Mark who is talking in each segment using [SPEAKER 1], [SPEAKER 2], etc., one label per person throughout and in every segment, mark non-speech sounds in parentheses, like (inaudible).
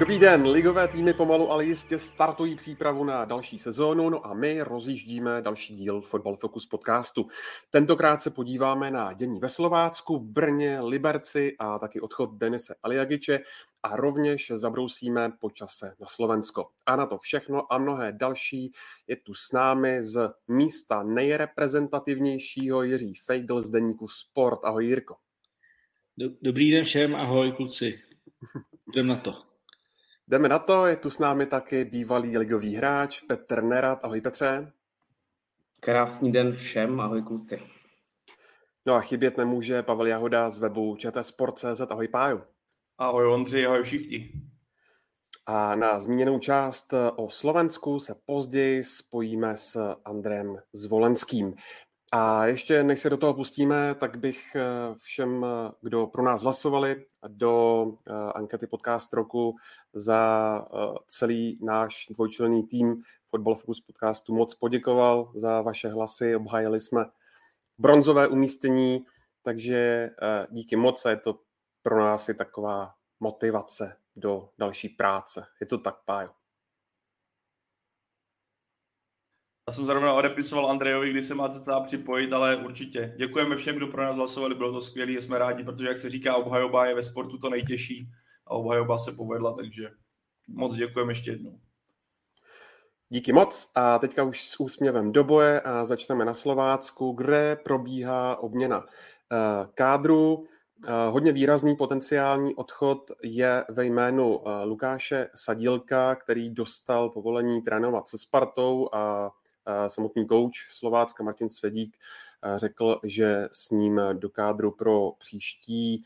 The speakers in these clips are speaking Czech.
[SPEAKER 1] Dobrý den, ligové týmy pomalu, ale jistě startují přípravu na další sezónu, no a my rozjíždíme další díl Football Focus podcastu. Tentokrát se podíváme na dění ve Slovácku, Brně, Liberci a taky odchod Denise Aliagiče a rovněž zabrousíme po čase na Slovensko. A na to všechno a mnohé další je tu s námi z místa nejreprezentativnějšího Jiří Fejdl z deníku Sport. Ahoj Jirko.
[SPEAKER 2] Dobrý den všem, ahoj kluci. Jdem na to.
[SPEAKER 1] Jdeme na to, je tu s námi taky bývalý ligový hráč Petr Nerad. Ahoj Petře.
[SPEAKER 3] Krásný den všem, ahoj kluci.
[SPEAKER 1] No a chybět nemůže Pavel Jahoda z webu čtsport.cz. Ahoj Páju.
[SPEAKER 4] Ahoj Ondřej, ahoj všichni.
[SPEAKER 1] A na zmíněnou část o Slovensku se později spojíme s Andrem Zvolenským. A ještě než se do toho pustíme, tak bych eh, všem, eh, kdo pro nás hlasovali do eh, ankety podcast roku za celý náš dvojčlenný tým Football Focus podcastu moc poděkoval za vaše hlasy. Obhájili jsme bronzové umístění, takže díky moc a je to pro nás i taková motivace do další práce. Je to tak, Pájo?
[SPEAKER 4] Já jsem zrovna odepisoval Andrejovi, kdy se má cca připojit, ale určitě. Děkujeme všem, kdo pro nás hlasovali, bylo to skvělé, jsme rádi, protože jak se říká, obhajoba je ve sportu to nejtěžší a obhajoba se povedla, takže moc děkujeme ještě jednou.
[SPEAKER 1] Díky moc a teďka už s úsměvem do boje a začneme na Slovácku, kde probíhá obměna eh, kádru. Eh, hodně výrazný potenciální odchod je ve jménu eh, Lukáše Sadílka, který dostal povolení trénovat se Spartou a samotný kouč Slovácka Martin Svedík řekl, že s ním do kádru pro příští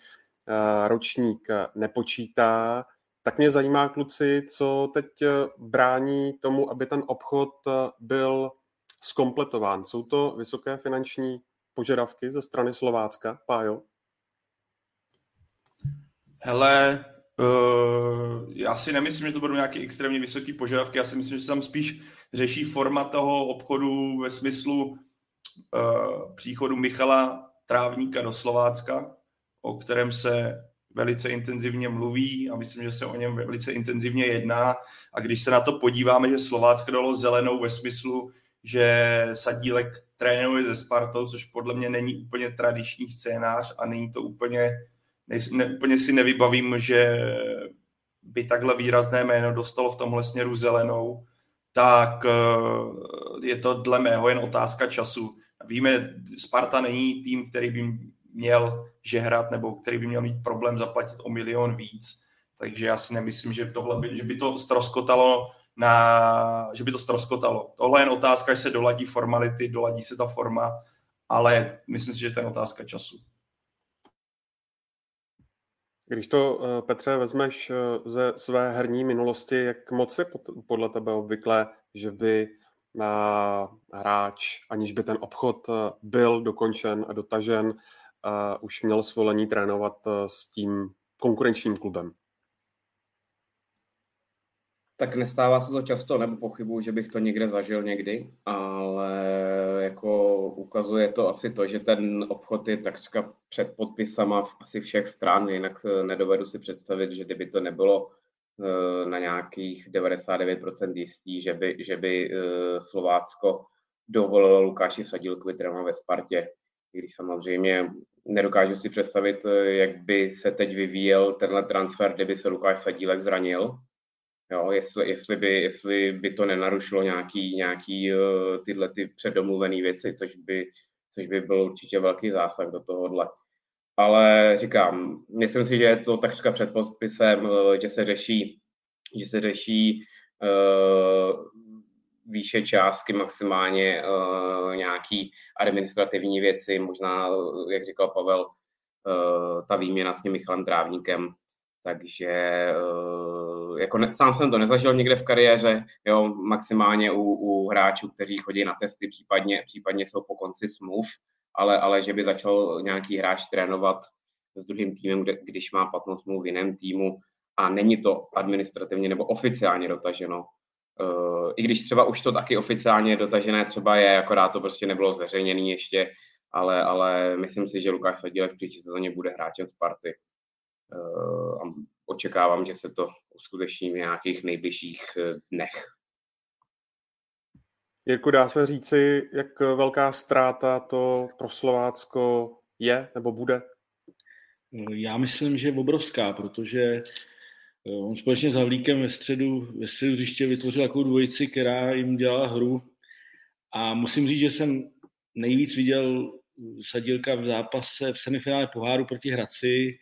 [SPEAKER 1] ročník nepočítá. Tak mě zajímá, kluci, co teď brání tomu, aby ten obchod byl skompletován. Jsou to vysoké finanční požadavky ze strany Slovácka, Pájo?
[SPEAKER 4] Hele, uh, já si nemyslím, že to budou nějaké extrémně vysoké požadavky. Já si myslím, že tam spíš řeší forma toho obchodu ve smyslu uh, příchodu Michala Trávníka do Slovácka, o kterém se velice intenzivně mluví a myslím, že se o něm velice intenzivně jedná. A když se na to podíváme, že Slovácko dalo zelenou ve smyslu, že Sadílek trénuje ze Spartou, což podle mě není úplně tradiční scénář a není to úplně, ne, ne, úplně si nevybavím, že by takhle výrazné jméno dostalo v tomhle směru zelenou tak eh, je to dle mého jen otázka času. Víme, Sparta není tým, který by měl žehrat nebo který by měl mít problém zaplatit o milion víc. Takže já si nemyslím, že, tohle by, že by to stroskotalo na, že by to stroskotalo. Tohle je jen otázka, že se doladí formality, doladí se ta forma, ale myslím si, že to je otázka času.
[SPEAKER 1] Když to, eh, Petře, vezmeš eh, ze své herní minulosti, jak moc je podle tebe obvykle, že by na hráč, aniž by ten obchod eh, byl dokončen a dotažen, už měl svolení trénovat s tím konkurenčním klubem?
[SPEAKER 3] Tak nestává se to často, nebo pochybuju, že bych to někde zažil někdy, ale jako ukazuje to asi to, že ten obchod je takřka před podpisama asi všech stran, jinak eh, nedovedu si představit, že kdyby to nebylo eh, na nějakých 99% jistý, že by, že by eh, Slovácko dovolilo Lukáši Sadílkovi trénovat ve Spartě, když samozřejmě nedokážu si představit, jak by se teď vyvíjel tenhle transfer, kdyby se Lukáš Sadílek zranil, Jo, jestli, jestli, by, jestli by to nenarušilo nějaký, nějaký uh, tyhle ty předomluvené věci, což by, což by byl určitě velký zásah do tohohle. Ale říkám, myslím si, že je to takřka před podpisem, uh, že se řeší, že se řeší uh, výše částky, maximálně uh, nějaký administrativní věci, možná, jak říkal Pavel, uh, ta výměna s tím Michalem Trávníkem, takže uh, jako ne, sám jsem to nezažil někde v kariéře, jo, maximálně u, u hráčů, kteří chodí na testy, případně, případně jsou po konci smluv, ale, ale že by začal nějaký hráč trénovat s druhým týmem, kde, když má platnou smluvu v jiném týmu a není to administrativně nebo oficiálně dotaženo. Uh, I když třeba už to taky oficiálně dotažené třeba je, akorát to prostě nebylo zveřejněné ještě, ale, ale myslím si, že Lukáš Sadílek v příští sezóně bude hráčem Sparty. Uh, a očekávám, že se to uskuteční v nějakých nejbližších eh, dnech.
[SPEAKER 1] Jirku, dá se říci, jak velká ztráta to pro Slovácko je nebo bude?
[SPEAKER 2] Já myslím, že obrovská, protože eh, on společně s Havlíkem ve středu, ve středu hřiště vytvořil takovou dvojici, která jim dělala hru. A musím říct, že jsem nejvíc viděl Sadilka v zápase v semifinále poháru proti Hradci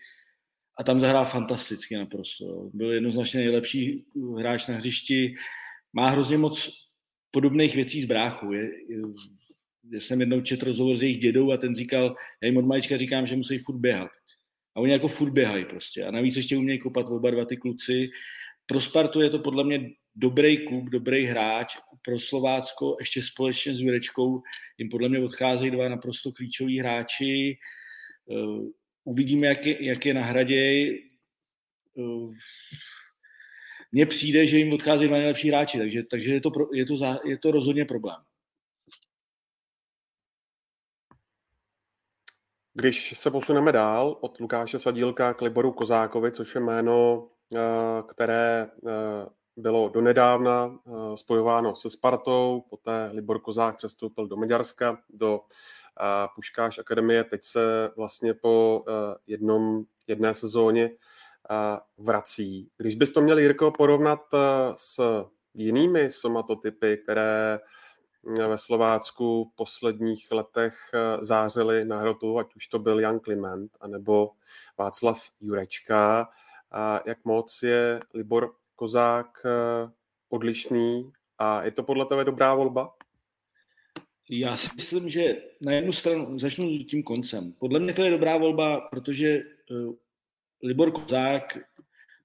[SPEAKER 2] a tam zahrál fantasticky naprosto. Byl jednoznačně nejlepší hráč na hřišti. Má hrozně moc podobných věcí z bráchu. Je, je, jsem jednou četl rozhovor s jejich dědou a ten říkal, já jim od malička říkám, že musí furt běhat. A oni jako furt běhají prostě. A navíc ještě umějí kopat oba dva ty kluci. Pro Spartu je to podle mě dobrý klub, dobrý hráč. Pro Slovácko ještě společně s Jurečkou jim podle mě odcházejí dva naprosto klíčoví hráči. Uvidíme, jak je, jak je nahraděj. Uh, mně přijde, že jim odcházejí dva nejlepší hráči, takže, takže je, to, je, to za, je to rozhodně problém.
[SPEAKER 1] Když se posuneme dál od Lukáše Sadílka k Liboru Kozákovi, což je jméno, eh, které eh, bylo donedávna eh, spojováno se Spartou, poté Libor Kozák přestoupil do Maďarska, do Puškáš akademie, teď se vlastně po jednom, jedné sezóně vrací. Když bys to měl, Jirko, porovnat s jinými somatotypy, které ve Slovácku v posledních letech eh, zářili na hrotu, ať už to byl Jan Kliment, anebo Václav Jurečka. A jak moc je Libor Kozák eh, odlišný a je to podle tebe dobrá volba?
[SPEAKER 2] Já si myslím, že na jednu stranu začnu tím koncem. Podle mě to je dobrá volba, protože eh, Libor Kozák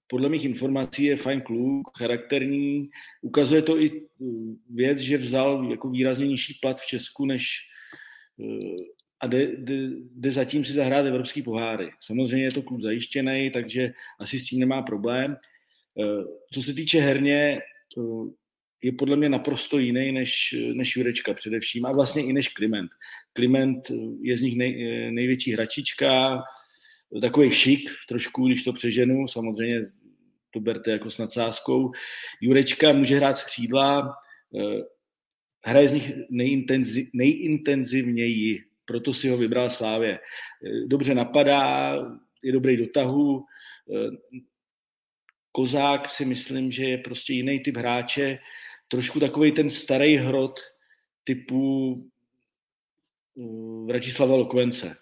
[SPEAKER 2] podle mých informací je fajn kluk, charakterní. Ukazuje to i uh, věc, že vzal jako výrazně nižší plat v Česku, než uh, a jde, jde, jde zatím si zahrát evropský poháry. Samozřejmě je to klub zajištěný, takže asi s tím nemá problém. Uh, co se týče herně, je podle mě naprosto jiný než, než Jurečka především a vlastně i než Kliment. Kliment je z nich nej, největší hračička, takový šik trošku, když to přeženu, samozřejmě to berte jako s nadsázkou. Jurečka může hrát z křídla, eh, hraje z nich nejintenziv, nejintenzivněji, proto si ho vybral Slávě. Eh, dobře napadá, je dobrý do tahu. Eh, Kozák si myslím, že je prostě jiný typ hráče, trošku takový ten starý hrot typu Vratislava Lokvence.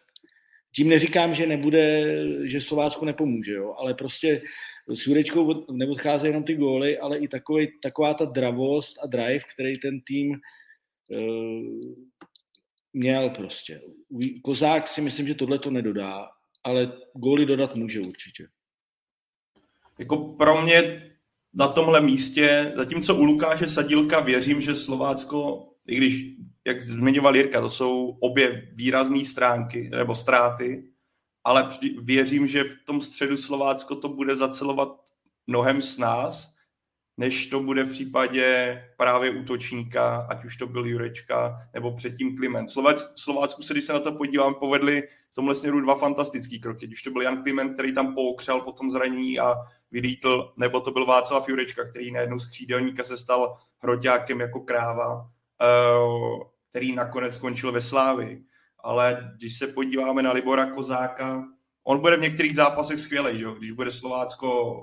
[SPEAKER 2] Tím neříkám, že nebude, že Slovácku nepomůže, jo, ale prostě s Jurečkou neodcházejí jenom ty góly, ale i takový, taková ta dravost a drive, který ten tým uh, měl prostě. Kozák si myslím, že tohle to nedodá, ale góly dodat může určitě.
[SPEAKER 4] Jako pro mě na tomhle místě, zatímco u Lukáše Sadílka věřím, že Slovácko, i když, jak zmiňoval Jirka, to jsou obě výrazné stránky nebo ztráty, ale věřím, že v tom středu Slovácko to bude zacelovat mnohem s nás, než to bude v případě právě útočníka, ať už to byl Jurečka nebo předtím Kliment. Slovácku, Slovácku se, když se na to podívám, povedli v tomhle směru dva fantastický kroky. Už to byl Jan Kliment, který tam pookřel po tom zranění a vylítl, nebo to byl Václav Jurečka, který najednou z křídelníka se stal hroťákem jako kráva, eh, který nakonec skončil ve Slávi ale když se podíváme na Libora Kozáka, on bude v některých zápasech skvělý, že? když bude Slovácko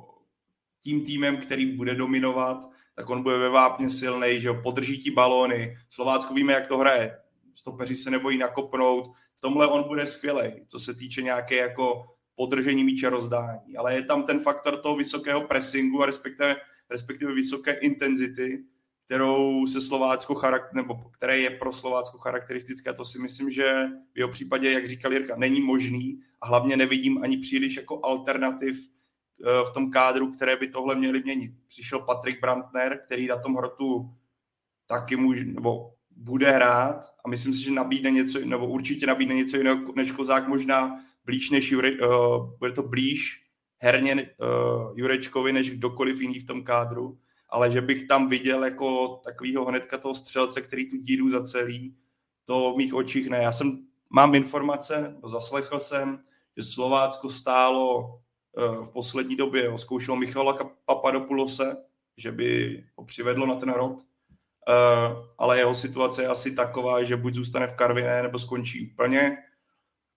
[SPEAKER 4] tím týmem, který bude dominovat, tak on bude ve vápně silný, že podrží ti balóny. Slovácko víme, jak to hraje. Stopeři se nebojí nakopnout. V tomhle on bude skvělý, co se týče nějaké jako podržení míče rozdání. Ale je tam ten faktor toho vysokého pressingu a respektive, respektive vysoké intenzity, kterou se Slovácko charak- nebo které je pro Slovácko charakteristické. A to si myslím, že v jeho případě, jak říkal Jirka, není možný a hlavně nevidím ani příliš jako alternativ v tom kádru, které by tohle měly měnit. Přišel Patrik Brandner, který na tom hrotu taky může, nebo bude hrát a myslím si, že nabídne něco, nebo určitě nabídne něco jiného než Kozák, možná blíž než Jure, uh, bude to blíž herně uh, Jurečkovi než kdokoliv jiný v tom kádru, ale že bych tam viděl jako takového hnedka toho střelce, který tu díru zacelí, to v mých očích ne. Já jsem, mám informace, zaslechl jsem, že Slovácko stálo uh, v poslední době, zkoušelo Michala Papadopulose, že by ho přivedlo na ten rod, uh, ale jeho situace je asi taková, že buď zůstane v Karviné, nebo skončí úplně.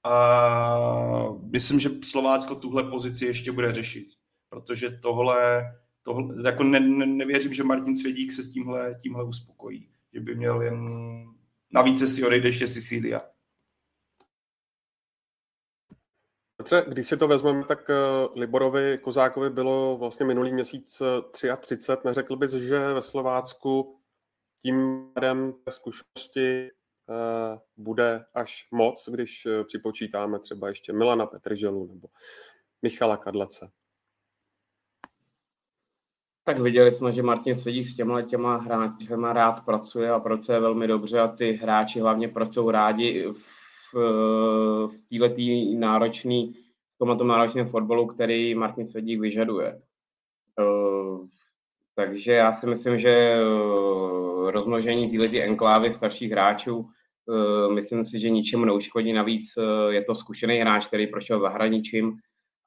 [SPEAKER 4] A myslím, že Slovácko tuhle pozici ještě bude řešit, protože tohle, tohle jako ne, ne, nevěřím, že Martin Svědík se s tímhle, tímhle uspokojí, že by měl jen navíc si odejde ještě Sicilia.
[SPEAKER 1] Petře, když si to vezmeme, tak eh, Liborovi Kozákovi bylo vlastně minulý měsíc 33. Eh, Neřekl bys, že ve Slovácku tím pádem zkušenosti bude až moc, když eh, připočítáme třeba ještě Milana Petrželu nebo Michala Kadlece.
[SPEAKER 3] Tak viděli jsme, že Martin Svědík s těma těma hráčema rád pracuje a pracuje velmi dobře a ty hráči hlavně pracují rádi v, v této náročný, v tomto náročném fotbalu, který Martin Svědík vyžaduje. Eh, takže já si myslím, že rozmnožení této enklávy starších hráčů Eh, myslím si, že ničemu neuškodí. Navíc eh, je to zkušený hráč, který prošel zahraničím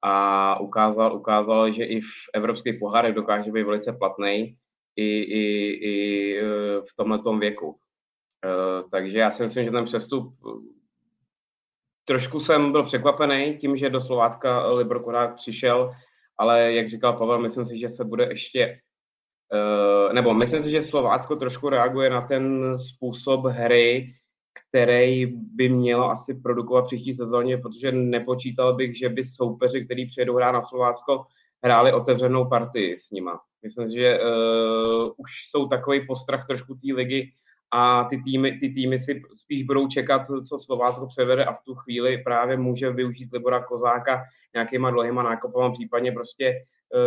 [SPEAKER 3] a ukázal, ukázal, že i v evropských pohárech dokáže být velice platný i, i, i eh, v tomhle věku. Takže já si myslím, že ten přestup trošku jsem byl překvapený tím, že do Slovácka Libor Korák přišel, ale jak říkal Pavel, myslím si, že se bude ještě nebo myslím si, že Slovácko trošku reaguje na ten způsob hry, který by mělo asi produkovat příští sezóně, protože nepočítal bych, že by soupeři, který přijedou hrát na Slovácko, hráli otevřenou partii s nima. Myslím si, že uh, už jsou takový postrach trošku té ligy a ty týmy, ty týmy si spíš budou čekat, co Slovácko převede a v tu chvíli právě může využít Libora Kozáka nějakýma dlouhýma nákopama, případně prostě,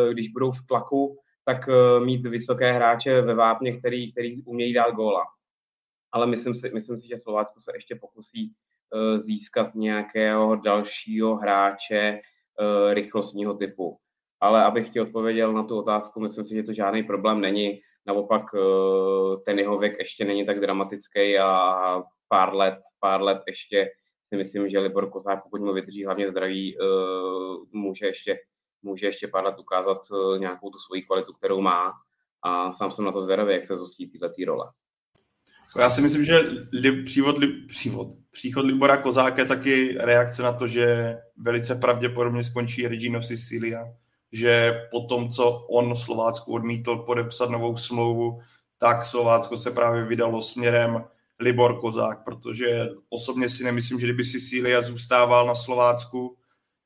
[SPEAKER 3] uh, když budou v tlaku, tak uh, mít vysoké hráče ve vápně, který, který umějí dát góla ale myslím si, myslím si, že Slovácko se ještě pokusí uh, získat nějakého dalšího hráče uh, rychlostního typu. Ale abych ti odpověděl na tu otázku, myslím si, že to žádný problém není. Naopak ten jeho věk ještě není tak dramatický a pár let, pár let ještě si myslím, že Libor Kozák, pokud mu vydrží hlavně zdraví, může ještě, může ještě pár let ukázat nějakou tu svoji kvalitu, kterou má. A sám jsem na to zvědavý, jak se zostí tyhle role.
[SPEAKER 4] Já si myslím, že li, přívod, li, přívod, příchod Libora Kozáka je taky reakce na to, že velice pravděpodobně skončí Regino Sicilia, že po tom, co on Slovácku odmítl podepsat novou smlouvu, tak Slovácko se právě vydalo směrem Libor Kozák, protože osobně si nemyslím, že kdyby Sicilia zůstával na Slovácku,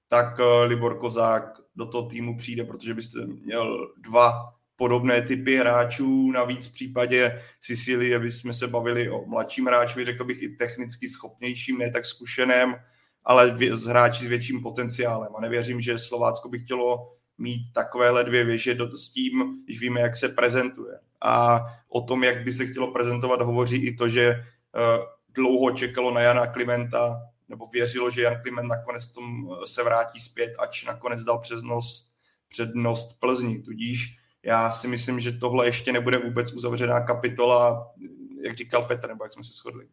[SPEAKER 4] tak eh, Libor Kozák do toho týmu přijde, protože byste měl dva podobné typy hráčů. Navíc v případě Sicílie bychom se bavili o mladším hráči, řekl bych i technicky schopnějším, ne tak zkušeném, ale s hráči s větším potenciálem. A nevěřím, že Slovácko by chtělo mít takovéhle dvě věže s tím, když víme, jak se prezentuje. A o tom, jak by se chtělo prezentovat, hovoří i to, že eh, dlouho čekalo na Jana Klimenta, nebo věřilo, že Jan Kliment nakonec tom eh, se vrátí zpět, ač nakonec dal přednost, přednost Plzni. Tudíž já si myslím, že tohle ještě nebude vůbec uzavřená kapitola, jak říkal Petr, nebo jak jsme se shodli.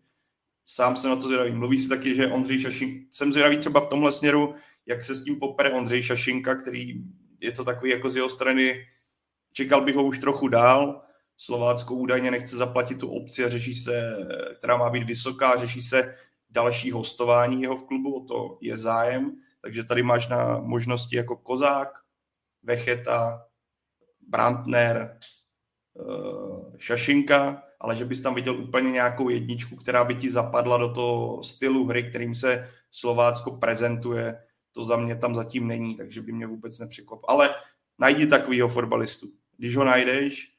[SPEAKER 4] Sám jsem na to zvědavý. Mluví se taky, že Ondřej Šašinka, jsem zvědavý třeba v tomhle směru, jak se s tím popere Ondřej Šašinka, který je to takový jako z jeho strany, čekal bych ho už trochu dál, Slovácko údajně nechce zaplatit tu opci a řeší se, která má být vysoká, řeší se další hostování jeho v klubu, o to je zájem, takže tady máš na možnosti jako Kozák, Vecheta, Brandner, eh, Šašinka, ale že bys tam viděl úplně nějakou jedničku, která by ti zapadla do toho stylu hry, kterým se Slovácko prezentuje, to za mě tam zatím není, takže by mě vůbec nepřekvapilo. Ale najdi takovýho fotbalistu. Když ho najdeš,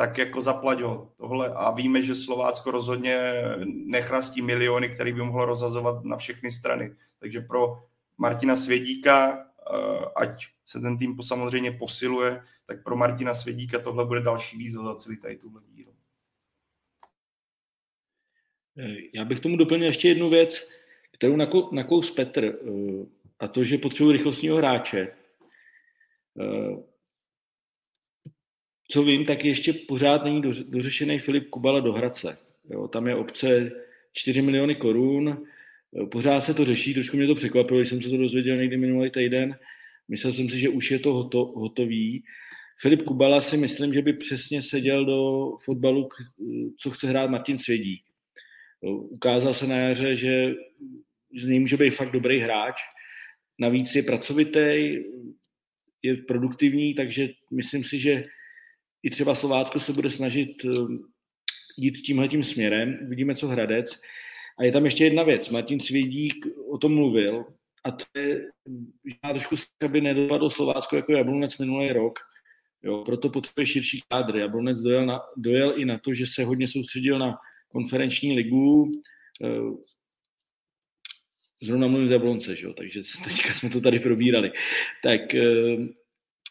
[SPEAKER 4] tak jako zaplať ho. Tohle. A víme, že Slovácko rozhodně nechrastí miliony, který by mohlo rozhazovat na všechny strany. Takže pro Martina Svědíka ať se ten tým samozřejmě posiluje, tak pro Martina Svědíka tohle bude další výzva za celý tady tuhle díru.
[SPEAKER 2] Já bych tomu doplnil ještě jednu věc, kterou nakous Petr, a to, že potřebuji rychlostního hráče co vím, tak ještě pořád není dořešený Filip Kubala do Hradce. Jo, tam je obce 4 miliony korun, pořád se to řeší, trošku mě to překvapilo, když jsem se to dozvěděl někdy minulý týden. Myslel jsem si, že už je to hoto, hotový. Filip Kubala si myslím, že by přesně seděl do fotbalu, co chce hrát Martin Svědík. Ukázal se na jaře, že z něj může být fakt dobrý hráč. Navíc je pracovitý, je produktivní, takže myslím si, že i třeba Slovácko se bude snažit eh, jít tímhle směrem. Vidíme, co Hradec. A je tam ještě jedna věc. Martin Svědík o tom mluvil a to je, že má trošku aby nedopadlo Slovácko jako Jablonec minulý rok. Jo, proto potřebuje širší kádr. Jablonec dojel, na, dojel i na to, že se hodně soustředil na konferenční ligu. Eh, zrovna mluvím z Jablonce, že jo? takže (laughs) teďka jsme to tady probírali. Tak eh,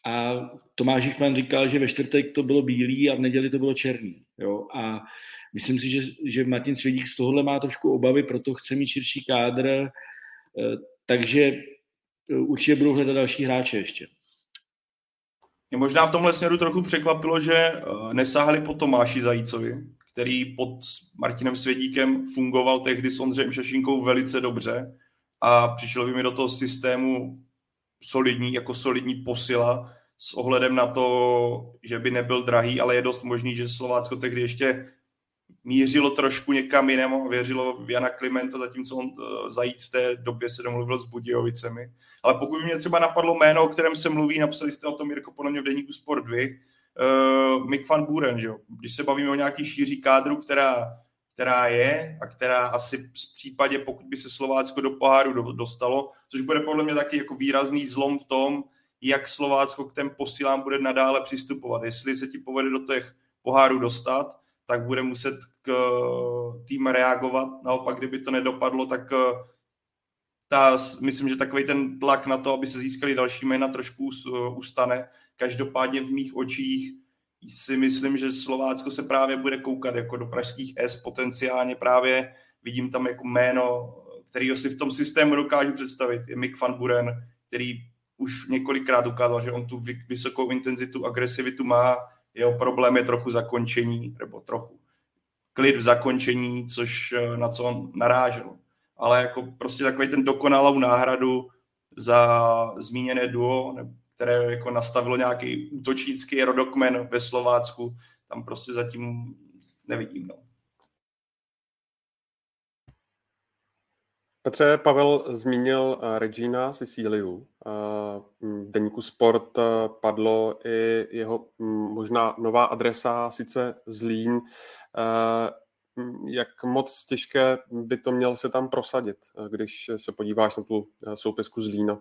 [SPEAKER 2] a Tomáš Jichman říkal, že ve čtvrtek to bylo bílý a v neděli to bylo černý. Jo? A myslím si, že, že Martin Svědík z tohohle má trošku obavy, proto chce mít širší kádr, eh, takže eh, určitě budou hledat další hráče ještě.
[SPEAKER 4] Mě možná v tomhle směru trochu překvapilo, že eh, nesáhli po Tomáši Zajícovi, který pod Martinem Svědíkem fungoval tehdy s Ondřejem Šašinkou velice dobře a přišlo by mi do toho systému solidní, jako solidní posila s ohledem na to, že by nebyl drahý, ale je dost možný, že Slovácko tehdy ještě mířilo trošku někam jinam a věřilo v Jana Klimenta, zatímco on uh, zajíc v té době se domluvil s Budějovicemi. Ale pokud mě třeba napadlo jméno, o kterém se mluví, napsali jste o tom, Jirko, podle mě v deníku Sport 2, uh, Mick van Buren, že jo? Když se bavíme o nějaký šíří kádru, která, která je a která asi v případě, pokud by se Slovácko do poháru dostalo, což bude podle mě taky jako výrazný zlom v tom, jak Slovácko k těm posílám bude nadále přistupovat. Jestli se ti povede do těch pohárů dostat, tak bude muset k tým reagovat. Naopak, kdyby to nedopadlo, tak eh, ta, myslím, že takový ten tlak na to, aby se získali další jména, trošku eh, ustane. Každopádně v mých očích si myslím, že Slovácko se právě bude koukat jako do pražských S potenciálně právě vidím tam jako jméno, který si v tom systému dokážu představit, je Mick van Buren, který už několikrát ukázal, že on tu vysokou intenzitu, agresivitu má, jeho problém je trochu zakončení, nebo trochu klid v zakončení, což eh, na co on narážel. Ale jako prostě takový ten dokonalou náhradu za zmíněné duo, které jako nastavilo nějaký útočnický rodokmen ve Slovácku, tam prostě zatím nevidím. No.
[SPEAKER 1] Petře, Pavel zmínil eh, Regina Sicíliu. Eh, deníku Sport eh, padlo i jeho možná nová adresa, sice Zlín. Jak moc těžké by to měl se tam prosadit, když se podíváš na tu soupisku Zlína?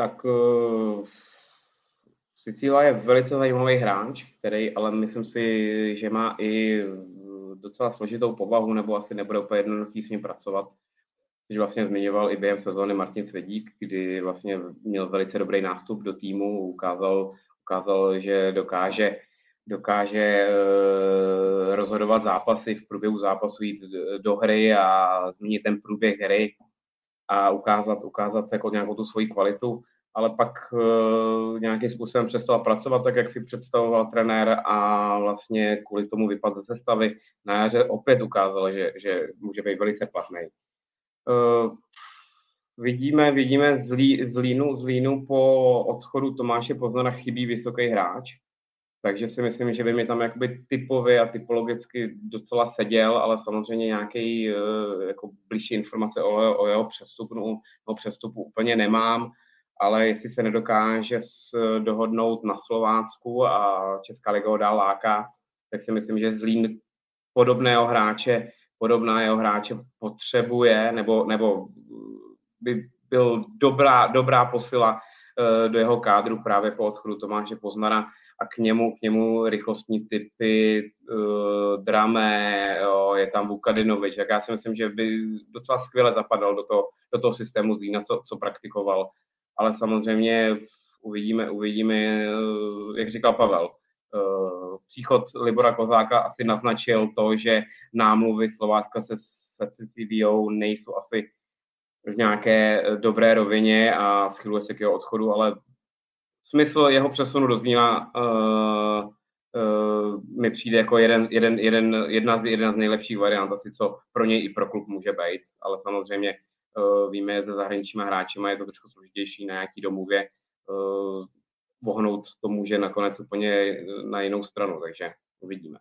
[SPEAKER 3] Tak uh, Sicília je velice zajímavý hráč, který ale myslím si, že má i docela složitou povahu, nebo asi nebude úplně jednoduchý s ním pracovat. Což vlastně zmiňoval i během sezóny Martin Svedík, kdy vlastně měl velice dobrý nástup do týmu, ukázal, ukázal že dokáže, dokáže uh, rozhodovat zápasy, v průběhu zápasu jít do hry a změnit ten průběh hry a ukázat, ukázat jako nějakou tu svoji kvalitu ale pak uh, nějakým způsobem přestal pracovat tak, jak si představoval trenér a vlastně kvůli tomu vypadl ze sestavy. Na jaře opět ukázal, že, že může být velice platný. Uh, vidíme, vidíme z, Lí, z, Línu, z Línu po odchodu Tomáše Poznana chybí vysoký hráč, takže si myslím, že by mi tam jakoby typově a typologicky docela seděl, ale samozřejmě nějaký uh, jako blížší informace o, o jeho přestupu, o přestupu úplně nemám. Ale jestli se nedokáže dohodnout na Slovácku a Česká liga ho dál láká, tak si myslím, že Zlín podobného hráče, podobná jeho hráče potřebuje, nebo, nebo by byl dobrá, dobrá posila eh, do jeho kádru právě po odchodu Tomáše Poznara a k němu, k němu rychlostní typy, uh, Drame, jo, je tam Vukadinovič, tak já si myslím, že by docela skvěle zapadal do toho, do toho systému Zlína, co, co praktikoval. Ale samozřejmě uvidíme, uvidíme, jak říkal Pavel, uh, příchod Libora Kozáka asi naznačil to, že námluvy Slovácka se, se Ceciliou nejsou asi v nějaké dobré rovině a schyluje se k jeho odchodu, ale smysl jeho přesunu do Zlína uh, uh, mi přijde jako jeden, jeden, jeden, jedna, z, jedna z nejlepších variant, asi co pro něj i pro klub může být, ale samozřejmě uh, víme, ze zahraničíma hráčima je to trošku složitější na nějaký domluvě, uh, vohnout to může nakonec úplně na jinou stranu, takže uvidíme.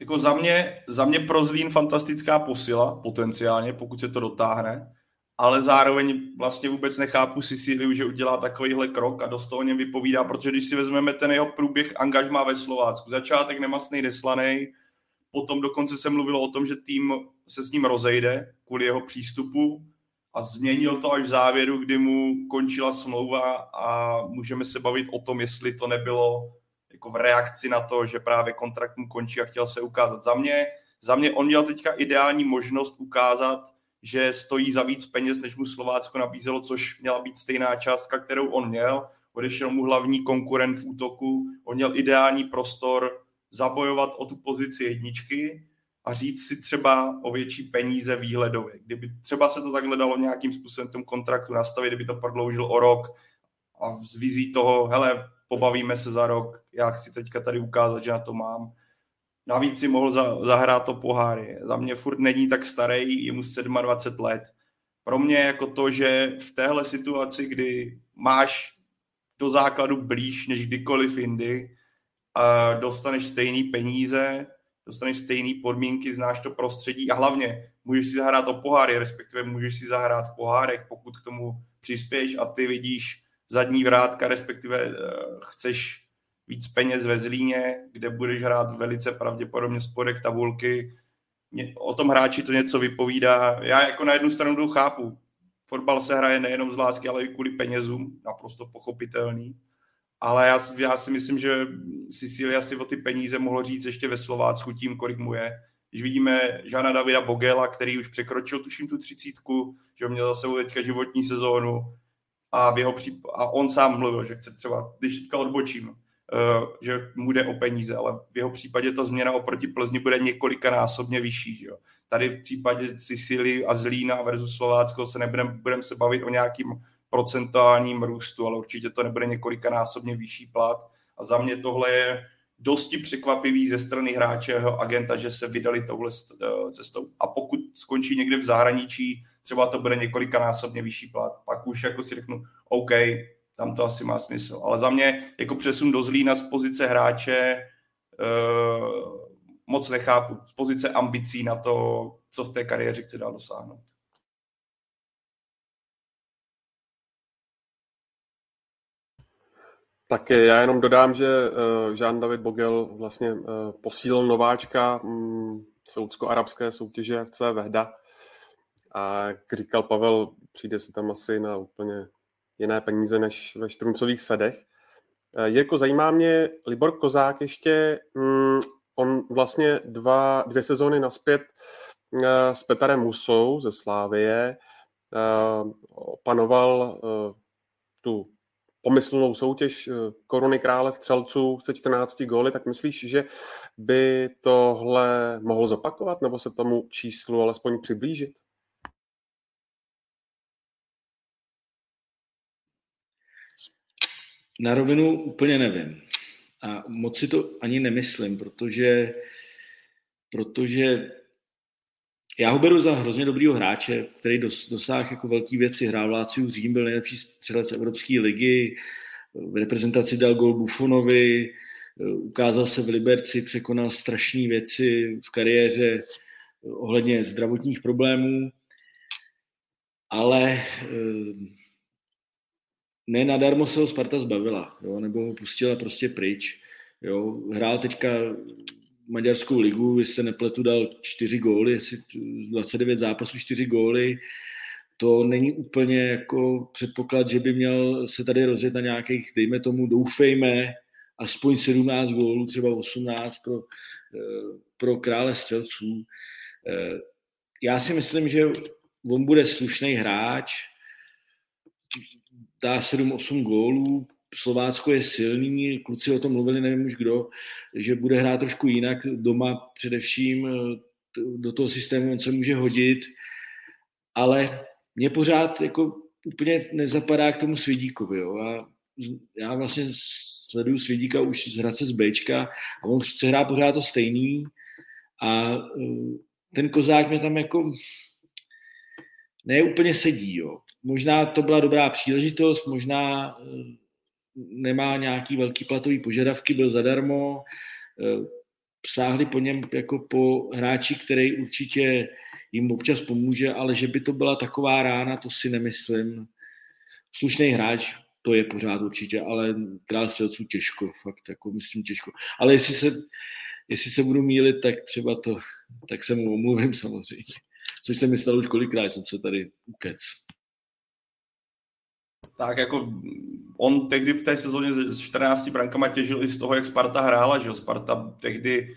[SPEAKER 4] Jako za mě, za mě pro Zlín fantastická posila, potenciálně, pokud se to dotáhne ale zároveň vlastně vůbec nechápu Sicíliu, že udělá takovýhle krok a dost toho něm vypovídá, protože když si vezmeme ten jeho průběh angažmá ve Slovácku, začátek nemastný, neslaný, potom dokonce se mluvilo o tom, že tým se s ním rozejde kvůli jeho přístupu a změnil to až v závěru, kdy mu končila smlouva a můžeme se bavit o tom, jestli to nebylo jako v reakci na to, že právě kontrakt mu končí a chtěl se ukázat. Za mě, za mě on měl teďka ideální možnost ukázat, že stojí za víc peněz, než mu Slovácko nabízelo, což měla být stejná částka, kterou on měl. Odešel mu hlavní konkurent v útoku, on měl ideální prostor zabojovat o tu pozici jedničky a říct si třeba o větší peníze výhledově. Kdyby třeba se to takhle dalo nějakým způsobem tomu kontraktu nastavit, kdyby to prodloužil o rok a z vizí toho, hele, pobavíme se za rok, já chci teďka tady ukázat, že na to mám, Navíc si mohl za, zahrát to poháry. Za mě furt není tak starý, je mu 27 let. Pro mě jako to, že v téhle situaci, kdy máš do základu blíž než kdykoliv jindy, a dostaneš stejný peníze, dostaneš stejné podmínky, znáš to prostředí a hlavně můžeš si zahrát o poháry, respektive můžeš si zahrát v pohárech, pokud k tomu přispěješ a ty vidíš zadní vrátka, respektive uh, chceš víc peněz ve Zlíně, kde budeš hrát velice pravděpodobně spodek tabulky. O tom hráči to něco vypovídá. Já jako na jednu stranu to chápu. Fotbal se hraje nejenom z lásky, ale i kvůli penězům, naprosto pochopitelný. Ale já, já si myslím, že Sicilia si o ty peníze mohl říct ještě ve Slovácku tím, kolik mu je. Když vidíme Žana Davida Bogela, který už překročil, tuším, tu třicítku, že měl za sebou teďka životní sezónu a, v jeho příp- a on sám mluvil, že chce třeba, když teďka odbočím, že mu jde o peníze, ale v jeho případě ta změna oproti Plzni bude několikanásobně vyšší. Že jo. Tady v případě Sicily a Zlína versus Slovácko se nebudeme budem se bavit o nějakým procentuálním růstu, ale určitě to nebude několikanásobně vyšší plat. A za mě tohle je dosti překvapivý ze strany hráče jeho agenta, že se vydali touhle eh, cestou. A pokud skončí někde v zahraničí, třeba to bude několikanásobně vyšší plat, pak už jako si řeknu, OK, tam to asi má smysl. Ale za mě jako přesun do Zlína z pozice hráče uh, moc nechápu. Z pozice ambicí na to, co v té kariéře chce dál dosáhnout.
[SPEAKER 1] Tak já jenom dodám, že Jean David Bogel vlastně uh, posílil nováčka um, saudsko-arabské soutěže FC Vehda. A jak říkal Pavel, přijde si tam asi na úplně jiné peníze než ve Štruncových sedech. Eh, Jirko, zajímá mě, Libor Kozák ještě, mm, on vlastně dva, dvě sezóny naspět eh, s Petarem Musou ze Slávie eh, opanoval tu pomyslnou soutěž koruny krále střelců se 14 góly, tak myslíš, že by tohle mohl zopakovat nebo se tomu číslu alespoň přiblížit?
[SPEAKER 2] Na rovinu úplně nevím. A moc si to ani nemyslím, protože, protože já ho beru za hrozně dobrýho hráče, který dos, dosáhl jako velký věci. Hrál Láciu Řím, byl nejlepší střelec Evropské ligy, v reprezentaci dal gol Buffonovi, ukázal se v Liberci, překonal strašné věci v kariéře ohledně zdravotních problémů, ale eh, ne nadarmo se ho Sparta zbavila, jo, nebo ho pustila prostě pryč. Jo. Hrál teďka maďarskou ligu, jestli se nepletu, dal čtyři góly, jestli 29 zápasů, čtyři góly. To není úplně jako předpoklad, že by měl se tady rozjet na nějakých, dejme tomu, doufejme, aspoň 17 gólů, třeba 18 pro, pro krále střelců. Já si myslím, že on bude slušný hráč, dá 7-8 gólů, Slovácko je silný, kluci o tom mluvili, nevím už kdo, že bude hrát trošku jinak doma především, do toho systému on se může hodit, ale mě pořád jako úplně nezapadá k tomu Svědíkovi. Jo. A já vlastně sleduju Svědíka už z Hradce z Bčka a on chce hrát pořád to stejný a e, ten kozák mě tam jako ne úplně sedí. Jo. Možná to byla dobrá příležitost, možná e, nemá nějaký velký platový požadavky, byl zadarmo, e, sáhli po něm jako po hráči, který určitě jim občas pomůže, ale že by to byla taková rána, to si nemyslím. Slušný hráč, to je pořád určitě, ale král střelců těžko, fakt, jako myslím těžko. Ale jestli se, jestli se budu mílit, tak třeba to, tak se mu omluvím samozřejmě. Což jsem myslel už kolikrát, jsem se tady ukec.
[SPEAKER 4] Tak jako on tehdy v té sezóně s 14 brankama těžil i z toho, jak Sparta hrála, že jo? Sparta tehdy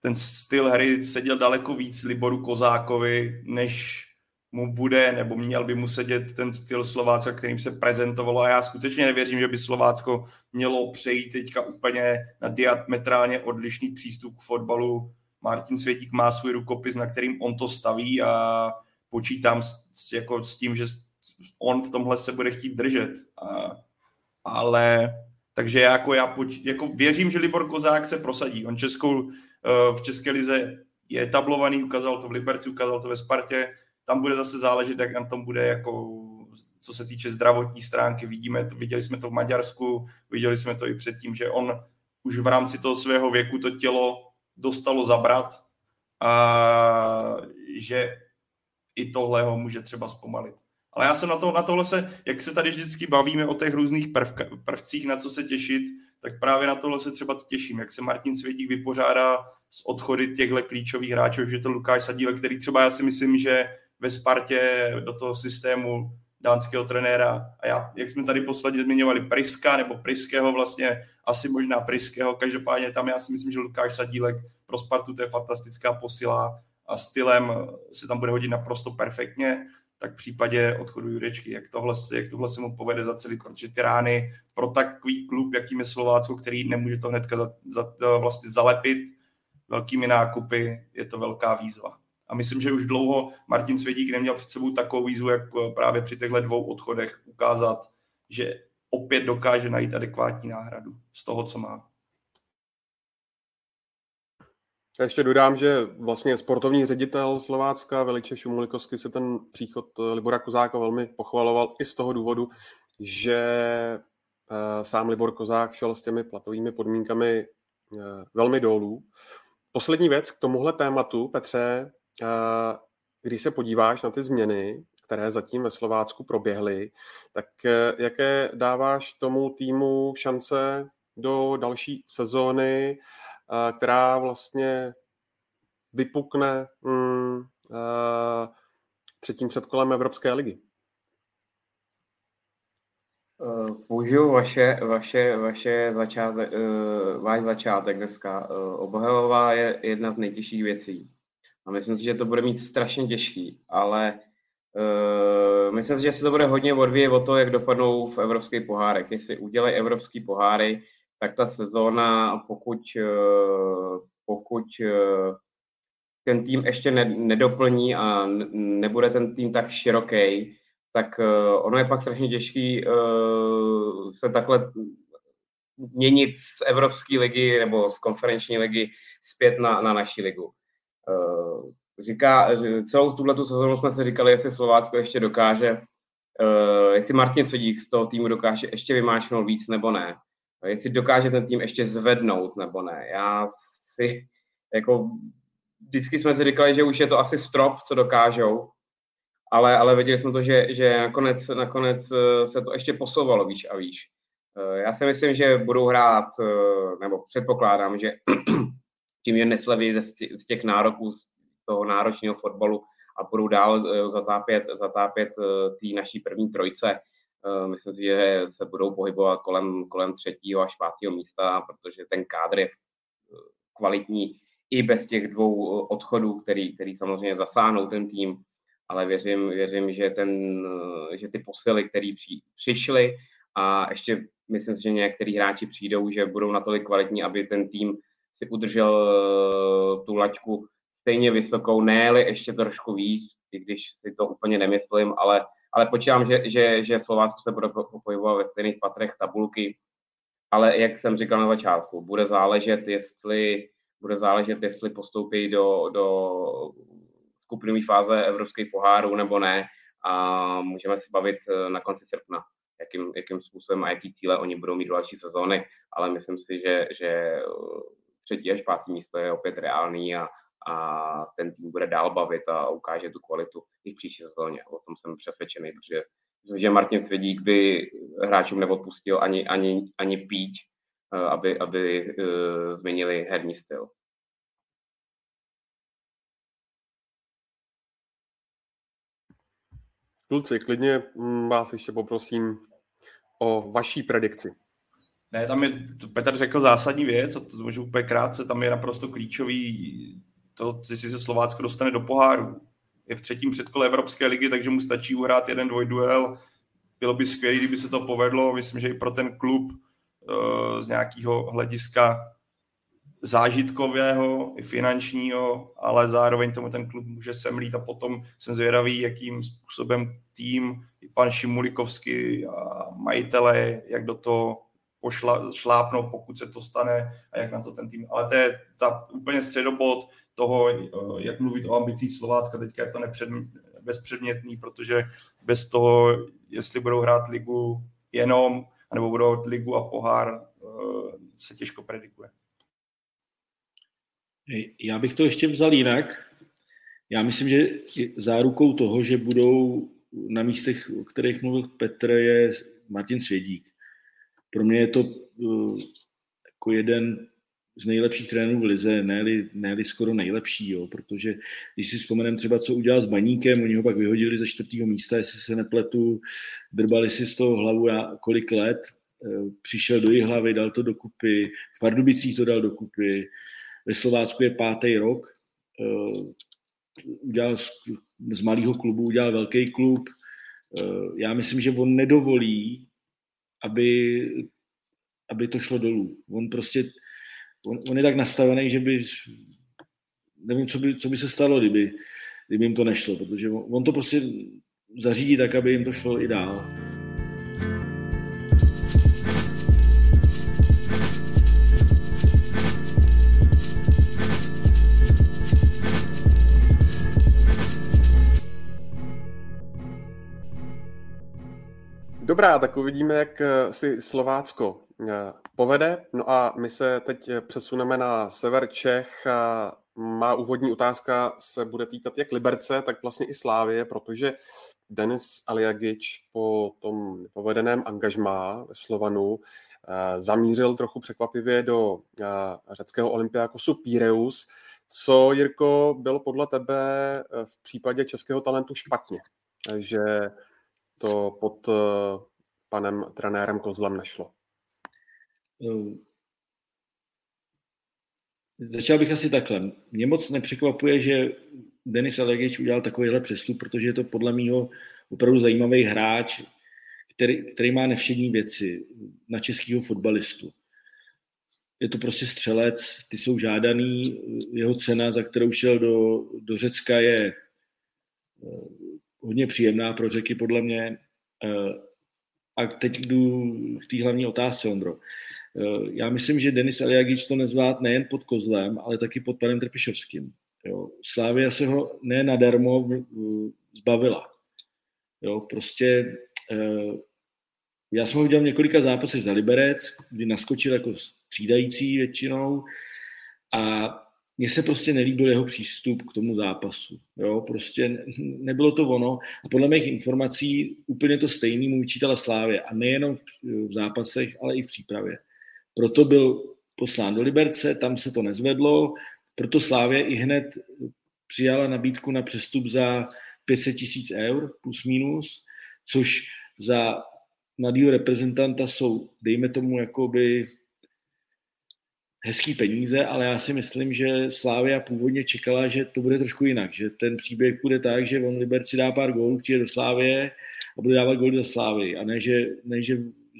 [SPEAKER 4] ten styl hry seděl daleko víc Liboru Kozákovi, než mu bude, nebo měl by mu sedět ten styl Slovácka, kterým se prezentovalo. A já skutečně nevěřím, že by Slovácko mělo přejít teďka úplně na diametrálně odlišný přístup k fotbalu. Martin Světík má svůj rukopis, na kterým on to staví a počítám s, jako s tím, že on v tomhle se bude chtít držet. A, ale takže jako já poč, jako věřím, že Libor Kozák se prosadí. On Českou Eh, v České lize je etablovaný, ukázal to v Liberci, ukázal to ve Spartě, tam bude zase záležet, jak na tom bude jako co se týče zdravotní stránky, vidíme to, viděli jsme to v Maďarsku, viděli jsme to i předtím, že on už v rámci toho svého věku to tělo dostalo zabrat a že i tohle ho může třeba zpomalit. Ale já jsem na, to, na tohle se, jak se tady vždycky bavíme o těch různých prvka, prvcích, na co se těšit, tak právě na tohle se třeba těším, jak se Martin Světík vypořádá s odchody těchto klíčových hráčů, že to Lukáš Sadíle, který třeba já si myslím, že ve Spartě do toho systému dánského trenéra a já, jak jsme tady posledně zmiňovali Priska nebo Priského vlastně, asi možná Priského, každopádně tam já si myslím, že Lukáš Sadílek pro Spartu to je fantastická posila a stylem se tam bude hodit naprosto perfektně tak v případě odchodu Jurečky, jak tohle, jak tohle se mu povede celý, protože ty rány pro takový klub, jakým je Slovácko, který nemůže to hnedka za, za, vlastně zalepit velkými nákupy, je to velká výzva. A myslím, že už dlouho Martin Svědík neměl před sebou takovou výzvu, jak právě při těchto dvou odchodech ukázat, že opět dokáže najít adekvátní náhradu z toho, co má.
[SPEAKER 1] Já ještě dodám, že vlastně sportovní ředitel Slovácka Veliče Šumulikovsky se ten příchod eh, Libora Kozáka velmi pochvaloval i z toho důvodu, že eh, sám Libor Kozák šel s těmi platovými podmínkami eh, velmi dolů. Poslední věc k tomuhle tématu, Petře, když se podíváš na ty změny, které zatím ve Slovácku proběhly, tak jaké dáváš tomu týmu šance do další sezóny? Která vlastně vypukne mm, třetím předkolem Evropské ligy.
[SPEAKER 3] Eh, použiju vaše, vaše, vaše začátek, uh, váš začátek dneska. Uh, Obhajová je jedna z nejtěžších věcí. A myslím si, že to bude mít strašně těžký, ale uh, myslím si, že se to bude hodně odvíjet o to, jak dopadnou v evropských pohárech. Jestli udělají evropský poháry, tak ta sezóna, pokud, eh, pokud eh, ten tým ještě nedoplní a nebude ten tým tak široký, tak eh, ono je pak strašně těžký se takhle měnit z Evropské ligy nebo z konferenční ligy zpět na, na naší ligu. Říká, celou tuhle sezónu jsme si říkali, jestli Slovácko ještě dokáže, jestli Martin Svědík z toho týmu dokáže ještě vymáčknout víc nebo ne jestli dokáže ten tým ještě zvednout nebo ne. Já si, jako vždycky jsme si říkali, že už je to asi strop, co dokážou, ale, ale věděli jsme to, že, že nakonec, nakonec eh, se to ještě posouvalo víš a víš. Eh, já si myslím, že budou hrát, eh, nebo předpokládám, že (clears throat) tím je nesleví z těch nároků, z toho náročného fotbalu a budou dál zatápět, zatápět té naší první trojce. Eh, myslím si, že se budou pohybovat kolem, kolem třetího až pátého místa, protože ten kádr je kvalitní i bez těch dvou odchodů, který, který samozřejmě zasáhnou ten tým, ale věřím, věřím že, ten, že ty posily, které při, přišly a ještě myslím si, že některý hráči přijdou, že budou natolik kvalitní, aby ten tým si udržel tu laťku stejně vysokou, ne ještě trošku víc, i když si to úplně nemyslím, ale, ale počítám, že, že, že Slovácko se bude pohybovat ve stejných patrech tabulky, ale jak jsem říkal na začátku, bude záležet, jestli bude záležet, jestli postoupí do, do skupinové fáze evropských pohárů nebo ne. A můžeme se bavit eh, na konci srpna, jakým, jakým způsobem a jaký cíle oni budou mít další sezóny, ale myslím si, že, že třetí až pátý místo je opět reálný a, a ten tým bude dál bavit a ukáže tu kvalitu i v příští sezóně. O tom jsem přesvědčený, protože myslím, že Martin Svědík by hráčům neodpustil ani, ani, ani píč, eh, aby, aby uh, změnili herní styl.
[SPEAKER 1] Kluci, klidně mm, vás ještě poprosím o vaší predikci.
[SPEAKER 4] Ne, tam je, Petr řekl zásadní věc, a to můžu úplně krátce, tam je naprosto klíčový to, jestli se Slovácko dostane do poháru. Je v třetím předkole Evropské ligy, takže mu stačí uhrát jeden dvojduel. Bylo by skvělé, kdyby se to povedlo. Myslím, že i pro ten klub uh, z nějakého hlediska zážitkového i finančního, ale zároveň tomu ten klub může semlít a potom jsem zvědavý, jakým způsobem tým, i pan Šimulikovský a majitele, jak do toho pošla, šlápnou, pokud se to stane a jak na to ten tým. Ale to je ta úplně středobod toho, eh, jak mluvit o ambicích Slovácka. Teďka je to nepřed, bezpředmětný, protože bez toho, jestli budou hrát ligu jenom, nebo budou hrát ligu a pohár, eh, se těžko predikuje.
[SPEAKER 2] Já bych to ještě vzal jinak. Já myslím, že zárukou toho, že budou na místech, o kterých mluvil Petr, je Martin Svědík. Pro mě je to uh, jako jeden z nejlepších trenérů v lize, ne ne skoro nejlepší, jo, protože když si vzpomenem třeba, co udělal s Baníkem, oni ho pak vyhodili ze čtvrtého místa, jestli se nepletu, drbali si z toho hlavu já kolik let, uh, přišel do hlavy, dal to dokupy, v Pardubicích to dal dokupy, ve Slovácku je pátý rok, uh, udělal z, z malého klubu, udělal velký klub, já myslím, že on nedovolí, aby, aby to šlo dolů. On prostě, on, on je tak nastavený, že by, nevím, co by, co by se stalo, kdyby, kdyby jim to nešlo, protože on, on to prostě zařídí tak, aby jim to šlo i dál.
[SPEAKER 1] Dobrá, tak uvidíme, jak eh, si Slovácko eh, povede. No a my se teď eh, přesuneme na sever Čech. Má úvodní otázka se bude týkat jak Liberce, tak vlastně i Slávie, protože Denis Aliagič po tom nepovedeném angažmá ve Slovanu zamířil trochu překvapivě do řeckého olympiákosu Pireus. Co, Jirko, bylo podle tebe v případě českého talentu špatně? Že to pod eh, panem trenérem Kozlem nešlo?
[SPEAKER 2] Eh, začal bych asi takhle. Mě moc nepřekvapuje, že Denis Alegič udělal takovýhle přestup, protože je to podle mého opravdu zajímavý hráč, který, který má nevšední věci na českého fotbalistu. Je to prostě střelec, ty jsou žádaný, jeho cena, za kterou šel do, do Řecka, je eh, hodně příjemná pro řeky, podle mě. Eh, a teď jdu k té hlavní otázce, Ondro. Eh, já myslím, že Denis Eliagič to nezvlád nejen pod Kozlem, ale taky pod panem Trpišovským. Jo. Slávia se ho ne nadarmo zbavila. Jo, prostě eh, já jsem ho viděl několika zápasech za Liberec, kdy naskočil jako střídající většinou a mně se prostě nelíbil jeho přístup k tomu zápasu. Jo, prostě nebylo to ono. A podle mých informací úplně to stejný mu vyčítala Slávě. A nejenom v zápasech, ale i v přípravě. Proto byl poslán do Liberce, tam se to nezvedlo, proto Slávě i hned přijala nabídku na přestup za 500 tisíc eur plus minus, což za mladého reprezentanta jsou, dejme tomu, jakoby hezký peníze, ale já si myslím, že Slávia původně čekala, že to bude trošku jinak, že ten příběh bude tak, že on Liberci dá pár gólů, přijde do Slávie a bude dávat góly do Slávy a ne že, ne, že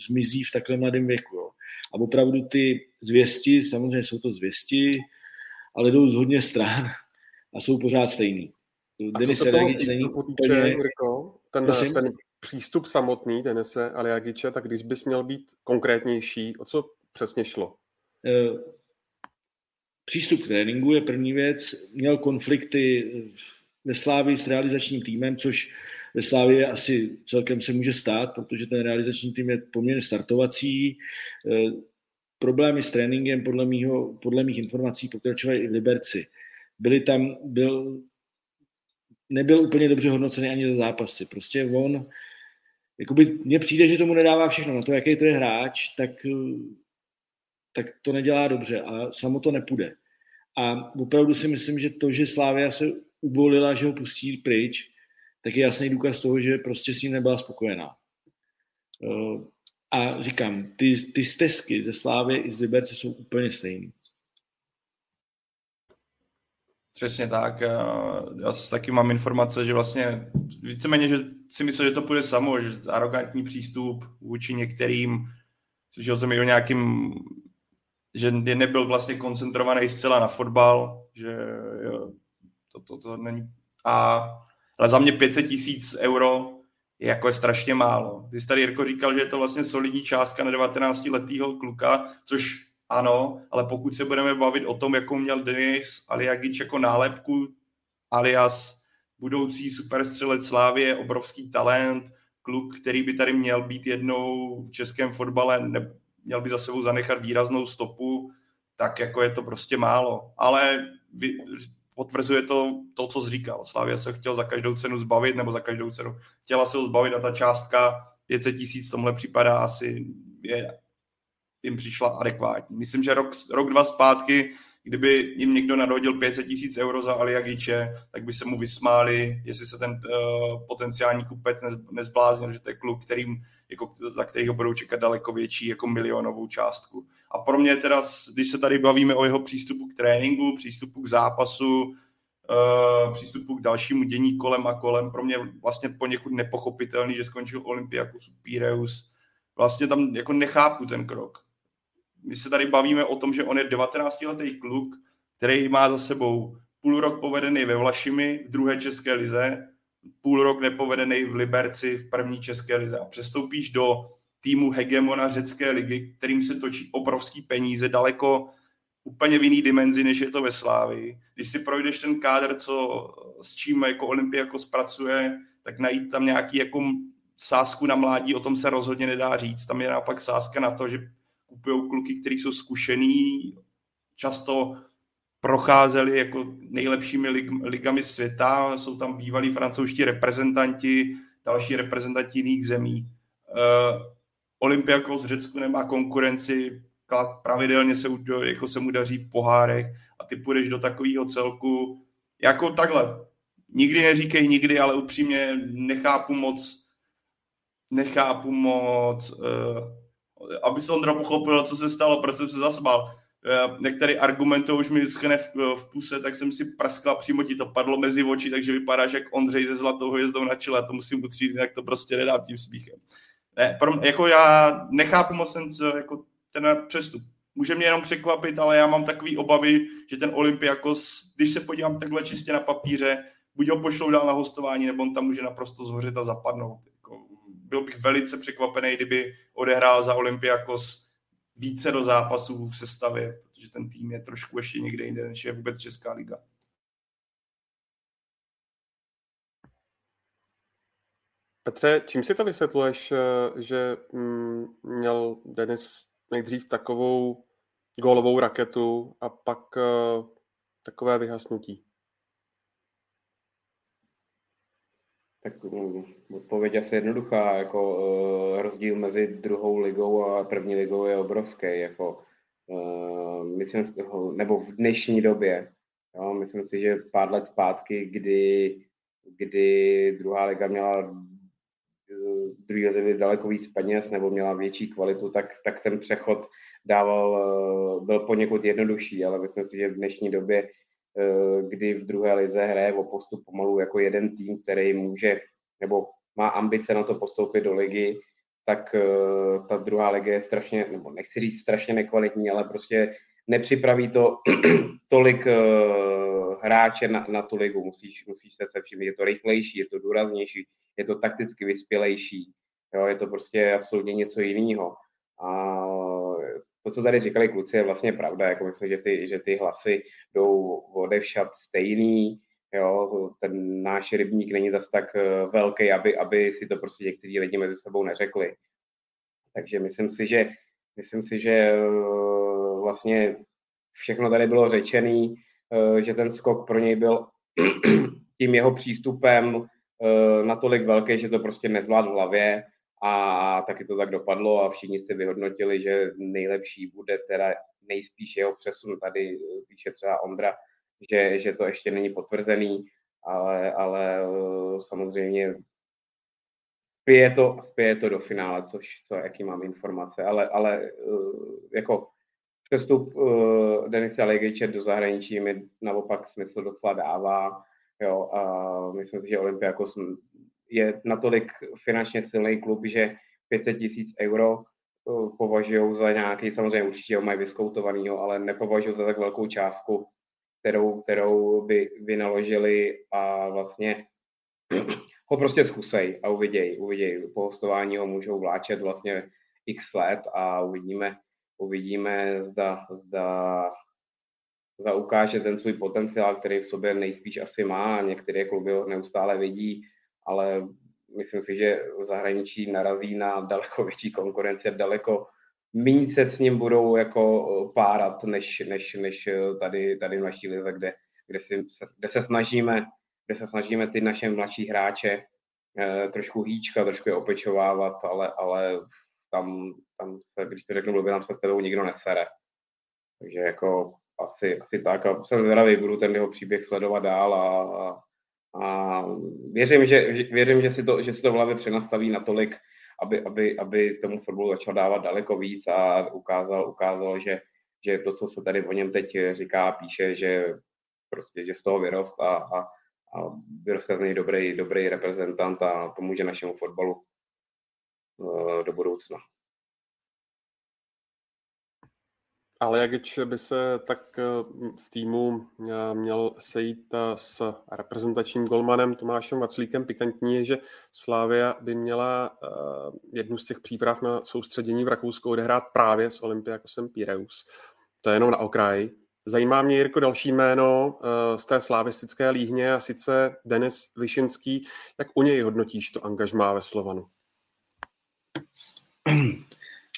[SPEAKER 2] zmizí v takhle mladém věku. Jo. A opravdu ty zvěsti, samozřejmě jsou to zvěsti, ale jdou z hodně stran a jsou pořád stejný.
[SPEAKER 1] A Denis co se toho není týče, Jirko, ten, ten přístup samotný Denise Aliagiče, tak když bys měl být konkrétnější, o co přesně šlo? Eh,
[SPEAKER 2] přístup k tréninku je první věc. Měl konflikty ve Slávii s realizačním týmem, což ve Slávě asi celkem se může stát, protože ten realizační tým je poměrně startovací. Eh, problémy s tréninkem podle, mýho, podle mých informací pokračovaly i v Liberci. Byli tam, byl, nebyl úplně dobře hodnocený ani za zápasy. Prostě on, jakoby mně přijde, že tomu nedává všechno. Na to, jaký to je hráč, tak tak to nedělá dobře a samo to nepůjde. A opravdu si myslím, že to, že Slávia se uvolila, že ho pustí pryč, tak je jasný důkaz toho, že prostě s ním nebyla spokojená. Eh, a říkám, ty, ty stezky ze Slávy i z Liberce jsou úplně stejné.
[SPEAKER 4] Přesně tak. Já taky mám informace, že vlastně víceméně, že si myslel, že to půjde samo, že arrogantní přístup vůči některým, slyšel jsem i o nějakým že nebyl vlastně koncentrovaný zcela na fotbal, že jo, to, to, to není... A, ale za mě 500 tisíc euro je jako je strašně málo. Ty jsi tady Jirko říkal, že je to vlastně solidní částka na 19-letého kluka, což ano, ale pokud se budeme bavit o tom, jakou měl Denis Aliagic jako nálepku, alias budoucí superstřelec Slávě, obrovský talent, kluk, který by tady měl být jednou v českém fotbale, ne, měl by za sebou zanechat výraznou stopu, tak jako je to prostě málo. Ale potvrzuje to, to co říkal. Slavia se chtěl za každou cenu zbavit, nebo za každou cenu chtěla se ho zbavit a ta částka 500 tisíc tomhle připadá asi je, jim přišla adekvátní. Myslím, že rok, rok dva zpátky kdyby jim někdo nadhodil 500 tisíc euro za Aliagiče, tak by se mu vysmáli, jestli se ten uh, potenciální kupec nez, nezbláznil, že to je kluk, kterým, jako, za kterého budou čekat daleko větší jako milionovou částku. A pro mě teda, když se tady bavíme o jeho přístupu k tréninku, přístupu k zápasu, uh, přístupu k dalšímu dění kolem a kolem, pro mě vlastně poněkud nepochopitelný, že skončil Olympiakus Pireus. Vlastně tam jako nechápu ten krok my se tady bavíme o tom, že on je 19-letý kluk, který má za sebou půl rok povedený ve Vlašimi v druhé české lize, půl rok nepovedený v Liberci v první české lize a přestoupíš do týmu hegemona řecké ligy, kterým se točí obrovský peníze, daleko úplně v jiný dimenzi, než je to ve Slávi. Když si projdeš ten kádr, co, s čím jako jako zpracuje, tak najít tam nějaký jako sásku na mládí, o tom se rozhodně nedá říct. Tam je naopak sáska na to, že kupují kluky, kteří jsou zkušený, často procházeli jako nejlepšími lig, ligami světa, jsou tam bývalí francouzští reprezentanti, další reprezentanti jiných zemí. Uh, Olympiakos Řecku nemá konkurenci, pravidelně se, jako se mu daří v pohárech a ty půjdeš do takového celku, jako takhle, nikdy neříkej nikdy, ale upřímně nechápu moc, nechápu moc uh, aby se Ondra pochopil, co se stalo, proč jsem se zasmál. Eh, některé argumenty už mi schne v, v puse, tak jsem si praskla přímo ti to padlo mezi oči, takže vypadáš jak Ondřej se zlatou hvězdou na čele, to musím utřít, jinak to prostě nedám tím smíchem. Ne, pro, jako já nechápu moc ten, jako ten přestup. Může mě jenom překvapit, ale já mám takový obavy, že ten Olympiakos, když se podívám takhle čistě na papíře, buď ho pošlou dál na hostování, nebo on tam může naprosto zhořet a zapadnout byl bych velice překvapený, kdyby odehrál za Olympiakos více do zápasů v sestavě, protože ten tým je trošku ještě někde jinde, než je vůbec Česká liga.
[SPEAKER 1] Petře, čím si to vysvětluješ, eh, že mm, měl Denis nejdřív takovou gólovou raketu a pak eh, takové vyhasnutí?
[SPEAKER 3] Tak mm, odpověď asi jednoduchá, jako uh, rozdíl mezi druhou ligou a první ligou je obrovský, jako uh, myslím, nebo v dnešní době, jo, myslím si, že pár let zpátky, kdy, kdy druhá liga měla druhý lize daleko víc peněz nebo měla větší kvalitu, tak, tak ten přechod dával, byl poněkud jednodušší, ale myslím si, že v dnešní době, kdy v druhé lize hraje o postup pomalu jako jeden tým, který může nebo má ambice na to postoupit do ligy, tak ta druhá liga je strašně, nebo nechci říct strašně nekvalitní, ale prostě nepřipraví to (clears throat) tolik hráče na, na tu ligu, musíš, musíš se se všimnout, je to rychlejší, je to důraznější, je to takticky vyspělejší, jo, je to prostě absolutně něco jiného. A to, co tady říkali kluci, je vlastně pravda, jako myslím, že ty, že ty hlasy jdou odevšat stejný, jo, ten náš rybník není zas tak eh, velký, aby, aby si to prostě někteří lidi mezi sebou neřekli. Takže myslím si, že myslím si, že eh, vlastně všechno tady bylo řečený, Eh, že ten skok pro něj byl (clears throat) tím jeho přístupem natolik velký, že to prostě nezvládl v hlavě a taky to tak dopadlo a všichni si vyhodnotili, že nejlepší bude teda nejspíš jeho přesun. Tady píše třeba Ondra, že, že to ještě není potvrzený, ale, ale samozřejmě spěje to, spěje to do finále, což co, jaký mám informace, ale, ale jako přestup uh, Denisa Legiče do zahraničí mi naopak smysl docela dává. Jo, a myslím si, že Olympiakos je natolik finančně silný klub, že 500 tisíc euro považují za nějaký, samozřejmě určitě ho mají vyskoutovanýho, ale nepovažují za tak velkou částku, kterou, kterou by vynaložili a vlastně ho prostě zkusej a uviděj, uviděj. Po hostování ho můžou vláčet vlastně x let a uvidíme, uvidíme, zda, zda, zda ukáže ten svůj potenciál, který v sobě nejspíš asi má. Některé kluby ho neustále vidí, ale myslím si, že v zahraničí narazí na daleko (laughs) větší konkurenci, daleko méně se s ním budou jako párat, než, než, než tady, tady v naší lize, kde, kde, si, kde, se snažíme, kde se snažíme ty naše mladší hráče eh, trošku hýčka, trošku je opečovávat, ale, ale tam, tam se, když to řeknu blbě, tam se s tebou nikdo nesere. Takže jako asi, asi tak a jsem zvědavý, budu ten jeho příběh sledovat dál a, a, a věřím, že, věřím, že si to, že si to v hlavě přenastaví natolik, aby, aby, aby tomu fotbalu začal dávat daleko víc a ukázal, ukázal že, že to, co se tady o něm teď říká, píše, že prostě, že z toho vyrost a, a, a vyroste z něj dobrý, dobrý reprezentant a pomůže našemu fotbalu. Eh, do budoucna.
[SPEAKER 1] Ale jak by se tak eh, v týmu eh, měl sejít s reprezentačním golmanem Tomášem Vaclíkem. Pikantní je, že Slávia by měla jednu z těch příprav na soustředění v Rakousku odehrát právě s Olympiakosem Pireus. To je jenom na okraj. Zajímá mě, Jirko, další jméno z té slavistické líhně a sice Denis Vyšinský. Jak u něj hodnotíš to angažmá ve Slovanu?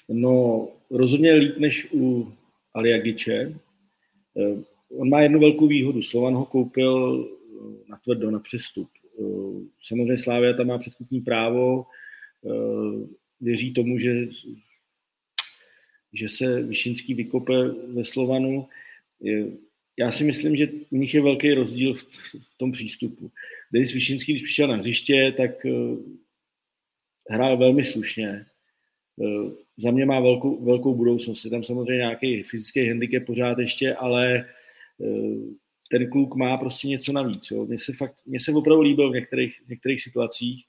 [SPEAKER 2] No, rozhodně líp než u Aliagiče. Eh, on má jednu velkou výhodu. Slovan ho koupil eh, na tvrdo, na přestup. Eh, samozřejmě Slávia tam má předkupní právo, věří tomu, že, že se Vyšinský vykope ve Slovanu. Já si myslím, že u nich je velký rozdíl v, v tom přístupu. Denis Vyšinský, když přišel na hřiště, tak hrál velmi slušně za mě má velkou, velkou budoucnost. Je tam samozřejmě nějaký fyzický handicap pořád ještě, ale eh, ten kluk má prostě něco navíc. Jo. Mně se, fakt, mně se opravdu líbil v některých, v některých situacích.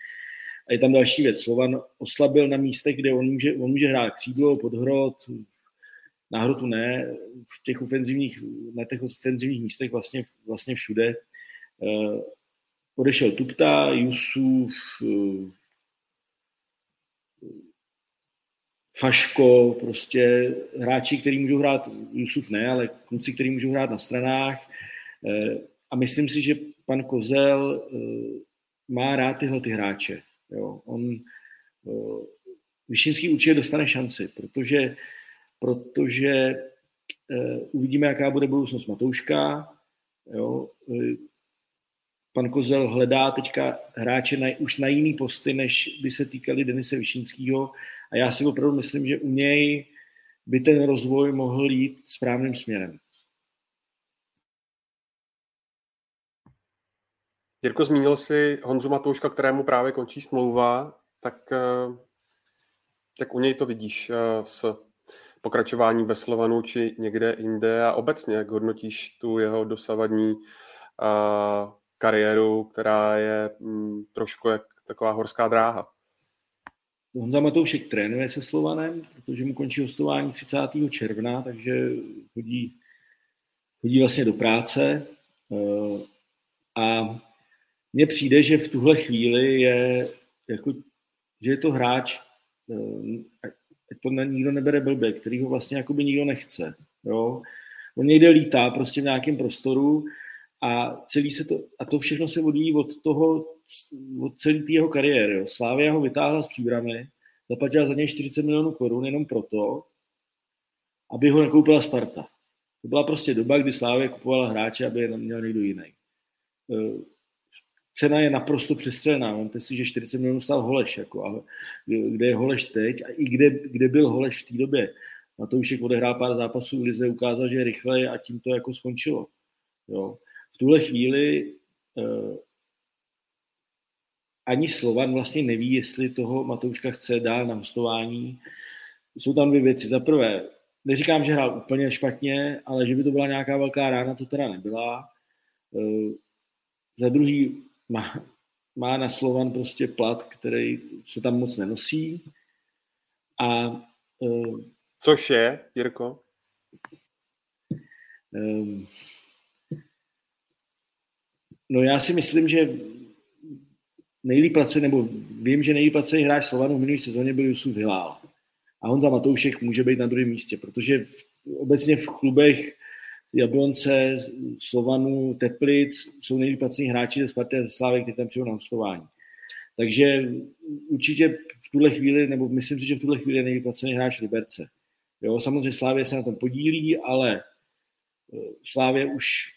[SPEAKER 2] A je tam další věc. Slovan oslabil na místech, kde on může, on může hrát křídlo, podhrot, na hrotu ne, v těch ofenzivních, na těch ofenzivních místech vlastně, vlastně všude. Uh, odešel Tupta, Jusuf, Faško, prostě hráči, kteří můžou hrát, Jusuf ne, ale kluci, kteří můžou hrát na stranách. Eh, a myslím si, že pan Kozel eh, má rád tyhle ty hráče. Jo. On, eh, Vyšinský určitě dostane šanci, protože, protože uvidíme, jaká bude budoucnost Matouška. Jo pan Kozel hledá teďka hráče na, už na jiný posty, než by se týkali Denise Višinského. A já si opravdu myslím, že u něj by ten rozvoj mohl jít správným směrem.
[SPEAKER 1] Jirko, zmínil si Honzu Matouška, kterému právě končí smlouva. tak jak u něj to vidíš s pokračování ve Slovanu či někde jinde a obecně, jak hodnotíš tu jeho dosavadní kariéru, která je mm, trošku jak taková horská dráha?
[SPEAKER 2] Honza Matoušek trénuje se Slovanem, protože mu končí hostování 30. června, takže chodí, chodí vlastně do práce. Eh, a mně přijde, že v tuhle chvíli je, jako, že je to hráč, eh, ať to nikdo nebere blbě, který ho vlastně jakoby nikdo nechce. Jo? On někde lítá prostě v nějakém prostoru a, celý se to, a to všechno se odvíjí od toho, od celé té jeho kariéry. Jo. Slávia ho vytáhla z příbramy, zaplatila za něj 40 milionů korun jenom proto, aby ho nekoupila Sparta. To byla prostě doba, kdy Slávia kupovala hráče, aby je měl někdo jiný. E, cena je naprosto přestřelená. Máte si, že 40 milionů stál Holeš. Jako, a kde je Holeš teď a i kde, kde byl Holeš v té době. Na to už odehrál pár zápasů Lize, ukázal, že je rychle a tím to jako skončilo. Jo. V tuhle chvíli uh, ani Slovan vlastně neví, jestli toho Matouška chce dál na hostování. Jsou tam dvě věci. Za prvé, neříkám, že hrál úplně špatně, ale že by to byla nějaká velká rána, to teda nebyla. Uh, za druhý, má, má na Slovan prostě plat, který se tam moc nenosí. A, uh,
[SPEAKER 1] Což je, Jirko?
[SPEAKER 2] Um, no já si myslím, že nejlíp placený, nebo vím, že nejlíp placený hráč Slovanu v minulé sezóně byl Jusuf Hilál. A Honza Matoušek může být na druhém místě, protože v, obecně v klubech Jablonce, Slovanu, Teplic jsou nejlíp placení hráči ze Sparty a Slávy, kteří tam přijou na hostování. Takže určitě v tuhle chvíli, nebo myslím si, že v tuhle chvíli je nejlíp placený hráč Liberce. Jo, samozřejmě Slávě se na tom podílí, ale eh, Slávě už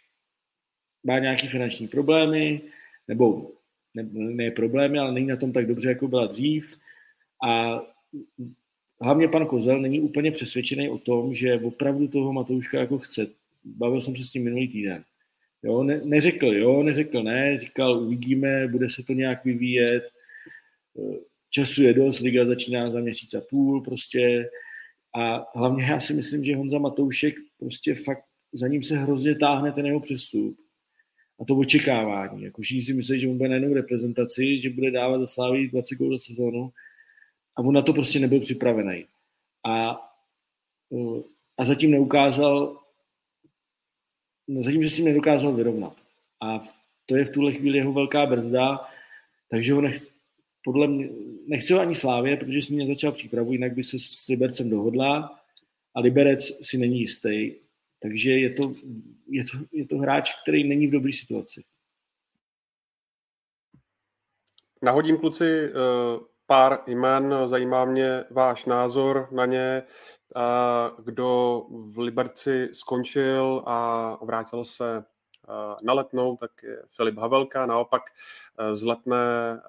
[SPEAKER 2] má nějaké finanční problémy, nebo ne, ne problémy, ale není na tom tak dobře, jako byla dřív. A hlavně pan Kozel není úplně přesvědčený o tom, že opravdu toho Matouška jako chce. Bavil jsem se s tím minulý týden. Jo, ne, neřekl jo, neřekl ne, říkal uvidíme, bude se to nějak vyvíjet. Času je dost, liga začíná za měsíc a půl prostě. A hlavně já si myslím, že Honza Matoušek prostě fakt za ním se hrozně táhne ten jeho přestup a to očekávání. Jako všichni si myslí, že on bude na jinou reprezentaci, že bude dávat za Sláví 20 gólů za sezónu a on na to prostě nebyl připravený. A, eh, a zatím neukázal, zatím, že s tím nedokázal vyrovnat. A to je v tuhle chvíli jeho velká brzda, takže ho nech, podle mě, nechce ho ani Slávě, protože s ním začal přípravu, jinak by se s Libercem dohodla a Liberec si není jistý. Takže je to, je to, je to hráč, který není v dobré situaci.
[SPEAKER 1] Nahodím kluci eh, pár jmen, zajímá mě váš názor na ně. Kdo v Liberci skončil a vrátil se eh, na letnou, tak je Filip Havelka. Naopak eh, z letné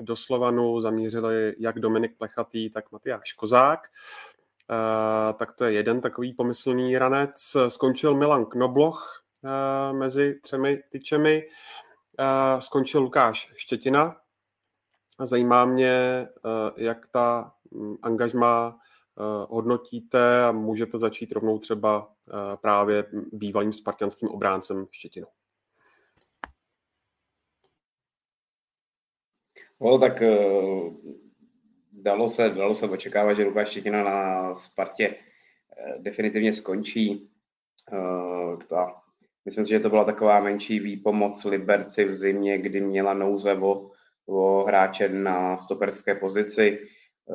[SPEAKER 1] do Slovanu zamířili jak Dominik Plechatý, tak Matyáš Kozák. Uh, tak to je jeden takový pomyslný ranec. Skončil Milan Knobloch uh, mezi třemi tyčemi. Uh, skončil Lukáš Štětina. Zajímá mě, jak ta um, angažma hodnotíte a můžete začít rovnou třeba právě bývalým spartianským obráncem Štětinou.
[SPEAKER 3] No, tak dalo se, dalo se očekávat, že Lukáš Štětina na Spartě eh, definitivně skončí. Eh, ta, myslím si, že to byla taková menší výpomoc Liberci v zimě, kdy měla nouze o, o hráče na stoperské pozici.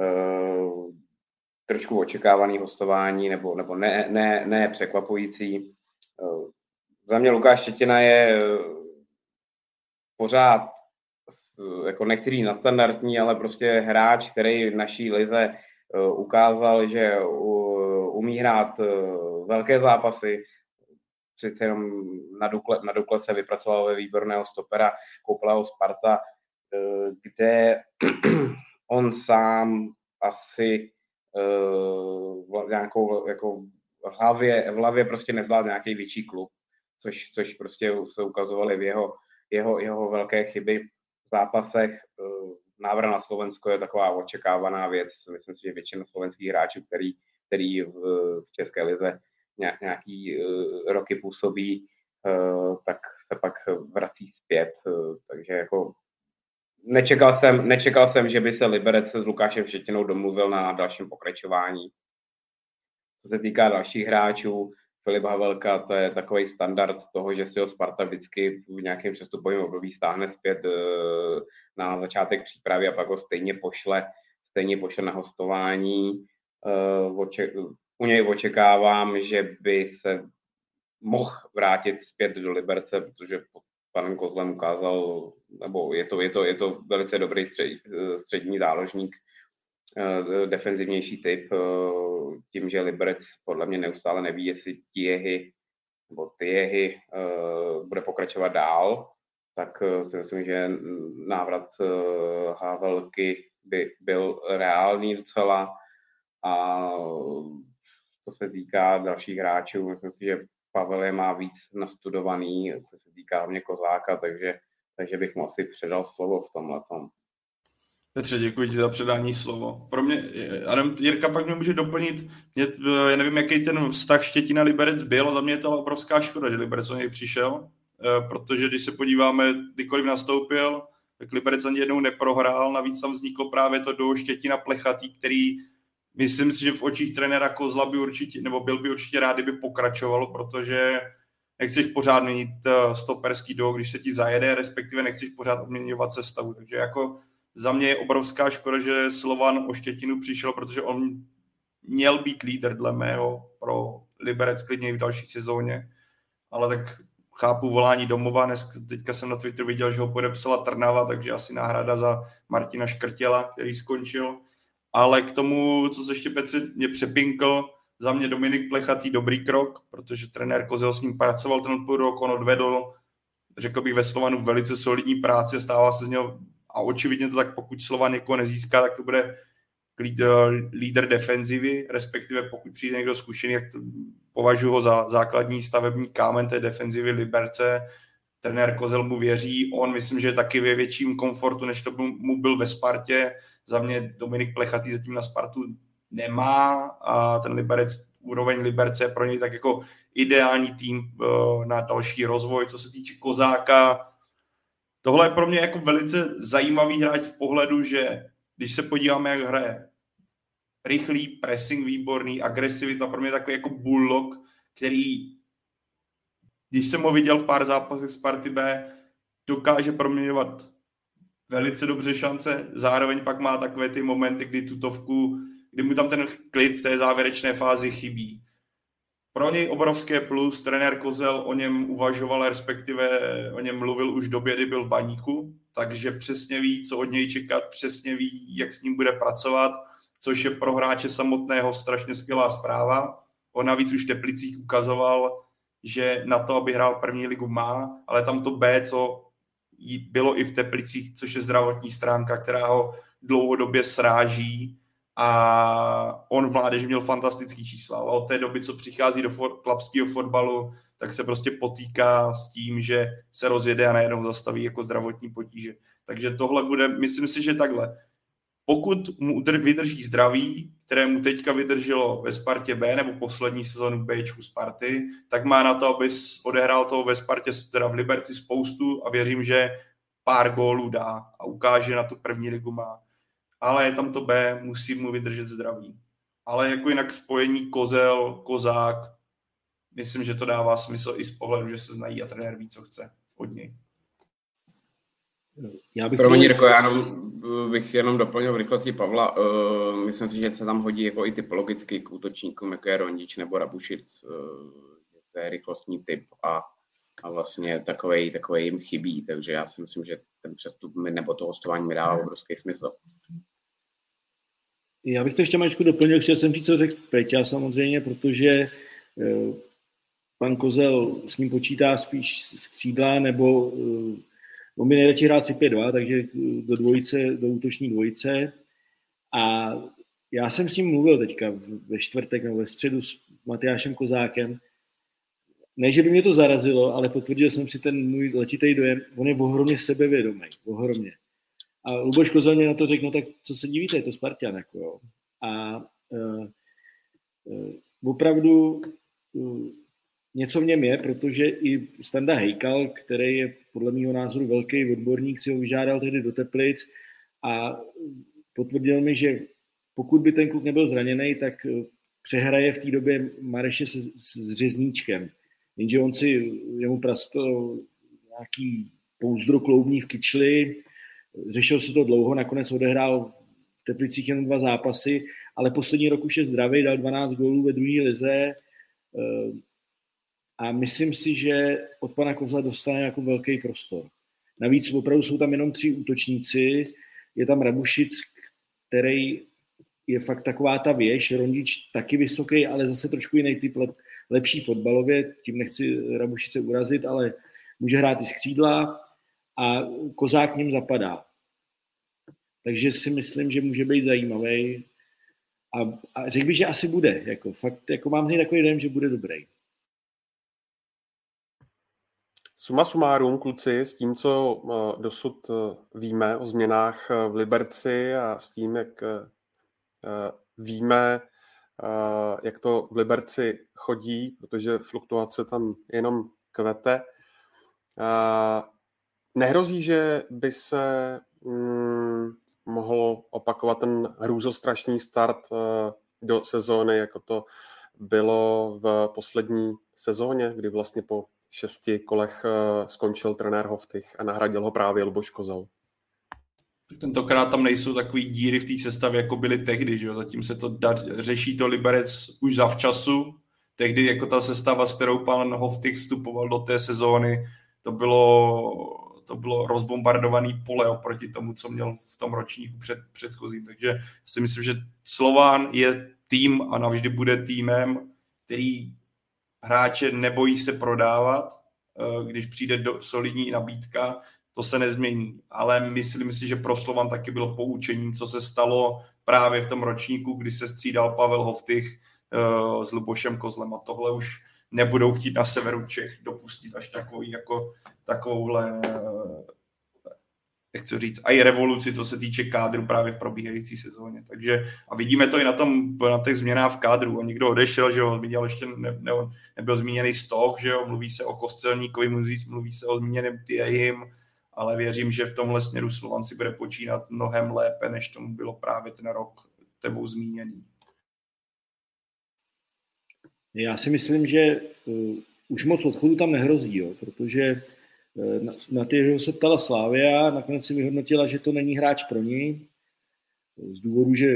[SPEAKER 3] Eh, trošku očekávaný hostování, nebo, nebo ne, ne, ne překvapující. Za mě Lukáš Štětina je pořád jako nechci říct nadstandardní, ale prostě hráč, který v naší lize eh, ukázal, že umí hrát eh, velké zápasy, přece jenom na Dukle, na Dukle se vypracoval ve výborného stopera, koupila ho Sparta, eh, kde (clears throat) on sám asi uh, nějakou jako v hlavě, v hlavě prostě nezvládl nějaký větší klub, což, což prostě se ukazovaly v jeho, jeho, jeho velké chyby zápasech. Eh, návrat na Slovensko je taková očekávaná věc. Myslím si, že většina slovenských hráčů, který, který v, České lize nějaký uh, roky působí, uh, tak se pak vrací zpět. Takže jako nečekal jsem, nečekal jsem, že by se Liberec s Lukášem Šetinou domluvil na dalším pokračování. Co se týká dalších hráčů, Filip Havelka, to je takový standard toho, že si ho Sparta vždycky v nějakém přestupovém období stáhne zpět na začátek přípravy a pak ho stejně pošle, stejně pošle na hostování. U něj očekávám, že by se mohl vrátit zpět do Liberce, protože pod panem Kozlem ukázal, nebo je to, je to, je to velice dobrý střed, střední záložník, eh, defenzivnější typ, eh, tím, že Liberec podle mě neustále neví, jestli Tiehy nebo Tiehy eh, bude pokračovat dál, tak si myslím, že návrat Havelky by byl reálný docela a co se týká dalších hráčů, myslím si, že Pavel je má víc nastudovaný, co se týká mě Kozáka, takže, takže bych mu asi předal slovo v tomhle tom.
[SPEAKER 4] Petře, děkuji ti za předání slovo. Pro mě, Adam, Jirka pak mě může doplnit, mě, já nevím, jaký ten vztah Štětina Liberec byl, za mě je to obrovská škoda, že Liberec o něj přišel, eh, protože když se podíváme, kdykoliv nastoupil, tak Liberec ani jednou neprohrál, navíc tam vzniklo právě to do Štětina Plechatý, který myslím si, že v očích trenéra Kozla by určitě, nebo byl by určitě rád, kdyby pokračovalo, protože nechceš pořád měnit eh, stoperský do, když se ti zajede, respektive nechceš pořád obměňovat sestavu. Takže jako za mě je obrovská škoda, že Slovan o Štětinu přišel, protože on měl být lídr dle mého pro Liberec klidně i v další sezóně, ale tak chápu volání domova, Dnes, teďka jsem na Twitteru viděl, že ho podepsala Trnava, takže asi náhrada za Martina Škrtěla, který skončil. Ale k tomu, co se ještě Petře mě přepinkl, za mě Dominik Plechatý dobrý krok, protože trenér Kozel s ním pracoval ten půl rok, on odvedl, řekl bych ve Slovanu, velice solidní práci, stává se z něho a očividně to tak, pokud Slovan někoho nezíská, tak to bude líder defenzivy, respektive pokud přijde někdo zkušený, tak považuji ho za základní stavební kámen té defenzivy Liberce. Trenér Kozel mu věří, on myslím, že je taky ve větším komfortu, než to mu byl ve Spartě za mě Dominik Plechatý zatím na Spartu nemá a ten Liberec, úroveň Liberce je pro něj tak jako ideální tým eh, na další rozvoj. Co se týče Kozáka, tohle je pro mě jako velice zajímavý hráč z pohledu, že když se podíváme, jak hraje, rychlý, pressing výborný, agresivita, pro mě takový jako bulldog, který, když jsem ho viděl v pár zápasech Sparty B, dokáže proměňovat velice dobře šance, zároveň pak má takové ty momenty, kdy tutovku, kdy mu tam ten klid v té závěrečné fázi chybí. Pro něj obrovské plus, trenér Kozel o něm uvažoval, respektive o něm mluvil už době, kdy byl v baníku, takže přesně ví, co od něj čekat, přesně ví, jak s ním bude pracovat, což je pro hráče samotného strašně skvělá zpráva. On navíc už v Teplicích ukazoval, že na to, aby hrál první ligu má, ale tam to B, co bylo i v Teplicích, což je zdravotní stránka, která ho dlouhodobě sráží a on v mládeži měl fantastický čísla, ale od té doby, co přichází do for, klapského fotbalu, tak se prostě potýká s tím, že se rozjede a najednou zastaví jako zdravotní potíže. Takže tohle bude, myslím si, že takhle. Pokud mu vydrží zdraví, které mu teďka vydrželo ve Spartě B nebo poslední sezónu v Bčku Sparty, tak má na to, aby odehrál to ve Spartě, teda v Liberci spoustu a věřím, že pár gólů dá a ukáže na tu první ligu má. Ale je tam to B, musí mu vydržet zdraví. Ale jako jinak spojení Kozel, Kozák, myslím, že to dává smysl i z pohledu, že se znají a trenér ví, co chce od něj.
[SPEAKER 3] Já bych Promiň, Jirko, já jenom, bych jenom doplnil v rychlosti Pavla. Uh, myslím si, že se tam hodí jako i typologicky k útočníkům, jako je Rondič nebo Rabušic. Uh, to je rychlostní typ a, a vlastně takovej, takovej jim chybí, takže já si myslím, že ten přestup mi, nebo to hostování mi dává obrovský smysl.
[SPEAKER 2] Já bych to ještě mačku doplnil, chtěl jsem říct, co řekl Peťa samozřejmě, protože uh, pan Kozel s ním počítá spíš z křídla nebo On by nejradši hrát 3-5-2, takže do dvojice, do útoční dvojice. A já jsem s ním mluvil teďka ve čtvrtek nebo ve středu s Matyášem Kozákem. Ne, že by mě to zarazilo, ale potvrdil jsem si ten můj letitý dojem. On je ohromně sebevědomý, ohromně. A Luboš Kozel mě na to řekl, no tak co se divíte, je to Spartan. Jako, jo. A uh, uh, opravdu uh, něco v něm je, protože i Standa Hejkal, který je podle mého názoru velký odborník, si ho vyžádal tehdy do Teplic a potvrdil mi, že pokud by ten kluk nebyl zraněný, tak přehraje v té době Mareše s, s Řezníčkem. Jenže on si, jemu praskl nějaký pouzdro kloubní v kyčli, řešil se to dlouho, nakonec odehrál v Teplicích jen dva zápasy, ale poslední rok už je zdravý, dal 12 gólů ve druhé lize. Eh, a myslím si, že od pana Kozla dostane jako velký prostor. Navíc opravdu jsou tam jenom tři útočníci, je tam Rabušic, který je fakt taková ta věž, Rondič taky vysoký, ale zase trošku jiný typ, lepší fotbalově, tím nechci Rabušice urazit, ale může hrát i z křídla a Kozák ním zapadá. Takže si myslím, že může být zajímavý. A, a řekl bych, že asi bude. Jako, fakt, jako mám takový dojem, že bude dobrý.
[SPEAKER 1] Suma sumárum, kluci, s tím, co uh, dosud uh, víme o změnách v Liberci a s tím, jak víme, jak to v Liberci chodí, protože fluktuace tam jenom kvete, Nehrozí, že by se mm, mohl opakovat ten hrůzostrašný start uh, do sezóny, jako to bylo v poslední sezóně, kdy vlastně po šesti kolech uh, skončil trenér Hoftych a nahradil ho právě Luboš
[SPEAKER 4] Tentokrát tam nejsou takový díry v té sestavě, jako byly tehdy, že jo? Zatím se to da, řeší to Liberec už zavčasu. Tehdy jako ta sestava, s kterou pan Hoftych vstupoval do té sezóny, to bylo to bylo rozbombardovaný pole oproti tomu, co měl v tom ročníku před, předchozím. Takže si myslím, že Slován je tým a navždy bude týmem, který hráče nebojí se prodávat, eh, když přijde do solidní nabídka, to se nezmění. Ale myslím si, že pro Slovan taky bylo poučením, co se stalo právě v tom ročníku, kdy se střídal Pavel Hoftych uh, s Lubošem Kozlem a tohle už nebudou chtít na severu Čech dopustit až takový, jako takovouhle jak chci říct, a i revoluci, co se týče kádru právě v probíhající sezóně. Takže a vidíme to i na, tom, na těch změnách v kádru. A někdo odešel, že jo, zmínil ještě ne, ne, nebyl zmíněný Stoch, že jo, mluví se o Kostelníkovi, mluví, mluví se o zmíněném Tiehim, ale věřím, že v tomhle směru Slovan si bude počínat mnohem lépe, než tomu bylo právě ten rok tebou zmíněný.
[SPEAKER 2] Já si myslím, že uh, už moc odchodu tam nehrozí, jo, protože uh, na, na ty, se ptala Slávia, nakonec si vyhodnotila, že to není hráč pro ní, z důvodu, že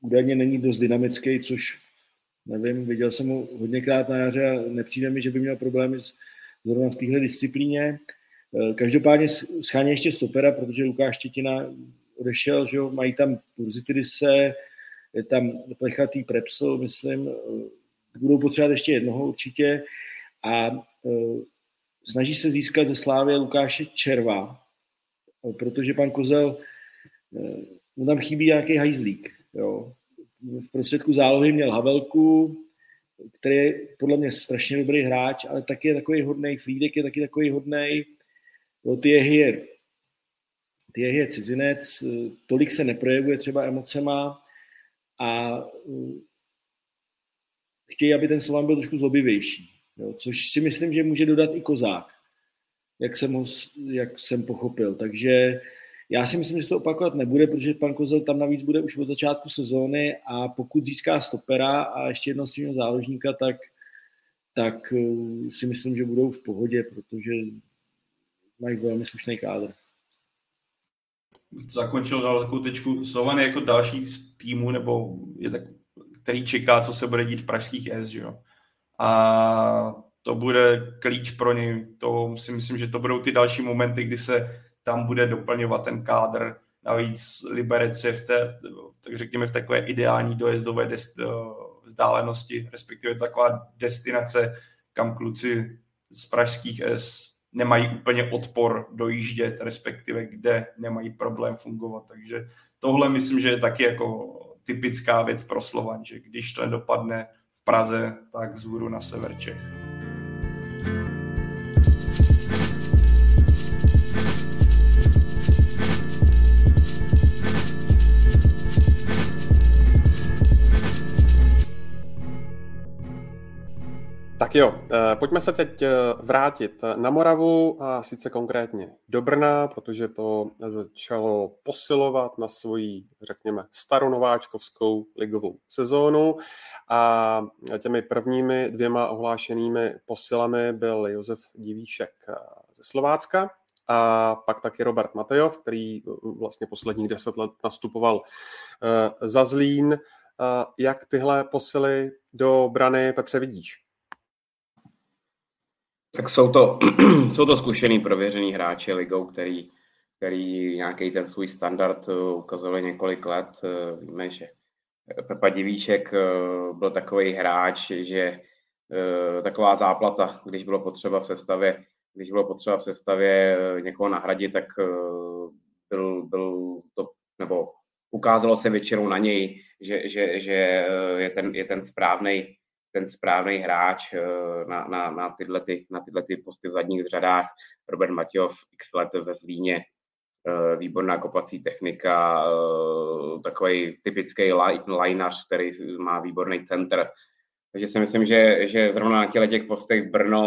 [SPEAKER 2] údajně není dost dynamický, což nevím, viděl jsem ho hodněkrát na jaře a nepřijde mi, že by měl problémy zrovna v téhle disciplíně. Uh, každopádně schání ještě stopera, protože Lukáš Štětina odešel, že jo, mají tam Purzitidise, je tam plechatý Prepsel, myslím, budou potřebovat ještě jednoho určitě a uh, snaží se získat ze Slávy Lukáše Červa, protože pan Kozel, mu tam chybí nějaký hajzlík. Jo. V prostředku zálohy měl Havelku, který je podle mě strašně dobrý hráč, ale taky je takový hodný. Frídek je taky takový hodný. Ty je, ty je cizinec, tolik se neprojevuje třeba emocema a chtějí, aby ten Slovan byl trošku zlobivější. Jo, což si myslím, že může dodat i Kozák, jak jsem, ho, jak jsem pochopil. Takže já si myslím, že se to opakovat nebude, protože pan Kozel tam navíc bude už od začátku sezóny a pokud získá stopera a ještě jednoho středního záložníka, tak, tak eh, si myslím, že budou v pohodě, protože mají velmi slušný kádr.
[SPEAKER 4] Zakončil dal takovou tečku. Slovan jako další z týmu, nebo je tak který čeká, co se bude dít v pražských S, že jo. A to bude klíč pro ně. To si myslím, že to budou ty další momenty, kdy se tam bude doplňovat ten kádr. Navíc Liberec je v té, tak řekněme, v takové ideální dojezdové dest, vzdálenosti, respektive taková destinace, kam kluci z pražských S nemají úplně odpor dojíždět, respektive kde nemají problém fungovat. Takže tohle myslím, že je taky jako typická věc pro Slovan, že když to nedopadne v Praze, tak z na sever Čech.
[SPEAKER 1] Jo, eh, pojďme se teď eh, vrátit na Moravu a sice konkrétně do Brna, protože to začalo posilovat na svoji, řekněme, staronováčkovskou ligovou sezónu a těmi prvními dvěma ohlášenými posilami byl Josef Divíšek eh, ze Slovácka a pak taky Robert Matejov, který vlastně posledních deset let nastupoval za Zlín. Jak tyhle posily do brany Petře vidíš?
[SPEAKER 3] Tak jsou to, (clears throat) jsou to zkušený, prověřený hráči ligou, který, který nějaký ten svůj standard eh, ukazovali několik let. Eh, víme, že Pepa Divíček eh, byl takový hráč, že taková záplata, když bylo potřeba v sestavě, když bylo potřeba v sestavě někoho nahradit, tak byl, byl to, nebo ukázalo se většinou na něj, že, že, že je ten, je ten správný ten správný hráč eh, na, na, na, tyhle, ty, na tyhle ty posty v zadních řadách. Robert Matějov x let ve Zlíně, eh, výborná kopací technika, eh, takový typický lineař, který má výborný center. Takže si myslím, že, že zrovna na těle těch postech Brno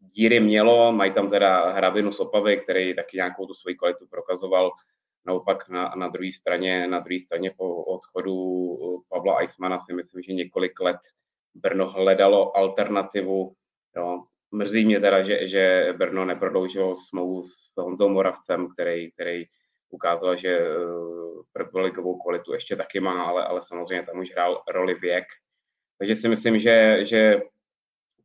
[SPEAKER 3] díry mělo, mají tam teda Hrabinu z Opavy, který taky nějakou tu svoji kvalitu prokazoval. Naopak na, na druhé straně, na druhé straně po odchodu Pavla Eismana si myslím, že několik let Brno hledalo alternativu. Jo. Mrzí mě teda, že, že Brno neprodloužilo smlouvu s Honzou Moravcem, který, který ukázal, že eh, prvoligovou kvalitu ještě taky má, ale, ale samozřejmě tam už hrál roli věk. Takže si myslím, že, že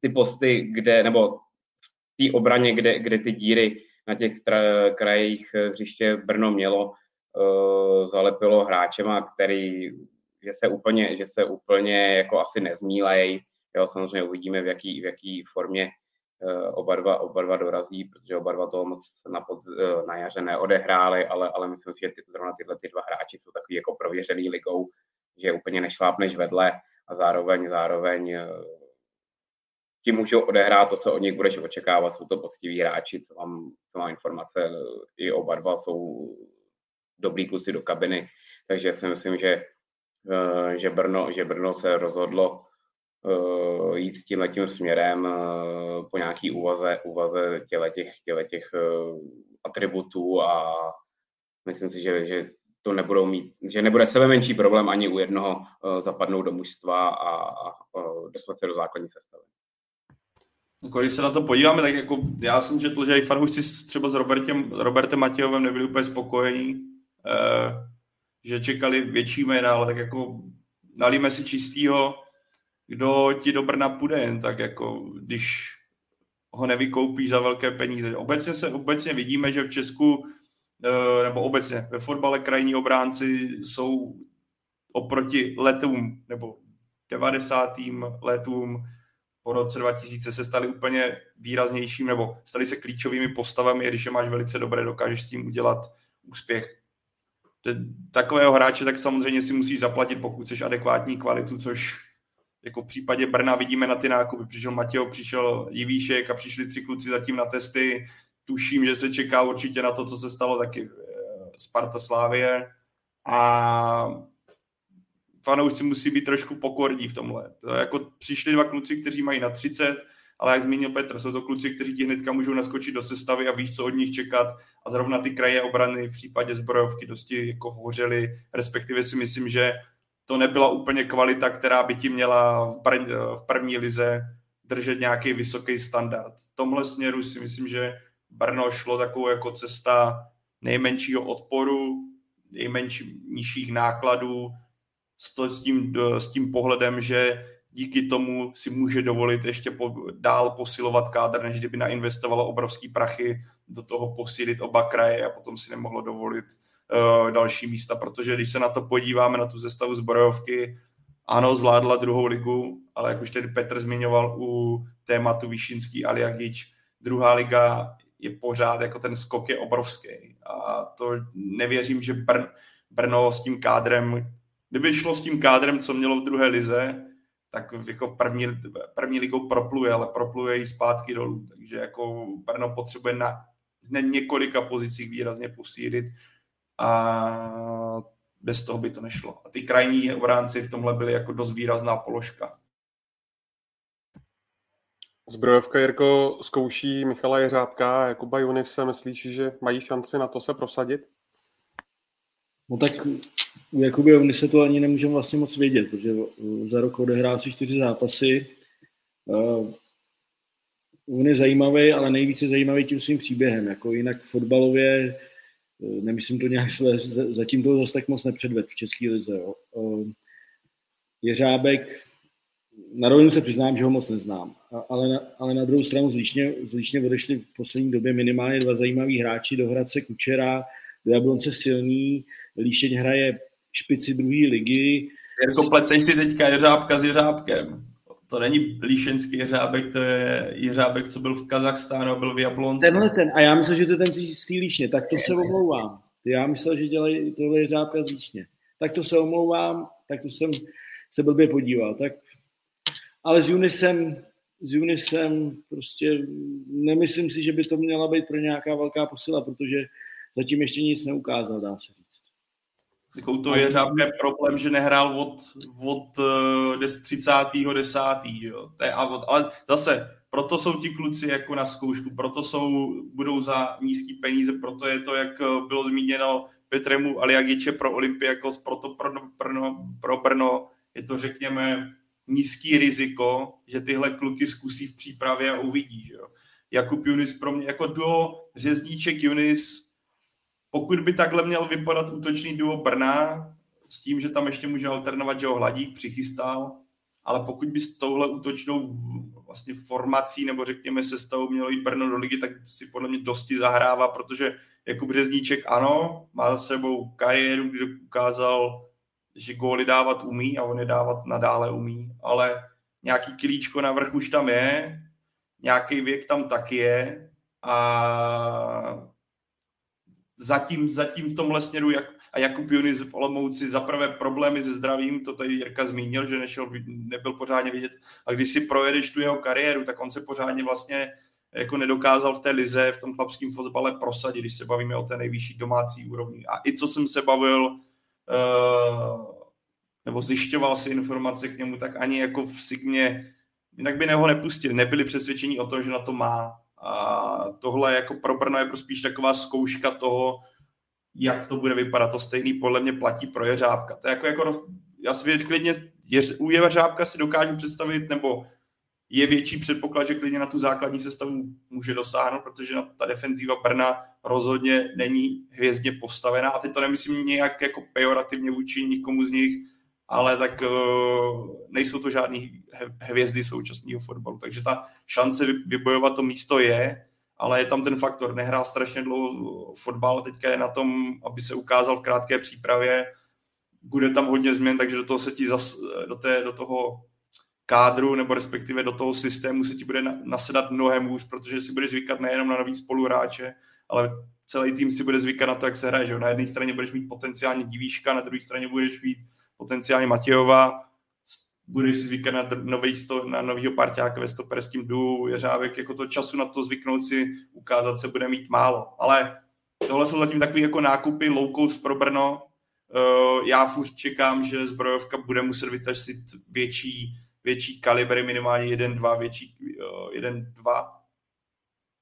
[SPEAKER 3] ty posty, kde, nebo v té obraně, kde, kde ty díry na těch stra- krajích hřiště Brno mělo, uh, zalepilo hráčema, který že se úplně, že se úplně jako asi nezmílej. Jo, samozřejmě uvidíme, v jaký, v jaký formě uh, oba, dva, oba dva dorazí, protože oba dva toho moc na, pod, uh, na jaře neodehráli, ale, ale myslím si, že ty, zrovna tyhle ty dva hráči jsou takový jako prověřený ligou, že úplně nešlápneš vedle a zároveň, zároveň uh, ti můžou odehrát to, co od nich budeš očekávat. Jsou to poctiví hráči, co mám, co mám informace, i oba dva jsou dobrý kusy do kabiny, takže si myslím, že Eh, že Brno, že Brno se rozhodlo uh, jít s tím letím směrem uh, po nějaký úvaze, úvaze těle těch, těle těch atributů a myslím si, že, že to nebudou mít, že nebude sebe menší problém ani u jednoho zapadnout do mužstva a, a dostat se do základní sestavy.
[SPEAKER 4] Jako, když se na to podíváme, tak jako já jsem četl, že i fanoušci třeba s Robertem, Robertem Matějovem nebyli úplně spokojení. Uh, že čekali větší jména, ale tak jako nalíme si čistýho, kdo ti do Brna půjde, jen tak jako když ho nevykoupí za velké peníze. Obecně se obecně vidíme, že v Česku eh, nebo obecně ve fotbale krajní obránci jsou oproti letům nebo 90. letům po roce 2000 se stali úplně výraznějším nebo stali se klíčovými postavami, když je máš velice dobré, dokážeš s tím udělat úspěch takového hráče tak samozřejmě si musí zaplatit, pokud chceš adekvátní kvalitu, což jako v případě Brna vidíme na ty nákupy. Přišel Matějo, přišel Jivíšek a přišli tři kluci zatím na testy. Tuším, že se čeká určitě na to, co se stalo taky eh, Sparta Slávie. A fanoušci musí být trošku pokorní v tomhle. To jako přišli dva kluci, kteří mají na 30, ale jak zmínil Petr, jsou to kluci, kteří ti hnedka můžou naskočit do sestavy a víš, co od nich čekat a zrovna ty kraje obrany v případě zbrojovky dosti jako hovořili, respektive si myslím, že to nebyla úplně kvalita, která by ti měla v, prv, v první lize držet nějaký vysoký standard. V tomhle směru si myslím, že Brno šlo takovou jako cesta nejmenšího odporu, nejmenších nižších nákladů, s, to, s, tím, s tím pohledem, že díky tomu si může dovolit ještě po, dál posilovat kádr, než kdyby nainvestovalo obrovský prachy do toho posílit oba kraje a potom si nemohlo dovolit uh, další místa, protože když se na to podíváme, na tu zestavu zbrojovky, ano, zvládla druhou ligu, ale jak už tedy Petr zmiňoval u tématu Výšinský Aliagič, druhá liga je pořád, jako ten skok je obrovský. A to nevěřím, že Brn, Brno s tím kádrem, kdyby šlo s tím kádrem, co mělo v druhé lize, tak jako v první, první ligou propluje, ale propluje i zpátky dolů. Takže jako Brno potřebuje na, na několika pozicích výrazně posílit a bez toho by to nešlo. A ty krajní obránci v tomhle byly jako dost výrazná položka.
[SPEAKER 1] Zbrojovka Jirko zkouší Michala Jeřábka a Jakuba Junise. Myslíš, že mají šanci na to se prosadit?
[SPEAKER 2] No tak u Jakuby Junise to ani nemůžeme vlastně moc vědět, protože za rok odehrál si čtyři zápasy. Uh, on je zajímavý, ale nejvíce zajímavý tím svým příběhem. Jako jinak fotbalově, uh, nemyslím to nějak, zatím to zase tak moc nepředved v České lize. Jo. Jeřábek na rovinu se přiznám, že ho moc neznám, ale na, ale na druhou stranu z Líšně odešli v poslední době minimálně dva zajímaví hráči do Hradce Kučera, do Jablonce silný, Líšeň hraje špici druhé ligy.
[SPEAKER 4] Jirko, pletej si teďka Jeřábka s Jeřábkem. To není líšenský Jeřábek, to je Jeřábek, co byl v Kazachstánu, byl v Jablonce.
[SPEAKER 2] Tenhle ten, a já myslím, že to je ten z té Líšně, tak to se omlouvám. Já myslel, že dělají tohle Jeřábka z Líšně. Tak to se omlouvám, tak to jsem se blbě podíval. Tak ale s Unisem, s Unisem prostě nemyslím si, že by to měla být pro nějaká velká posila, protože zatím ještě nic neukázal, dá se říct.
[SPEAKER 4] Takovou to je žádný problém, že nehrál od, od 30. Eh, 10. Jo. To je, ale zase, proto jsou ti kluci jako na zkoušku, proto jsou, budou za nízký peníze, proto je to, jak eh, bylo zmíněno Petremu Aliagiče pro Olympiakos, proto pro, pro, pro Brno je to, řekněme, nízký riziko, že tyhle kluky zkusí v přípravě a uvidí. Že jo. Jakub Junis pro mě jako duo Řezníček Junis, pokud by takhle měl vypadat útočný duo Brna, s tím, že tam ještě může alternovat, že ho Hladík přichystal, ale pokud by s touhle útočnou vlastně formací nebo řekněme sestavou mělo jít Brno do ligy, tak si podle mě dosti zahrává, protože Jakub Řezníček ano, má za sebou kariéru, kdy ukázal že góly dávat umí a on je dávat nadále umí, ale nějaký kilíčko na vrch už tam je, nějaký věk tam taky je a zatím, zatím v tomhle směru jak, a Jakub Junis v Olomouci za prvé problémy se zdravím, to tady Jirka zmínil, že nešel, nebyl pořádně vidět a když si projedeš tu jeho kariéru, tak on se pořádně vlastně jako nedokázal v té lize, v tom chlapském fotbale prosadit, když se bavíme o té nejvyšší domácí úrovni. A i co jsem se bavil Eh, nebo zjišťoval si informace k němu, tak ani jako v Sigmě, jinak by ho nepustil, nebyli přesvědčení o tom, že na to má. A tohle jako pro Brno je spíš taková zkouška toho, jak to bude vypadat. To stejný podle mě platí pro Jeřábka. To je jako, jako já si klidně, u Jeřábka si dokážu představit, nebo je větší předpoklad, že klidně na tu základní sestavu může dosáhnout, protože ta defenzíva Brna rozhodně není hvězdně postavená. A teď to nemyslím nějak jako pejorativně vůči nikomu z nich, ale tak uh, nejsou to žádný hvězdy současného fotbalu. Takže ta šance vybojovat to místo je, ale je tam ten faktor, nehrál strašně dlouho fotbal, teďka je na tom, aby se ukázal v krátké přípravě, bude tam hodně změn, takže do toho se ti zas, do, té, do toho kádru nebo respektive do toho systému se ti bude nasedat mnohem hůř, protože si budeš zvykat nejenom na nový spoluhráče, ale celý tým si bude zvykat na to, jak se hraje. Že? Na jedné straně budeš mít potenciálně Divíška, na druhé straně budeš mít potenciálně Matějova, budeš si zvykat na, nový sto, na novýho parťáka ve stoperském dů, Jeřávek, jako to času na to zvyknout si ukázat se bude mít málo. Ale tohle jsou zatím takové jako nákupy low cost pro Brno. Uh, já furt čekám, že zbrojovka bude muset vytažit větší větší kalibry, minimálně jeden, dva větší, eh, jeden, dva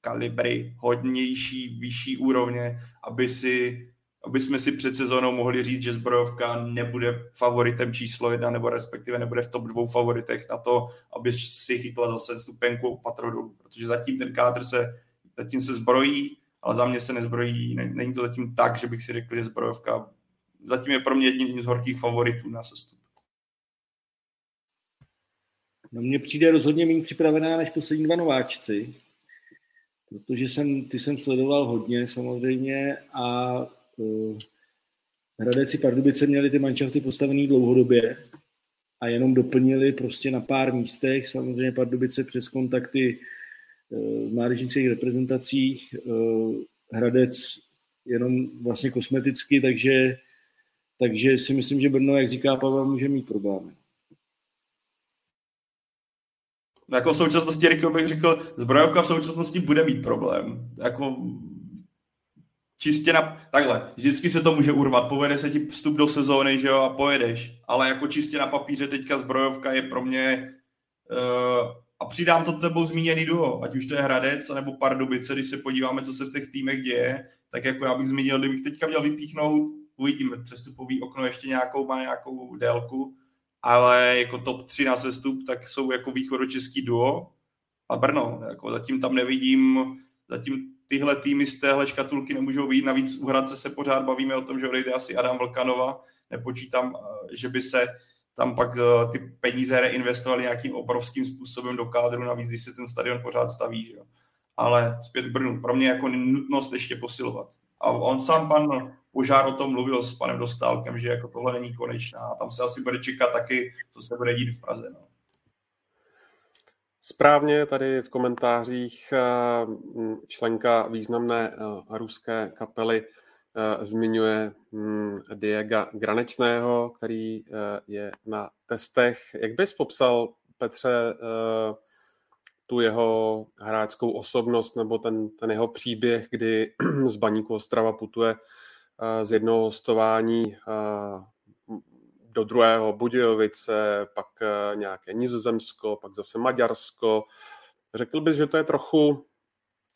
[SPEAKER 4] kalibry, hodnější, vyšší úrovně, aby si aby jsme si před sezónou mohli říct, že zbrojovka nebude favoritem číslo jedna, nebo respektive nebude v top dvou favoritech na to, aby si chytla zase stupenku patro dolů. Protože zatím ten kádr se, zatím se zbrojí, ale za mě se nezbrojí. Není to zatím tak, že bych si řekl, že zbrojovka zatím je pro mě jedním z horkých favoritů na sestup.
[SPEAKER 2] No mně přijde rozhodně méně připravená než poslední dva nováčci, protože jsem, ty jsem sledoval hodně samozřejmě a Hradec i Pardubice měli ty manšafty postavený dlouhodobě a jenom doplnili prostě na pár místech, samozřejmě Pardubice přes kontakty uh, v mládežnických reprezentacích, uh, Hradec jenom vlastně kosmeticky, takže, takže si myslím, že Brno, jak říká Pavel, může mít problémy.
[SPEAKER 4] No jako v současnosti, bych řekl, zbrojovka v současnosti bude mít problém. Jako čistě na, takhle, vždycky se to může urvat, povede se ti vstup do sezóny, že jo, a pojedeš, ale jako čistě na papíře teďka zbrojovka je pro mě uh, a přidám to tebou zmíněný duo, ať už to je Hradec nebo Pardubice, když se podíváme, co se v těch týmech děje, tak jako já bych zmínil, kdybych teďka měl vypíchnout, uvidíme, přestupový okno ještě nějakou má nějakou délku, ale jako top 3 na sestup, tak jsou jako východočeský duo a Brno. Jako zatím tam nevidím, zatím tyhle týmy z téhle škatulky nemůžou vyjít. Navíc u Hradce se pořád bavíme o tom, že odejde asi Adam Vlkanova. Nepočítám, eh, že by se tam pak eh, ty peníze reinvestovali nějakým obrovským způsobem do kádru, navíc když se ten stadion pořád staví. Že jo. Ale zpět Brnu, pro mě jako nutnost ještě posilovat. A on sám pan Požár o tom mluvil s panem Dostálkem, že jako tohle není konečná. Tam se asi bude čekat taky, co se bude dít v Praze. No.
[SPEAKER 1] Správně tady v komentářích eh, členka významné eh, ruské kapely eh, zmiňuje hm, Diega Granečného, který je na testech. Jak bys popsal, Petře, tu jeho hráčskou osobnost nebo ten, ten jeho příběh, kdy (clears throat) z Baníku Ostrava putuje z jednoho hostování do druhého Budějovice, pak nějaké Nizozemsko, pak zase Maďarsko. Řekl bys, že to je trochu,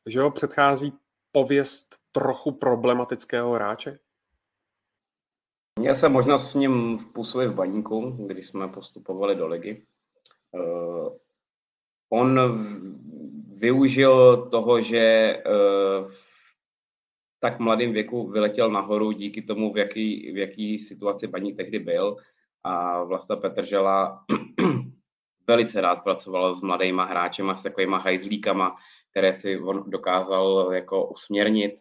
[SPEAKER 1] že ho předchází pověst trochu problematického hráče?
[SPEAKER 3] Měl jsem možnost s ním působit v baníku, když jsme postupovali do ligy. Uh, on využil toho, že uh, tak mladém věku vyletěl nahoru díky tomu, v jaký, v jaký situaci paní tehdy byl. A Vlasta Petržela (clears throat) velice rád pracoval s mladýma hráčema, s takovýma hajzlíkama, které si on dokázal jako usměrnit.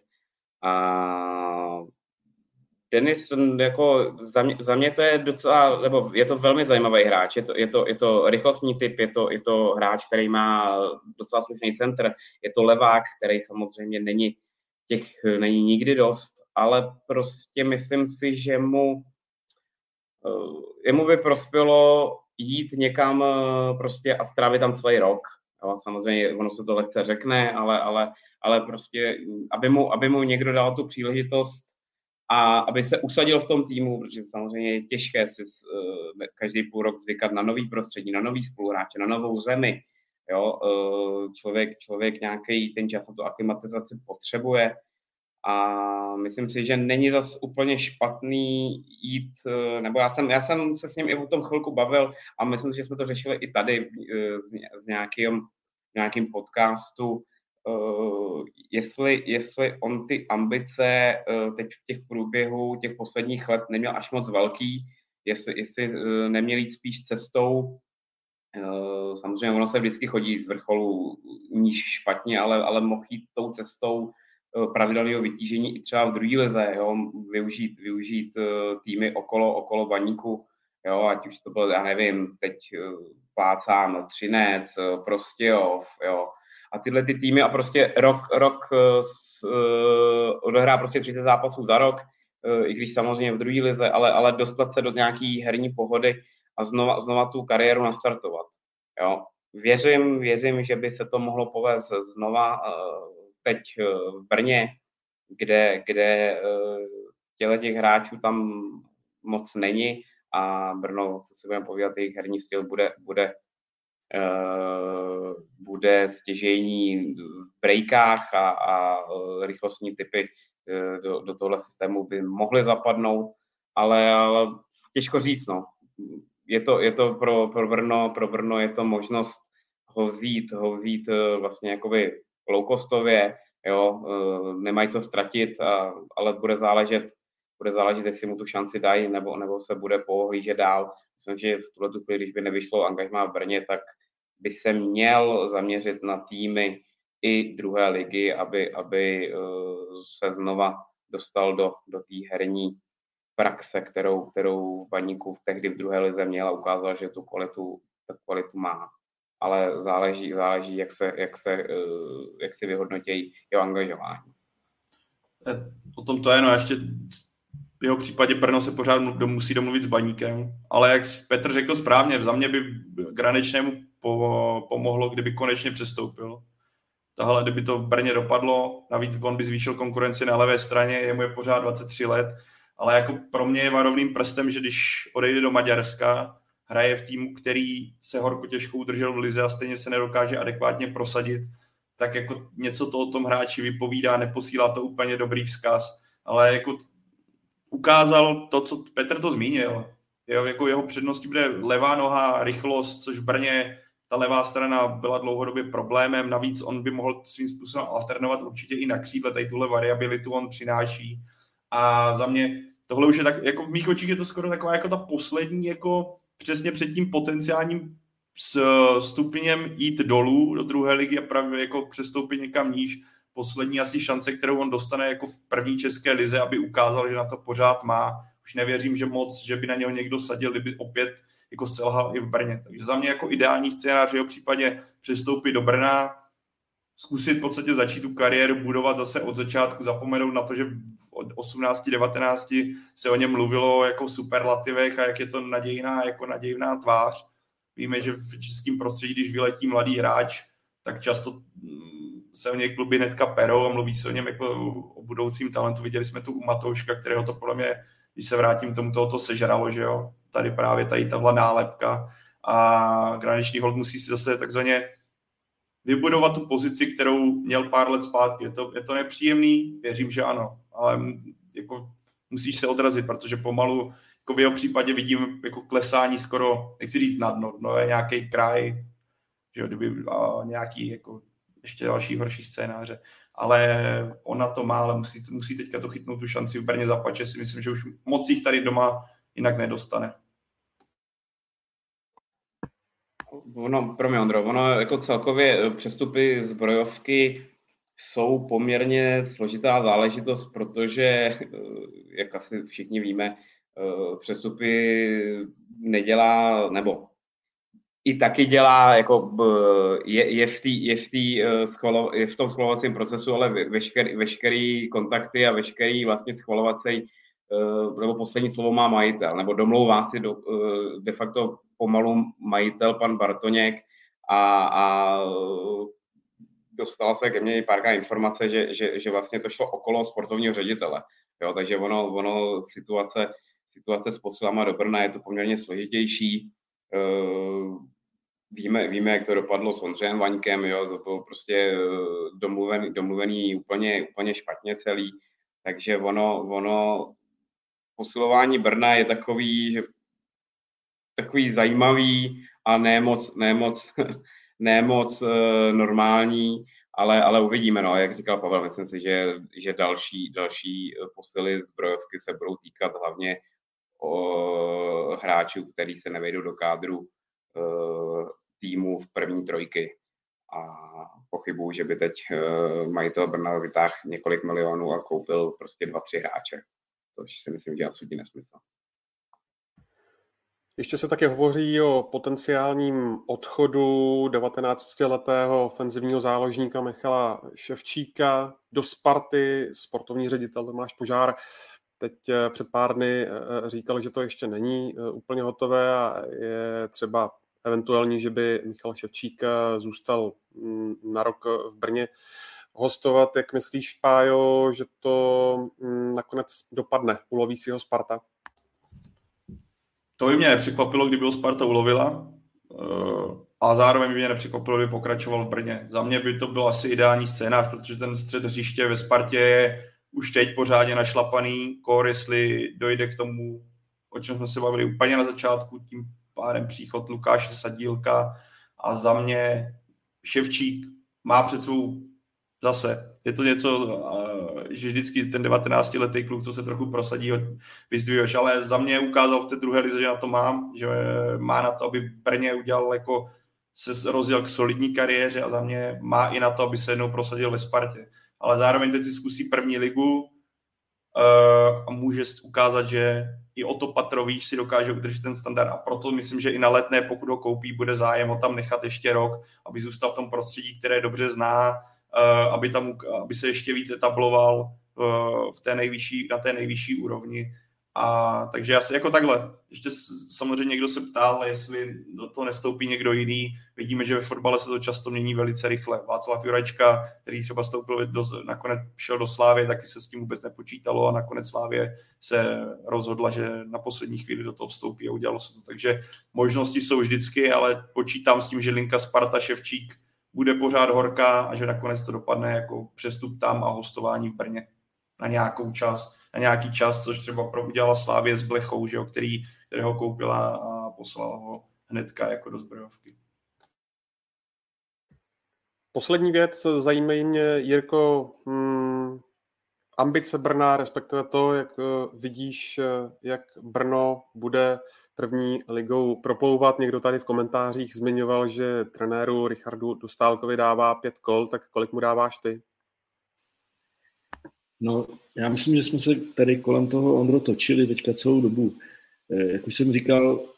[SPEAKER 3] A Denis, jako za mě, za mě to je docela, nebo je to velmi zajímavý hráč, je to, je to, je to rychlostní typ, je to, je to hráč, který má docela smyslný centr, je to levák, který samozřejmě není těch eh, není nikdy dost, ale prostě myslím si, že mu eh, jemu by prospělo jít někam eh, prostě a strávit tam celý rok. Jo, samozřejmě ono se to lehce řekne, ale, ale, ale prostě, aby mu, aby mu někdo dal tu příležitost a aby se usadil v tom týmu, protože samozřejmě je těžké si každý půl rok zvykat na nový prostředí, na nový spoluhráče, na novou zemi, Jo, eh, člověk, člověk nějaký ten čas na tu aklimatizaci potřebuje a myslím si, že není zas úplně špatný jít, eh, nebo já jsem, já jsem se s ním i o tom chvilku bavil a myslím si, že jsme to řešili i tady eh, s nějakým, nějakým podcastu, jestli, jestli on ty ambice teď v těch průběhu těch posledních let neměl až moc velký, jestli, jestli neměl jít spíš cestou samozřejmě ono se vždycky chodí z vrcholu níž špatně, ale, ale mohl jít tou cestou eh, pravidelného vytížení i třeba v druhé lize, jo, využít, využít eh, týmy okolo, okolo baníku, jo, ať už to byl, já nevím, teď plácám Třinec, Prostějov, jo, a tyhle ty týmy a prostě rok, rok odehrá prostě 30 zápasů za rok, i když samozřejmě v druhé lize, ale, ale dostat se do nějaký herní pohody, a znova, znova tu kariéru nastartovat. Jo. Věřím, věřím, že by se to mohlo povést znova eh, teď eh, v Brně, kde, kde eh, těle těch hráčů tam moc není a Brno, co si budeme povídat, jejich herní styl bude, bude, bude stěžejní v breakách a, a rychlostní typy do, do tohle systému by mohly zapadnout, ale, ale těžko říct, no je to, je to pro, pro, Brno, pro Brno je to možnost ho vzít, ho vzít eh, vlastně jakoby low-costově, jo, eh, nemají co ztratit, a, ale bude záležet, bude záležet, jestli mu tu šanci dají, nebo, nebo se bude pohlížet dál. Myslím, že v tuhle chvíli, když by nevyšlo angažmá v Brně, tak by se měl zaměřit na týmy i druhé ligy, aby, aby eh, se znova dostal do, do té herní praxe, kterou, kterou Baníku tehdy v druhé lize měla, ukázala, že tu kvalitu, tu kvalitu má. Ale záleží, záleží jak, se, jak, se, eh, jak si vyhodnotí jeho angažování.
[SPEAKER 4] Eh, o tom to je, no ještě v jeho případě Brno se pořád musí domluvit s Baníkem, ale jak Petr řekl správně, za mě by Granečnému pomohlo, kdyby konečně přestoupil. Tahle, kdyby to v Brně dopadlo, navíc on by zvýšil konkurenci na levé straně, jemu je pořád 23 let, ale jako pro mě je varovným prstem, že když odejde do Maďarska, hraje v týmu, který se horko těžko udržel v lize a stejně se nedokáže adekvátně prosadit, tak jako něco to o tom hráči vypovídá, neposílá to úplně dobrý vzkaz, ale jako ukázal to, co Petr to zmínil. Jo, jako jeho předností bude levá noha, rychlost, což v Brně ta levá strana byla dlouhodobě problémem, navíc on by mohl svým způsobem alternovat určitě i na křídle, tady tuhle variabilitu on přináší a za mě tohle už je tak, jako v mých očích je to skoro taková jako ta poslední, jako přesně před tím potenciálním s stupněm jít dolů do druhé ligy a právě jako přestoupit někam níž. Poslední asi šance, kterou on dostane jako v první české lize, aby ukázal, že na to pořád má. Už nevěřím, že moc, že by na něho někdo sadil, kdyby opět jako selhal i v Brně. Takže za mě jako ideální scénář v případě přestoupit do Brna, zkusit v podstatě začít tu kariéru budovat zase od začátku, zapomenout na to, že od 18, 19 se o něm mluvilo jako v superlativech a jak je to nadějná, jako nadějná tvář. Víme, že v českém prostředí, když vyletí mladý hráč, tak často mm, se o něj kluby hnedka perou a mluví se o něm jako o budoucím talentu. Viděli jsme tu u Matouška, kterého to podle mě, když se vrátím tomu, to sežralo, že jo. Tady právě tady tahle nálepka a graniční hold musí si zase takzvaně vybudovat tu pozici, kterou měl pár let zpátky. Je to, je to nepříjemný? Věřím, že ano, ale jako musíš se odrazit, protože pomalu jako v jeho případě vidím jako klesání skoro, nechci říct na dno, no je nějaký kraj, že kdyby a nějaký jako ještě další horší scénáře, ale ona to má, ale musí, musí teďka to chytnout tu šanci v Brně zapače, si myslím, že už moc jich tady doma jinak nedostane.
[SPEAKER 3] Ono, pro mě, Ondro, ono jako celkově eh, přestupy zbrojovky jsou poměrně složitá záležitost, protože, eh, jak asi všichni víme, eh, přestupy nedělá, nebo i taky dělá, jako je, je, v, tý, je, v, tý, je v tom schvalovacím procesu, ale veškerý, veškerý kontakty a veškerý vlastně schvalovací nebo poslední slovo má majitel, nebo domlouvá si do, de facto pomalu majitel, pan Bartoněk, a, a dostala se ke mně párkrát informace, že, že, že vlastně to šlo okolo sportovního ředitele. Jo, takže ono, ono situace, situace s posilama do Brna je to poměrně složitější. E, víme, víme, jak to dopadlo s Ondřejem Vaňkem, jo, to bylo prostě domluvený, domluvený úplně, úplně špatně celý. Takže ono, ono posilování Brna je takový, že takový zajímavý a ne moc, ne moc, (laughs) ne moc uh, normální, ale, ale uvidíme, no, jak říkal Pavel, myslím si, že, že další, další posily zbrojovky se budou týkat hlavně o hráčů, který se nevejdou do kádru uh, týmu v první trojky. A pochybuju, že by teď majitel Brna vytáhl několik milionů a koupil prostě dva, tři hráče. Což si myslím, že je absolutní nesmysl.
[SPEAKER 1] Ještě se také hovoří o potenciálním odchodu 19-letého ofenzivního záložníka Michala Ševčíka do Sparty. Sportovní ředitel Tomáš Požár teď eh, před pár dny eh, eh, říkal, že to ještě není úplně hotové a je třeba eventuálně, že by Michal Ševčík zůstal mm, na rok v Brně hostovat. Jak myslíš, Pájo, že to mm, nakonec dopadne? Uloví si ho Sparta?
[SPEAKER 4] To by mě nepřekvapilo, kdyby ho Sparta ulovila eh, a zároveň by mě nepřekvapilo, kdyby pokračoval v Brně. Za mě by to byl asi ideální scénář, protože ten střed hřiště ve Spartě je už teď pořádně našlapaný, kor, jestli dojde k tomu, o čem jsme se bavili úplně na začátku, tím pádem příchod Lukáše Sadílka a za mě Ševčík má před svou zase, je to něco, že vždycky ten 19-letý kluk, co se trochu prosadí, vyzdvihuješ, ale za mě ukázal v té druhé lize, že na to mám, že má na to, aby Brně udělal jako se rozjel k solidní kariéře a za mě má i na to, aby se jednou prosadil ve Spartě. Ale zároveň teď si zkusí první ligu uh, a může ukázat, že i o to patrovíš si dokáže udržet ten standard a proto myslím, že i na letné, pokud ho koupí, bude zájem ho tam nechat ještě rok, aby zůstal v tom prostředí, které dobře zná, Eh, aby, tam, aby se ještě víc etabloval eh, v té nejvyšší, na té nejvyšší úrovni A takže asi jako takhle. Ještě samozřejmě někdo se ptal, jestli do toho nestoupí někdo jiný. Vidíme, že ve fotbale se to často mění velice rychle. Václav Jurečka, který třeba stoupil, do, nakonec šel do Slávy, taky se s tím vůbec nepočítalo a nakonec Slávě se rozhodla, že na poslední chvíli do toho vstoupí a udělalo se to. Takže možnosti jsou vždycky, ale počítám s tím, že linka Sparta Ševčík bude pořád horká a že nakonec to dopadne jako přestup tam a hostování v Brně na nějakou čas, na nějaký čas, což třeba pro udělala Slávě s Blechou, že jo, který, kterého koupila a poslala ho hnedka jako do zbrojovky.
[SPEAKER 1] Poslední věc, zajímají mě, Jirko, hmm, ambice Brna, respektive to, jak eh, vidíš, eh, jak Brno bude první ligou proplouvat. Někdo tady v komentářích zmiňoval, že trenéru Richardu Dostálkovi dává pět kol, tak kolik mu dáváš ty?
[SPEAKER 2] No, já myslím, že jsme se tady kolem toho Ondro točili teďka celou dobu. Eh, jak už jsem říkal,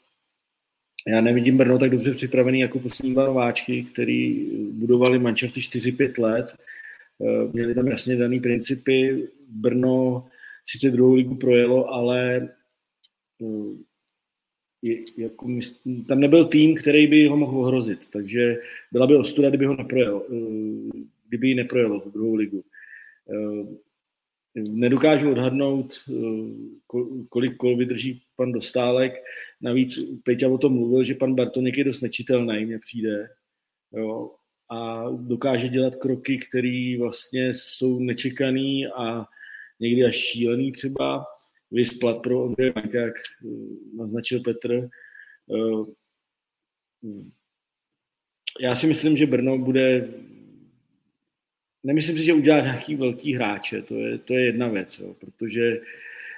[SPEAKER 2] já nevidím Brno tak dobře připravený jako poslední dva nováčky, který budovali manšafty 4-5 let. Eh, měli tam jasně daný principy. Brno sice druhou ligu projelo, ale eh, jako, tam nebyl tým, který by ho mohl ohrozit, takže byla by ostuda, kdyby ho neprojel, kdyby ji neprojelo v druhou ligu nedokážu odhadnout, eh, kolik kol vydrží pan Dostálek. Navíc Peťa o tom mluvil, že pan Bartoněk je dost nečitelný, mně přijde. Jo. A dokáže dělat kroky, které vlastně jsou nečekaný a někdy až šílený třeba. Vysplat pro Ondřeje Vanka, jak eh, naznačil Petr. Eh, já si myslím, že Brno bude nemyslím si, že udělá nějaký velký hráče, to je, to je jedna věc, jo, protože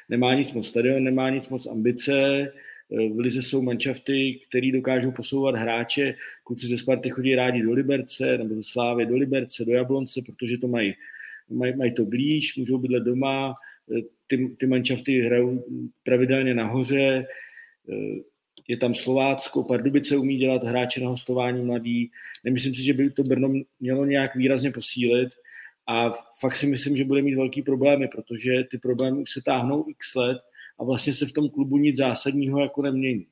[SPEAKER 2] nemá nic moc stadion, nemá nic moc ambice, v Lize jsou manšafty, který dokážou posouvat hráče. Kluci ze Sparty chodí rádi do Liberce, nebo ze Slávy do Liberce, do Jablonce, protože to mají, mají, mají to blíž, můžou bydlet doma, ty, ty manšafty hrajou pravidelně nahoře, je tam Slovácko, Pardubice umí dělat hráče na hostování mladý. Nemyslím si, že by to Brno mělo nějak výrazně posílit a fakt si myslím, že bude mít velký problémy, protože ty problémy už se táhnou x let a vlastně se v tom klubu nic zásadního jako nemění.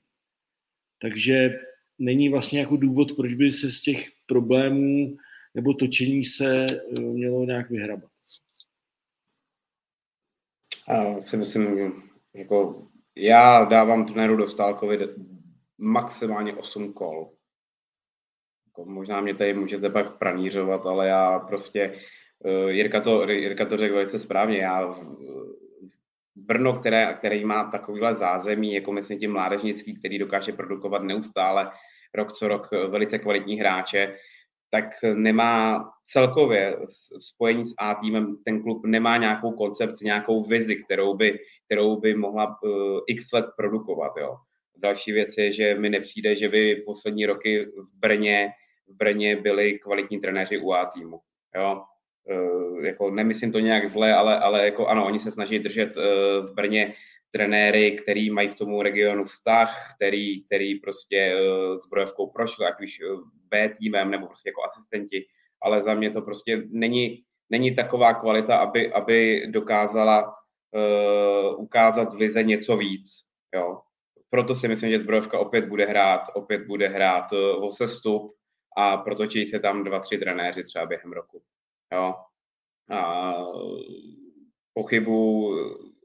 [SPEAKER 2] Takže není vlastně jako důvod, proč by se z těch problémů nebo točení se eh, mělo nějak vyhrabat.
[SPEAKER 3] Já si myslím, jako já dávám trenéru Dostálkovi maximálně 8 kol. Jako možná mě tady můžete pak pranířovat, ale já prostě, uh, Jirka, to, Jirka to řekl velice správně, já Brno, které, který má takovýhle zázemí, jako myslím tím mládežnický, který dokáže produkovat neustále rok co rok velice kvalitní hráče, tak nemá celkově spojení s A týmem, ten klub nemá nějakou koncepci, nějakou vizi, kterou by, kterou by mohla uh, x let produkovat. Jo. Další věc je, že mi nepřijde, že by poslední roky v Brně, v Brně byli kvalitní trenéři u A týmu. Jo. Uh, jako nemyslím to nějak zle, ale, ale jako ano, oni se snaží držet uh, v Brně trenéry, který mají k tomu regionu vztah, který, který prostě uh, zbrojovkou prošli, ať už B týmem nebo prostě jako asistenti, ale za mě to prostě není, není taková kvalita, aby, aby dokázala uh, ukázat v lize něco víc. Jo. Proto si myslím, že zbrojovka opět bude hrát, opět bude hrát uh, o sestup a protočí se tam dva, tři trenéři třeba během roku. Jo. A pochybu,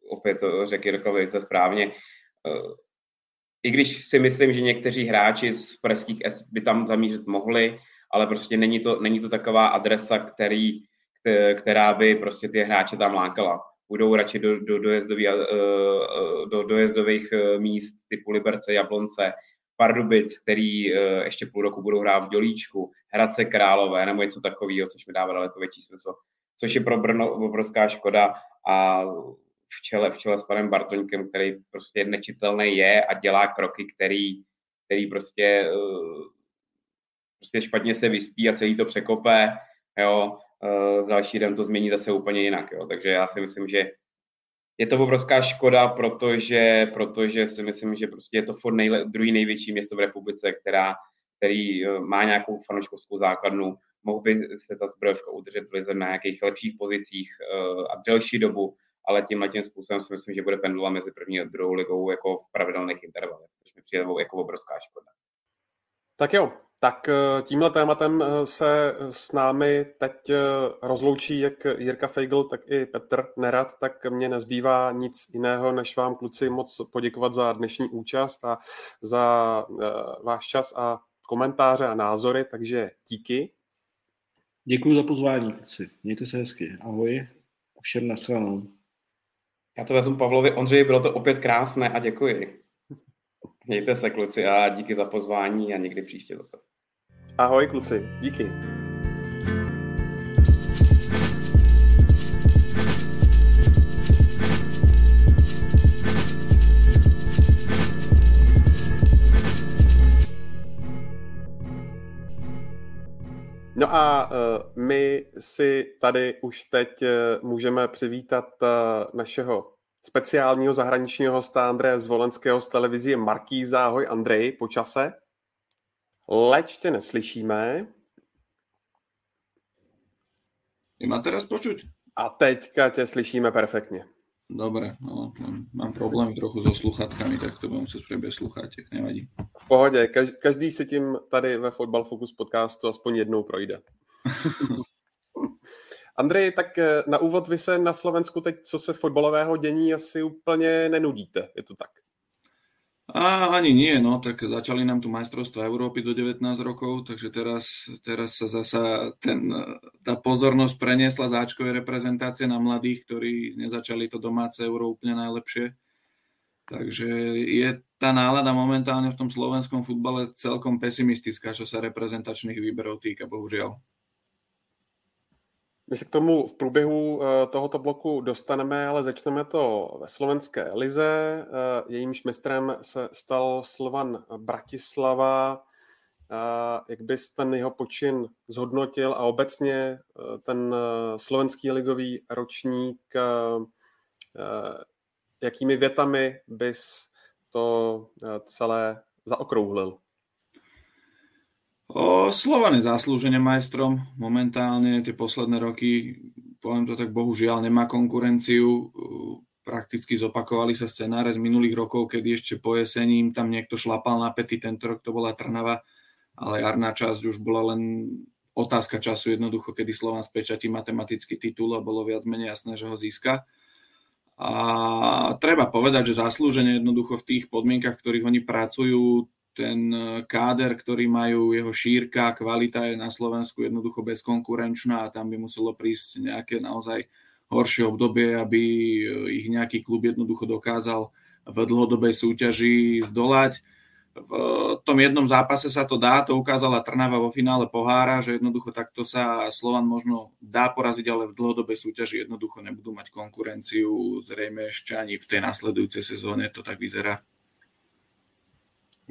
[SPEAKER 3] opět to řekl Jirko velice správně, uh, i když si myslím, že někteří hráči z pražských S by tam zamířit mohli, ale prostě není to, není to taková adresa, který, která by prostě ty hráče tam lákala. Budou radši do, do, dojezdový, eh, eh, do dojezdových eh, míst typu Liberce, Jablonce, Pardubic, který ještě půl roku budou hrát v Dělíčku, Hradce Králové nebo něco takového, což mi dává daleko větší smysl. Což je pro Brno obrovská škoda a v čele, v čele s panem Bartoňkem, který prostě nečitelný je a dělá kroky, který, který prostě, uh, prostě špatně se vyspí a celý to překope, jo, uh, další den to změní zase úplně jinak, jo, takže já si myslím, že je to obrovská škoda, protože, protože si myslím, že prostě je to furt nejle, druhý největší město v republice, která, který uh, má nějakou fanouškovskou základnu, mohl by se ta zbrojovka udržet v lize na nějakých lepších pozicích a delší dobu ale tímhle tím způsobem si myslím, že bude pendula mezi první a druhou ligou jako v pravidelných intervalech, což mi přijde jako obrovská škoda.
[SPEAKER 1] Tak jo, tak eh, tímhle tématem eh, se s námi teď eh, rozloučí jak Jirka Feigl, tak i Petr Nerad, tak mě nezbývá nic jiného, než vám kluci moc poděkovat za dnešní účast a za váš čas a komentáře a názory, takže díky.
[SPEAKER 2] Děkuji za pozvání, kluci. Mějte se hezky. Ahoj. Všem nashledanou.
[SPEAKER 3] Já to vezmu Pavlovi. Ondřej, bylo to opět krásné a děkuji. Mějte se, kluci, a díky za pozvání a někdy příště zase.
[SPEAKER 1] Ahoj, kluci. Díky. A uh, my si tady už teď uh, můžeme přivítat uh, našeho speciálního zahraničního hosta Andreje Zvolenského z televizie Markýza. Ahoj Andrej, po čase. Leč tě neslyšíme.
[SPEAKER 5] Je má teraz počuť?
[SPEAKER 1] A teďka tě slyšíme perfektně.
[SPEAKER 5] Dobre, no, mám problém trochu so sluchatkami, tak to budem muset přeběh sluchátek, nevadí.
[SPEAKER 1] V pohodě, každý si tím tady ve Football Focus podcastu aspoň jednou projde. (laughs) Andrej, tak eh, na úvod vy se na Slovensku teď, co se fotbalového dění, asi úplně nenudíte, je to tak?
[SPEAKER 5] A ani nie, no, tak začali nám tu majstrovstva Európy do 19 rokov, takže teraz, teraz sa zasa ten, tá pozornosť preniesla z Ačkovej reprezentácie na mladých, ktorí nezačali to domáce Euro úplne najlepšie. Takže je tá nálada momentálne v tom slovenskom futbale celkom pesimistická, čo sa reprezentačných výberov týka, bohužiaľ.
[SPEAKER 1] My se k tomu v průběhu eh, tohoto bloku dostaneme, ale začneme to ve slovenské lize. Eh, jejímž mistrem se stal Slovan Bratislava. Eh, jak bys ten jeho počin zhodnotil a obecně ten slovenský ligový ročník, jakými větami bys to celé zaokrouhlil?
[SPEAKER 5] O, Slovan je zaslúžene majstrom. Momentálne, tie posledné roky, poviem to tak, bohužiaľ nemá konkurenciu, prakticky zopakovali sa scenáre z minulých rokov, kedy ešte po jesením tam niekto šlapal na pety, tento rok to bola Trnava, ale jarná časť už bola len otázka času. Jednoducho, kedy Slovan spečatí matematický titul a bolo viac menej jasné, že ho získa. A treba povedať, že zaslúžene jednoducho v tých podmienkach, v ktorých oni pracujú, ten e, káder, ktorý majú, jeho šírka, kvalita je na Slovensku jednoducho bezkonkurenčná a tam by muselo prísť nejaké naozaj horšie obdobie, aby e, ich nejaký klub jednoducho dokázal v dlhodobej súťaži zdolať. V tom jednom zápase sa to dá, to ukázala Trnava vo finále pohára, že jednoducho takto sa Slovan možno dá poraziť, ale v dlhodobej súťaži jednoducho nebudú mať konkurenciu zrejme ešte ani v tej nasledujúcej sezóne, to tak vyzerá.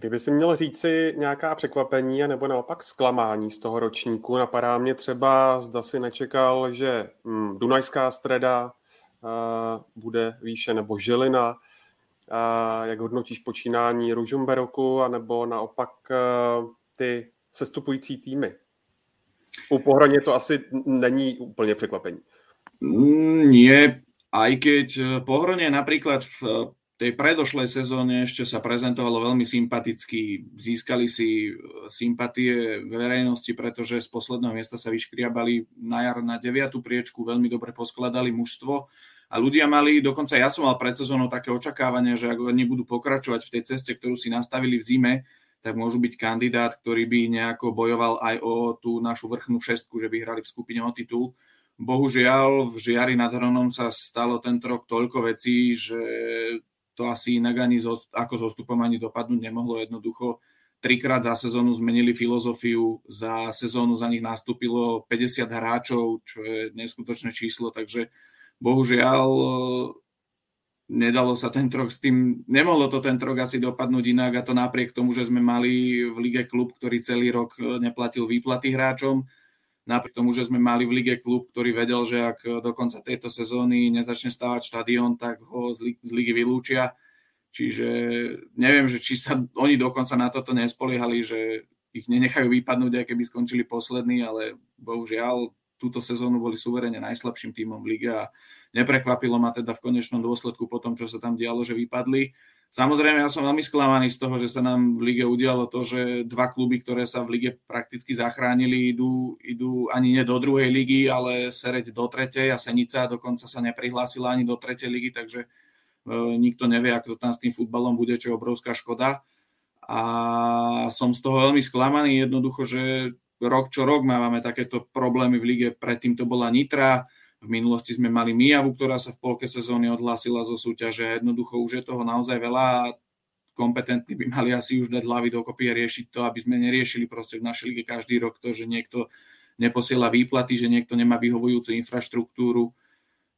[SPEAKER 1] Kdyby si měl říci nějaká překvapení nebo naopak zklamání z toho ročníku, napadá mě třeba, zda si nečekal, že hm, Dunajská streda uh, bude výše nebo Žilina, uh, jak hodnotíš počínání Ružumberoku, anebo naopak uh, ty sestupující týmy. U Pohroně to asi není úplně překvapení.
[SPEAKER 5] Nie, aj keď Pohronie napríklad v tej predošlej sezóne ešte sa prezentovalo veľmi sympaticky. Získali si e, sympatie verejnosti, pretože z posledného miesta sa vyškriabali na jar na 9. priečku, veľmi dobre poskladali mužstvo a ľudia mali, dokonca ja som mal pred sezónou také očakávanie, že ak oni budú pokračovať v tej ceste, ktorú si nastavili v zime, tak môžu byť kandidát, ktorý by nejako bojoval aj o tú našu vrchnú šestku, že by hrali v skupine o titul. Bohužiaľ, v Žiari nad Hronom sa stalo tento rok toľko vecí, že to asi inak ani zo, ako so stupom ani dopadnúť nemohlo. Jednoducho trikrát za sezónu zmenili filozofiu, za sezónu za nich nastúpilo 50 hráčov, čo je neskutočné číslo, takže bohužiaľ nedalo sa ten rok s tým, nemohlo to ten rok asi dopadnúť inak a to napriek tomu, že sme mali v lige klub, ktorý celý rok neplatil výplaty hráčom, napriek tomu, že sme mali v lige klub, ktorý vedel, že ak do konca tejto sezóny nezačne stávať štadión, tak ho z ligy vylúčia. Čiže neviem, že či sa oni dokonca na toto nespoliehali, že ich nenechajú vypadnúť, aj keby skončili poslední, ale bohužiaľ túto sezónu boli suverene najslabším tímom v lige a neprekvapilo ma teda v konečnom dôsledku po tom, čo sa tam dialo, že vypadli. Samozrejme, ja som veľmi sklamaný z toho, že sa nám v lige udialo to, že dva kluby, ktoré sa v lige prakticky zachránili, idú, idú ani nie do druhej ligy, ale sereť do tretej a Senica dokonca sa neprihlásila ani do tretej ligy, takže e, nikto nevie, ako to tam s tým futbalom bude, čo je obrovská škoda. A som z toho veľmi sklamaný, jednoducho, že rok čo rok máme takéto problémy v lige. Predtým to bola Nitra, v minulosti sme mali Mijavu, ktorá sa v polke sezóny odhlásila zo súťaže. Jednoducho už je toho naozaj veľa a kompetentní by mali asi už dať hlavy dokopy a riešiť to, aby sme neriešili proste v našej lige každý rok to, že niekto neposiela výplaty, že niekto nemá vyhovujúcu infraštruktúru.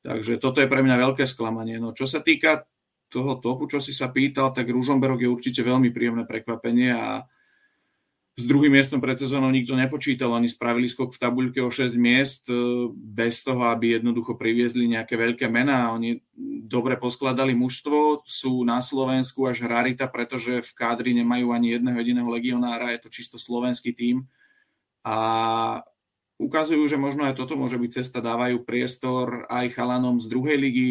[SPEAKER 5] Takže toto je pre mňa veľké sklamanie. No čo sa týka toho topu, čo si sa pýtal, tak Ružomberok je určite veľmi príjemné prekvapenie a s druhým miestom pred sezónou nikto nepočítal. Oni spravili skok v tabuľke o 6 miest e, bez toho, aby jednoducho priviezli nejaké veľké mená. Oni dobre poskladali mužstvo, sú na Slovensku až rarita, pretože v kádri nemajú ani jedného jediného legionára, je to čisto slovenský tím. A ukazujú, že možno aj toto môže byť cesta, dávajú priestor aj chalanom z druhej ligy.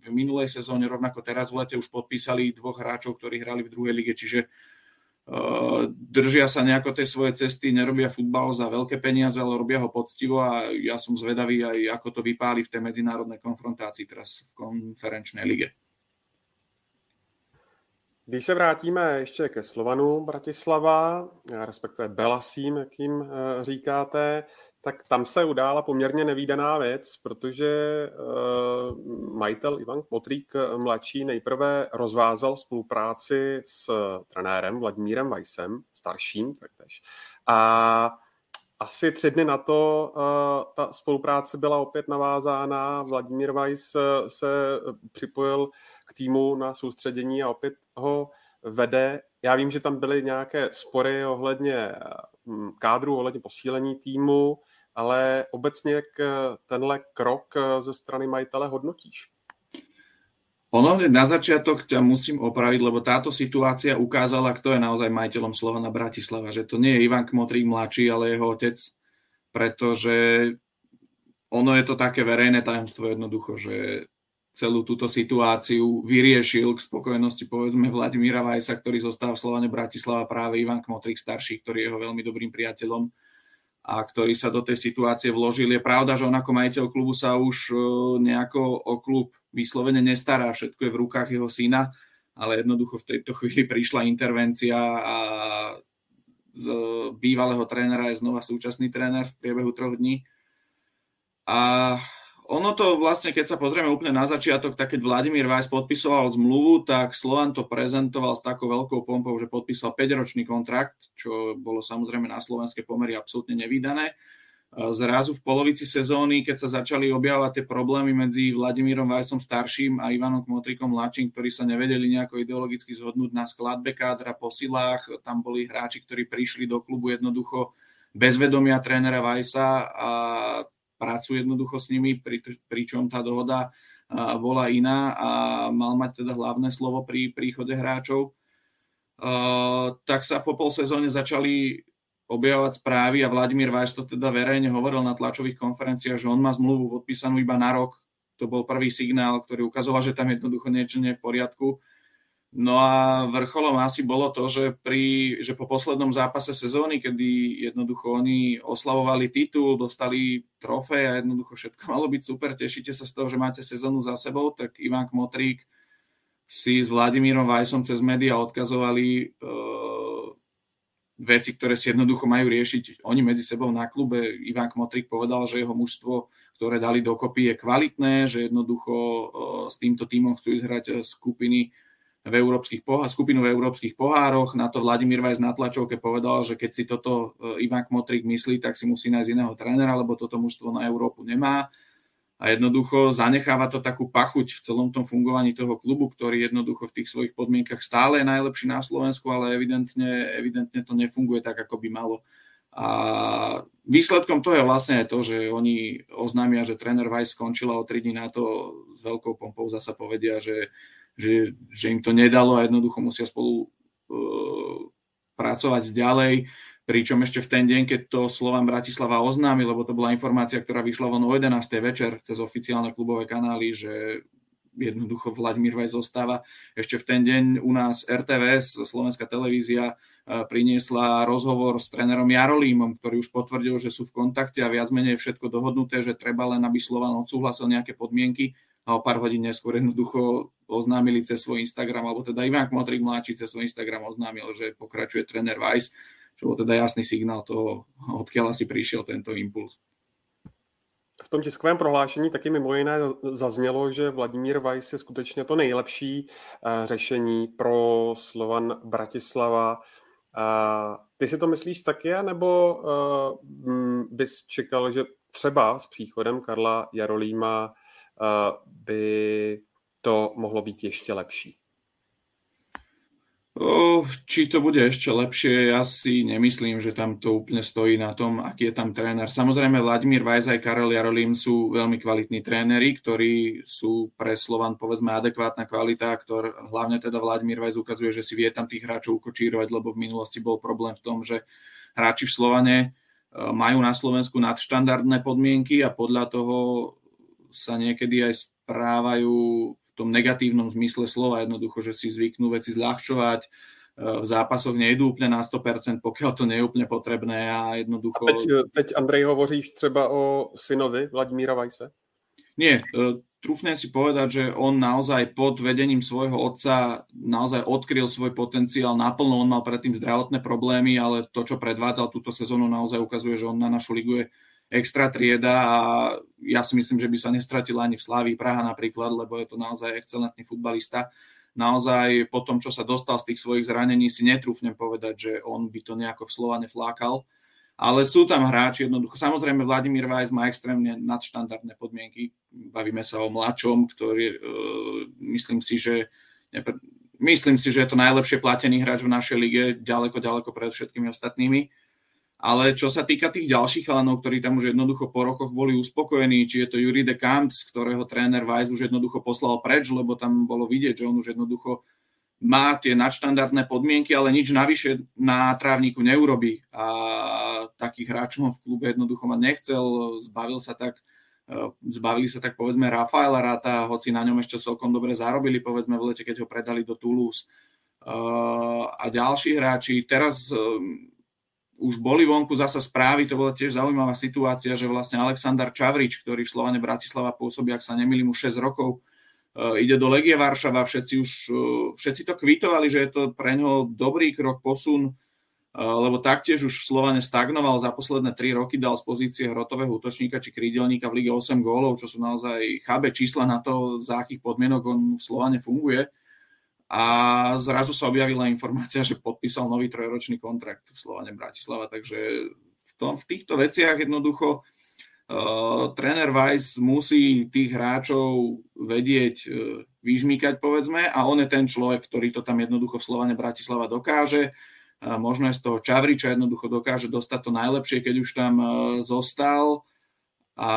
[SPEAKER 5] V minulej sezóne, rovnako teraz v lete, už podpísali dvoch hráčov, ktorí hrali v druhej lige, čiže držia sa nejako tej svoje cesty, nerobia futbal za veľké peniaze, ale robia ho poctivo a ja som zvedavý aj, ako to vypáli v tej medzinárodnej konfrontácii teraz v konferenčnej lige.
[SPEAKER 1] Když se vrátíme ještě ke Slovanu Bratislava, respektive Belasím, jak jim eh, říkáte, tak tam se udála poměrně nevýdaná věc, protože eh, majitel Ivan Motrík eh, mladší nejprve rozvázal spolupráci s trenérem Vladimírem Weissem, starším taktéž. A asi tři dny na to ta spolupráce byla opět navázána. Vladimír Weiss se připojil k týmu na soustředění a opět ho vede. Já vím, že tam byly nějaké spory ohledně kádru, ohledně posílení týmu, ale obecně jak tenhle krok ze strany majitele hodnotíš?
[SPEAKER 5] Ono hneď na začiatok ťa musím opraviť, lebo táto situácia ukázala, kto je naozaj majiteľom Slovana Bratislava. Že to nie je Ivan Kmotrík mladší, ale jeho otec, pretože ono je to také verejné tajomstvo jednoducho, že celú túto situáciu vyriešil k spokojnosti povedzme Vladimíra Vajsa, ktorý zostáva v Slovane Bratislava práve Ivan Kmotrik starší, ktorý je jeho veľmi dobrým priateľom a ktorý sa do tej situácie vložil. Je pravda, že on ako majiteľ klubu sa už e, nejako o klub vyslovene nestará, všetko je v rukách jeho syna, ale jednoducho v tejto chvíli prišla intervencia a z bývalého trénera je znova súčasný tréner v priebehu troch dní. A ono to vlastne, keď sa pozrieme úplne na začiatok, tak keď Vladimír Vajs podpisoval zmluvu, tak Slovan to prezentoval s takou veľkou pompou, že podpísal 5-ročný kontrakt, čo bolo samozrejme na slovenské pomery absolútne nevydané. Zrazu v polovici sezóny, keď sa začali objavovať tie problémy medzi Vladimírom Vajsom starším a Ivanom Kmotrikom mladším, ktorí sa nevedeli nejako ideologicky zhodnúť na skladbe kádra, po silách, tam boli hráči, ktorí prišli do klubu jednoducho bez vedomia trénera Vajsa a prácu jednoducho s nimi, pri, pričom tá dohoda bola iná a mal mať teda hlavné slovo pri príchode hráčov. Tak sa po pol sezóne začali objavovať správy a Vladimír Vajs to teda verejne hovoril na tlačových konferenciách, že on má zmluvu podpísanú iba na rok. To bol prvý signál, ktorý ukazoval, že tam jednoducho niečo nie je v poriadku No a vrcholom asi bolo to, že, pri, že po poslednom zápase sezóny, kedy jednoducho oni oslavovali titul, dostali trofej a jednoducho všetko malo byť super, tešíte sa z toho, že máte sezónu za sebou, tak Ivan Kmotrík si s Vladimírom Vajsom cez média odkazovali uh, veci, ktoré si jednoducho majú riešiť oni medzi sebou na klube. Ivan Kmotrík povedal, že jeho mužstvo, ktoré dali dokopy, je kvalitné, že jednoducho uh, s týmto týmom chcú hrať skupiny v európskych pohá- skupinu v európskych pohároch. Na to Vladimír Vajs na tlačovke povedal, že keď si toto e, Ivan Kmotrik myslí, tak si musí nájsť iného trénera, lebo toto mužstvo na Európu nemá. A jednoducho zanecháva to takú pachuť v celom tom fungovaní toho klubu, ktorý jednoducho v tých svojich podmienkach stále je najlepší na Slovensku, ale evidentne, evidentne to nefunguje tak, ako by malo. A výsledkom to je vlastne to, že oni oznámia, že tréner Weiss skončil a o 3 dní na to s veľkou pompou zasa povedia, že že, že im to nedalo a jednoducho musia spolu uh, pracovať ďalej. Pričom ešte v ten deň, keď to Slovan Bratislava oznámil, lebo to bola informácia, ktorá vyšla von o 11. večer cez oficiálne klubové kanály, že jednoducho Vladimír Vaj zostáva. Ešte v ten deň u nás RTVS, Slovenská televízia, e, priniesla rozhovor s trénerom Jarolímom, ktorý už potvrdil, že sú v kontakte a viac menej všetko dohodnuté, že treba len, aby Slovan odsúhlasil nejaké podmienky a o pár hodín neskôr jednoducho oznámili cez svoj Instagram, alebo teda Ivan Kmotrik mladší cez svoj Instagram oznámil, že pokračuje tréner Weiss, čo bol teda jasný signál toho, odkiaľ asi prišiel tento impuls.
[SPEAKER 1] V tom tiskovém prohlášení taky mimo jiné zaznělo, že Vladimír Weiss je skutečně to nejlepší uh, řešení pro Slovan Bratislava. Uh, ty si to myslíš taky, nebo uh, bys čekal, že třeba s příchodem Karla Jarolíma by to mohlo být ještě lepší?
[SPEAKER 5] Či to bude ešte lepšie, ja si nemyslím, že tam to úplne stojí na tom, aký je tam tréner. Samozrejme, Vladimír Vajs aj Karel Jarolím sú veľmi kvalitní tréneri, ktorí sú pre Slovan povedzme adekvátna kvalita, ktor, hlavne teda Vladimír Vajs ukazuje, že si vie tam tých hráčov ukočírovať, lebo v minulosti bol problém v tom, že hráči v Slovane e, majú na Slovensku nadštandardné podmienky a podľa toho sa niekedy aj správajú tom negatívnom zmysle slova, jednoducho, že si zvyknú veci zľahčovať, e, v zápasoch nejdú úplne na 100%, pokiaľ to nie je úplne potrebné a jednoducho...
[SPEAKER 1] A teď, teď Andrej hovoříš třeba o synovi Vladimíra Vajse?
[SPEAKER 5] Nie, e, trúfne si povedať, že on naozaj pod vedením svojho otca naozaj odkryl svoj potenciál naplno. On mal predtým zdravotné problémy, ale to, čo predvádzal túto sezónu, naozaj ukazuje, že on na našu ligu je extra trieda a ja si myslím, že by sa nestratil ani v Slávii Praha napríklad, lebo je to naozaj excelentný futbalista. Naozaj po tom, čo sa dostal z tých svojich zranení, si netrúfnem povedať, že on by to nejako v Slovane flákal. Ale sú tam hráči jednoducho. Samozrejme, Vladimír Vajs má extrémne nadštandardné podmienky. Bavíme sa o mladšom, ktorý uh, myslím si, že myslím si, že je to najlepšie platený hráč v našej lige, ďaleko, ďaleko pred všetkými ostatnými ale čo sa týka tých ďalších chalanov, ktorí tam už jednoducho po rokoch boli uspokojení, či je to Juri de Kampc, ktorého tréner Weiss už jednoducho poslal preč, lebo tam bolo vidieť, že on už jednoducho má tie nadštandardné podmienky, ale nič navyše na trávniku neurobí. A takých hráčov v klube jednoducho ma nechcel, zbavil sa tak e, zbavili sa tak povedzme Rafaela Rata, hoci na ňom ešte celkom dobre zarobili, povedzme v lete, keď ho predali do Toulouse. E, a ďalší hráči, teraz e, už boli vonku zasa správy, to bola tiež zaujímavá situácia, že vlastne Aleksandar Čavrič, ktorý v Slovane Bratislava pôsobí, ak sa nemýlim, už 6 rokov, e, ide do Legie Varšava, všetci už, e, všetci to kvitovali, že je to pre ňo dobrý krok, posun, e, lebo taktiež už v Slovane stagnoval za posledné 3 roky, dal z pozície hrotového útočníka či krídelníka v lige 8 gólov, čo sú naozaj chábe čísla na to, za akých podmienok on v Slovane funguje a zrazu sa objavila informácia, (laughs) že podpísal nový trojročný kontrakt v Slovane Bratislava, takže v, tom, v týchto veciach jednoducho uh, tréner Weiss musí tých hráčov vedieť uh, vyžmýkať, povedzme, a on je ten človek, ktorý to tam jednoducho v Slovane Bratislava dokáže. Uh, možno je z toho Čavriča jednoducho dokáže dostať to najlepšie, keď už tam uh, zostal. A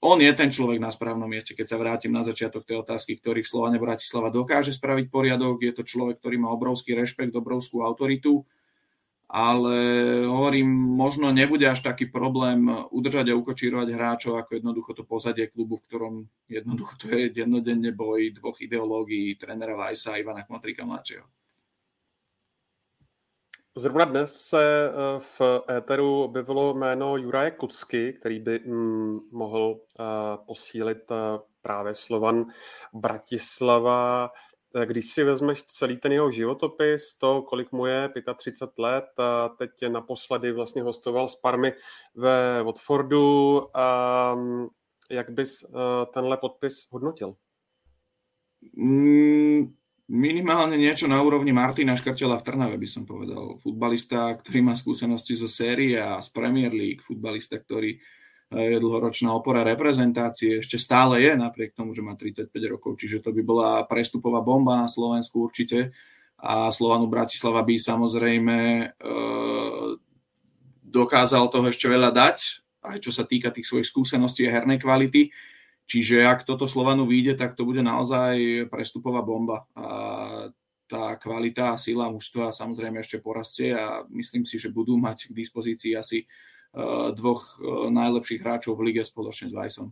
[SPEAKER 5] on je ten človek na správnom mieste, keď sa vrátim na začiatok tej otázky, ktorý v Slovane Bratislava dokáže spraviť poriadok. Je to človek, ktorý má obrovský rešpekt, obrovskú autoritu, ale hovorím, možno nebude až taký problém udržať a ukočírovať hráčov, ako jednoducho to pozadie klubu, v ktorom jednoducho to je dennodenne boj dvoch ideológií, trénera Vajsa a Ivana Kmotrika mladšieho.
[SPEAKER 1] Zrovna dnes se eh, v éteru objevilo jméno Juraje Kucky, který by mm, mohl eh, posílit eh, právě Slovan Bratislava. Když si vezmeš celý ten jeho životopis, to, kolik mu je, 35 let, a teď naposledy vlastně hostoval s Parmy ve Watfordu, a mm, jak bys tenhle podpis hodnotil?
[SPEAKER 5] Mm, minimálne niečo na úrovni Martina Škrtela v Trnave, by som povedal. Futbalista, ktorý má skúsenosti zo série a z Premier League, futbalista, ktorý eh, je dlhoročná opora reprezentácie, ešte stále je, napriek tomu, že má 35 rokov, čiže to by bola prestupová bomba na Slovensku určite. A Slovanu Bratislava by samozrejme e, dokázal toho ešte veľa dať, aj čo sa týka tých svojich skúseností a hernej kvality. Čiže ak toto Slovanu vyjde, tak to bude naozaj prestupová bomba. A tá kvalita a sila mužstva samozrejme ešte porastie a myslím si, že budú mať k dispozícii asi dvoch najlepších hráčov v lige spoločne s Vajsom.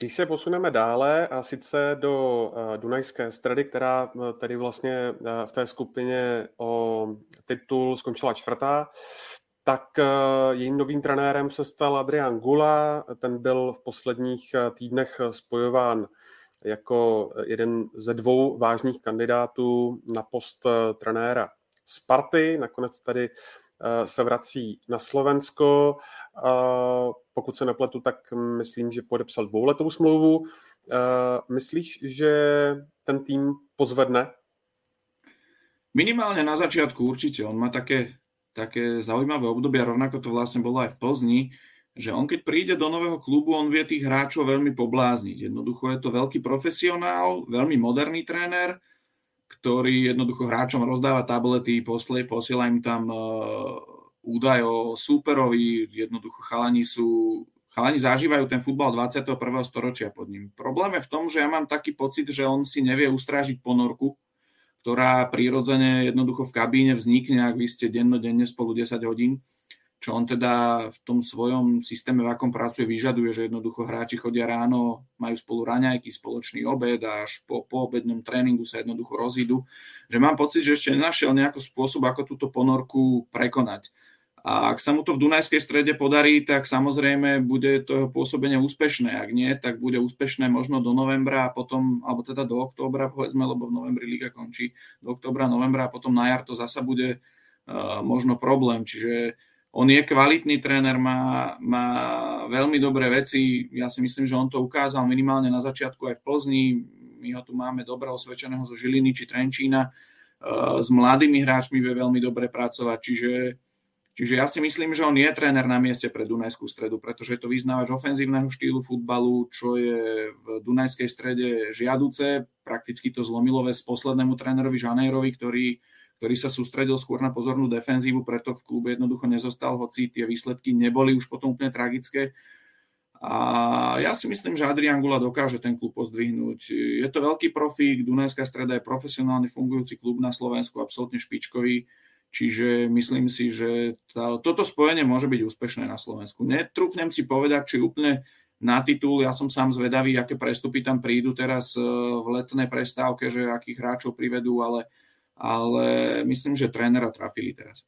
[SPEAKER 1] Když se posuneme dále a sice do Dunajské stredy, která tedy vlastně v té skupině o titul skončila čtvrtá, tak jejím novým trenérem se stal Adrian Gula. Ten byl v posledních týdnech spojován jako jeden ze dvou vážných kandidátů na post trenéra Sparty. Nakonec tady se vrací na Slovensko. Pokud se nepletu, tak myslím, že podepsal dvouletou smlouvu. Myslíš, že ten tým pozvedne?
[SPEAKER 5] Minimálne na začiatku určite. On má také, také zaujímavé obdobie, rovnako to vlastne bolo aj v Plzni, že on keď príde do nového klubu, on vie tých hráčov veľmi poblázniť. Jednoducho je to veľký profesionál, veľmi moderný tréner, ktorý jednoducho hráčom rozdáva tablety, posle, posiela im tam uh, údaj o súperovi, jednoducho chalani sú chalani zažívajú ten futbal 21. storočia pod ním. Problém je v tom, že ja mám taký pocit, že on si nevie ustrážiť ponorku, ktorá prirodzene jednoducho v kabíne vznikne, ak vy ste dennodenne spolu 10 hodín, čo on teda v tom svojom systéme, v akom pracuje, vyžaduje, že jednoducho hráči chodia ráno, majú spolu raňajky, spoločný obed a až po, po obednom tréningu sa jednoducho rozídu. Že mám pocit, že ešte nenašiel nejaký spôsob, ako túto ponorku prekonať. A ak sa mu to v Dunajskej strede podarí, tak samozrejme bude to jeho pôsobenie úspešné. Ak nie, tak bude úspešné možno do novembra a potom, alebo teda do októbra, povedzme, lebo v novembri liga končí, do októbra, novembra a potom na jar to zasa bude uh, možno problém. Čiže on je kvalitný tréner, má, má veľmi dobré veci. Ja si myslím, že on to ukázal minimálne na začiatku aj v Plzni. My ho tu máme dobre osvedčeného zo Žiliny či Trenčína. Uh, s mladými hráčmi vie veľmi dobre pracovať, čiže Čiže ja si myslím, že on je tréner na mieste pre Dunajskú stredu, pretože je to vyznávač ofenzívneho štýlu futbalu, čo je v Dunajskej strede žiaduce. Prakticky to zlomilo z poslednému trénerovi Žanejrovi, ktorý, ktorý sa sústredil skôr na pozornú defenzívu, preto v klube jednoducho nezostal, hoci tie výsledky neboli už potom úplne tragické. A ja si myslím, že Adrian Gula dokáže ten klub pozdvihnúť. Je to veľký profík, Dunajská streda je profesionálny fungujúci klub na Slovensku, absolútne špičkový Čiže myslím si, že tá, toto spojenie môže byť úspešné na Slovensku. Netrúfnem si povedať, či úplne na titul, ja som sám zvedavý, aké prestupy tam prídu teraz e, v letnej prestávke, že akých hráčov privedú, ale, ale myslím, že trénera trafili teraz.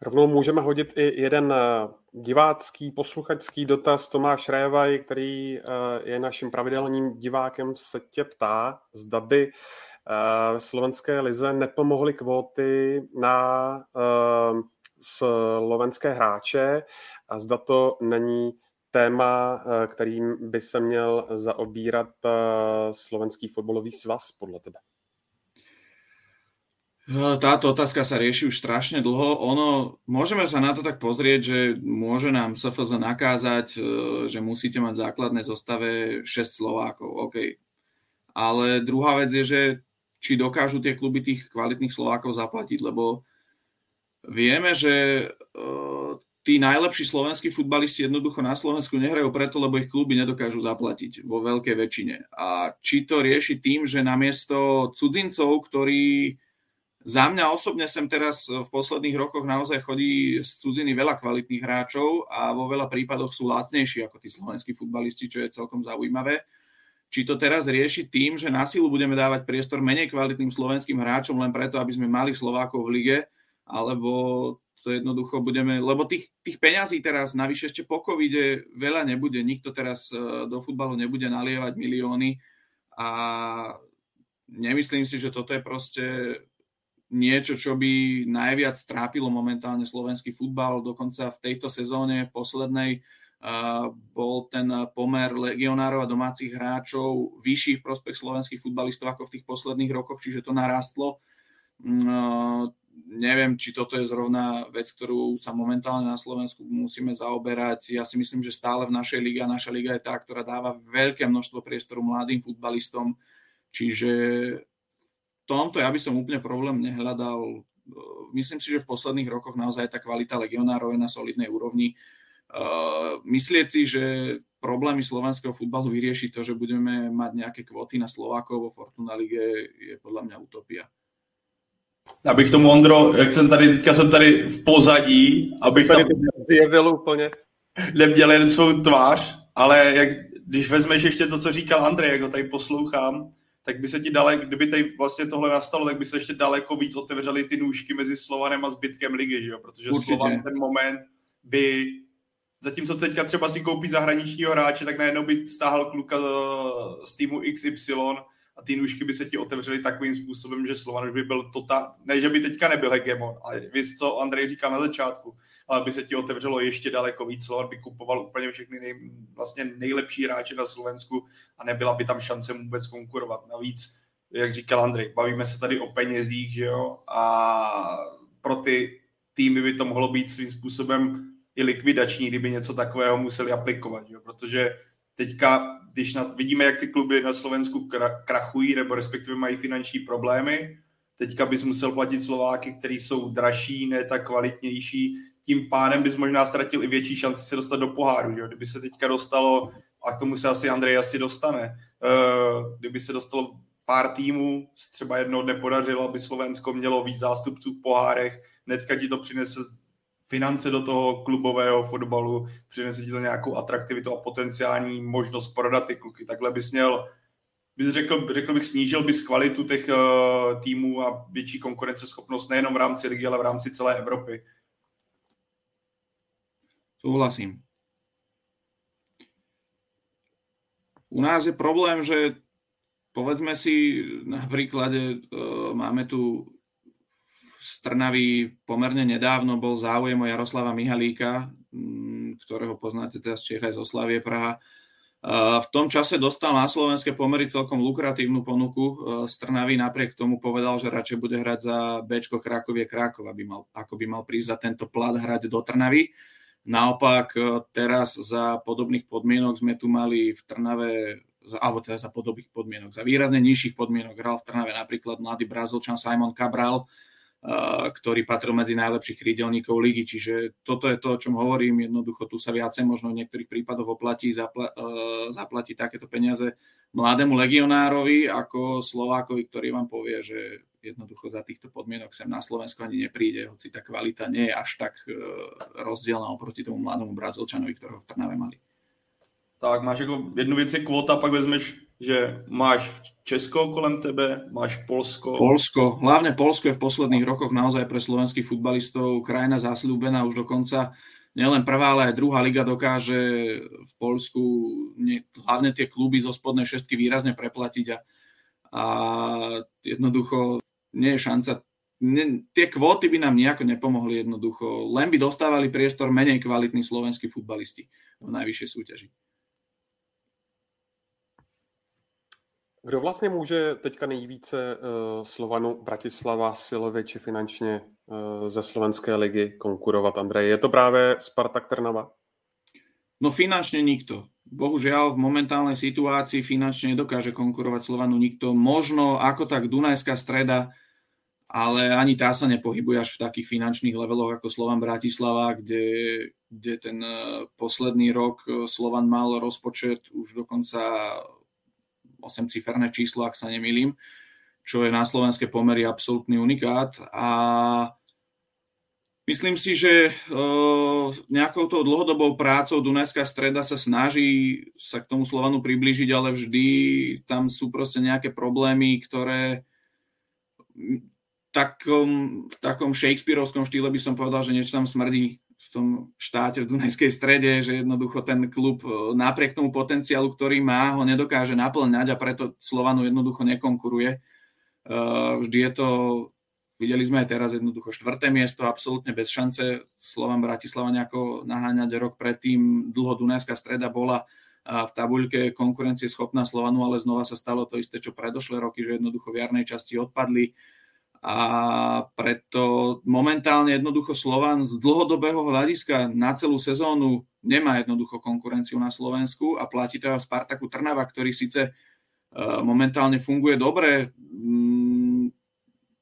[SPEAKER 1] Rovnou můžeme hodit i jeden e, divácký, posluchačský dotaz. Tomáš Révaj, který e, je naším pravidelným divákem, se tě ptá, zda by slovenské lize nepomohly kvóty na ehm, slovenské hráče a zda to není téma, eh, kterým by se měl zaobírat eh, slovenský fotbalový svaz podle tebe?
[SPEAKER 5] Eh, táto otázka sa rieši už strašne dlho. Ono, môžeme sa na to tak pozrieť, že môže nám SFZ nakázať, že musíte mať základné zostave 6 Slovákov. OK. Ale druhá vec je, že či dokážu tie kluby tých kvalitných Slovákov zaplatiť, lebo vieme, že uh, tí najlepší slovenskí futbalisti jednoducho na Slovensku nehrajú preto, lebo ich kluby nedokážu zaplatiť vo veľkej väčšine. A či to rieši tým, že namiesto cudzincov, ktorí za mňa osobne sem teraz v posledných rokoch naozaj chodí z cudziny veľa kvalitných hráčov a vo veľa prípadoch sú lacnejší ako tí slovenskí futbalisti, čo je celkom zaujímavé či to teraz rieši tým, že na silu budeme dávať priestor menej kvalitným slovenským hráčom len preto, aby sme mali Slovákov v lige, alebo to jednoducho budeme, lebo tých, tých peňazí teraz navyše ešte po covide veľa nebude, nikto teraz e, do futbalu nebude nalievať milióny. A nemyslím si, že toto je proste niečo, čo by najviac trápilo momentálne slovenský futbal, dokonca v tejto sezóne poslednej bol ten pomer legionárov a domácich hráčov vyšší v prospech slovenských futbalistov ako v tých posledných rokoch, čiže to narastlo. Mm, neviem, či toto je zrovna vec, ktorú sa momentálne na Slovensku musíme zaoberať. Ja si myslím, že stále v našej lige a naša liga je tá, ktorá dáva veľké množstvo priestoru mladým futbalistom, čiže v tomto ja by som úplne problém nehľadal. Myslím si, že v posledných rokoch naozaj tá kvalita legionárov je na solidnej úrovni myslieť si, že problémy slovenského futbalu vyrieši to, že budeme mať nejaké kvóty na Slovákov vo Fortuna Lige, je podľa mňa utopia.
[SPEAKER 4] Abych tomu, Ondro, jak jsem tady, teďka jsem tady v pozadí, abych
[SPEAKER 1] Tady
[SPEAKER 4] tam
[SPEAKER 1] to zjevil úplně.
[SPEAKER 4] neměl jen svou tvář, ale jak, když vezmeš ještě to, co říkal Andrej, jak ho tady poslouchám, tak by se ti daleko, kdyby tady vlastně tohle nastalo, tak by se ještě daleko víc otevřely ty nůžky mezi Slovanem a zbytkem ligy, že jo? protože
[SPEAKER 5] Určitě.
[SPEAKER 4] Slovan ten moment by, zatímco teďka třeba si koupí zahraničního hráče, tak najednou by stáhl kluka eh, z týmu XY a ty nůžky by se ti otevřely takovým způsobem, že Slovan už by byl tota, ne, že by teďka nebyl hegemon, ale víš, co Andrej říkal na začátku, ale by se ti otevřelo ještě daleko víc, Slovan by kupoval úplně všechny nej, vlastně nejlepší hráče na Slovensku a nebyla by tam šance vůbec konkurovat. Navíc, jak říkal Andrej, bavíme se tady o penězích, že jo, a pro ty týmy by to mohlo být svým způsobem i likvidační, kdyby něco takového museli aplikovat, jo? protože teďka, když na, vidíme, jak ty kluby na Slovensku kra, krachují, nebo respektive mají finanční problémy, teďka bys musel platit Slováky, který jsou dražší, ne tak kvalitnější, tím pádem bys možná ztratil i větší šanci se dostat do poháru, jo? kdyby se teďka dostalo, a k tomu se asi Andrej asi dostane, uh, kdyby se dostalo pár týmů, třeba jednoho dne podařilo, aby Slovensko mělo víc zástupců v pohárech, hnedka ti to přinese finance do toho klubového fotbalu, přinese ti to nějakou atraktivitu a potenciální možnost prodat ty kluky. Takhle bys měl, bys řekl, řekl bych, snížil bys kvalitu těch uh, týmů a větší konkurenceschopnost nejenom v rámci ligy, ale v rámci celé Evropy.
[SPEAKER 5] Súhlasím. U nás je problém, že povedzme si na príklade, uh, máme tu v Trnavi pomerne nedávno bol záujem o Jaroslava Mihalíka, ktorého poznáte teraz z Čech aj zo Slavie Praha. V tom čase dostal na slovenské pomery celkom lukratívnu ponuku uh, z Trnavy, napriek tomu povedal, že radšej bude hrať za Bčko Krakovie Krakov, aby mal, ako by mal prísť za tento plat hrať do Trnavy. Naopak uh, teraz za podobných podmienok sme tu mali v Trnave alebo teda za podobných podmienok, za výrazne nižších podmienok hral v Trnave napríklad mladý Brazilčan Simon Cabral, ktorý patril medzi najlepších krídelníkov ligy. Čiže toto je to, o čom hovorím. Jednoducho tu sa viacej možno v niektorých prípadoch oplatí zapla- zaplatiť takéto peniaze mladému legionárovi ako Slovákovi, ktorý vám povie, že jednoducho za týchto podmienok sem na Slovensku ani nepríde, hoci tá kvalita nie je až tak rozdielna oproti tomu mladému Brazilčanovi, ktorého v Trnave mali.
[SPEAKER 4] Tak máš jako jednu věc je kvota, pak vezmeš, že máš Česko kolem tebe, máš Polsko.
[SPEAKER 5] Polsko, hlavne Polsko je v posledných rokoch naozaj pre slovenských futbalistov krajina zasľúbená už dokonca nielen prvá, ale aj druhá liga dokáže v Polsku ne, hlavne tie kluby zo spodnej šestky výrazne preplatiť a, a jednoducho nie je šanca ne, tie kvóty by nám nejako nepomohli jednoducho, len by dostávali priestor menej kvalitní slovenskí futbalisti v najvyššej súťaži.
[SPEAKER 1] Kdo vlastně může teďka nejvíce uh, Slovanu Bratislava silově či finančně uh, ze slovenské ligy konkurovat, Andrej? Je to právě Spartak Trnava?
[SPEAKER 5] No finančne nikto. Bohužiaľ v momentálnej situácii finančne nedokáže konkurovať Slovanu nikto. Možno ako tak Dunajská streda, ale ani tá sa nepohybuje až v takých finančných leveloch ako Slovan Bratislava, kde, kde ten eh, posledný rok Slovan mal rozpočet už dokonca 8-ciferné číslo, ak sa nemýlim, čo je na slovenské pomery absolútny unikát. A Myslím si, že nejakou tou dlhodobou prácou Dunajská streda sa snaží sa k tomu Slovanu priblížiť, ale vždy tam sú proste nejaké problémy, ktoré takom, v takom Shakespeareovskom štýle by som povedal, že niečo tam smrdí tom štáte v Dunajskej strede, že jednoducho ten klub napriek tomu potenciálu, ktorý má, ho nedokáže naplňať a preto Slovanu jednoducho nekonkuruje. Vždy je to Videli sme aj teraz jednoducho štvrté miesto, absolútne bez šance. Slovan Bratislava nejako naháňať rok predtým. Dlho Dunajská streda bola v tabuľke konkurencie schopná Slovanu, ale znova sa stalo to isté, čo predošlé roky, že jednoducho v jarnej časti odpadli. A preto momentálne jednoducho Slovan z dlhodobého hľadiska na celú sezónu nemá jednoducho konkurenciu na Slovensku a platí to aj Spartaku Trnava, ktorý síce momentálne funguje dobre,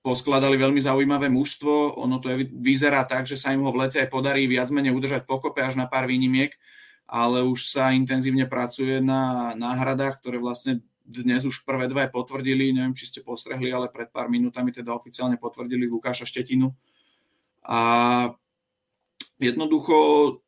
[SPEAKER 5] poskladali veľmi zaujímavé mužstvo. Ono to je, vyzerá tak, že sa im ho v lete aj podarí viac menej udržať pokope až na pár výnimiek, ale už sa intenzívne pracuje na náhradách, ktoré vlastne dnes už prvé dve potvrdili, neviem, či ste postrehli, ale pred pár minútami teda oficiálne potvrdili Lukáša Štetinu. A jednoducho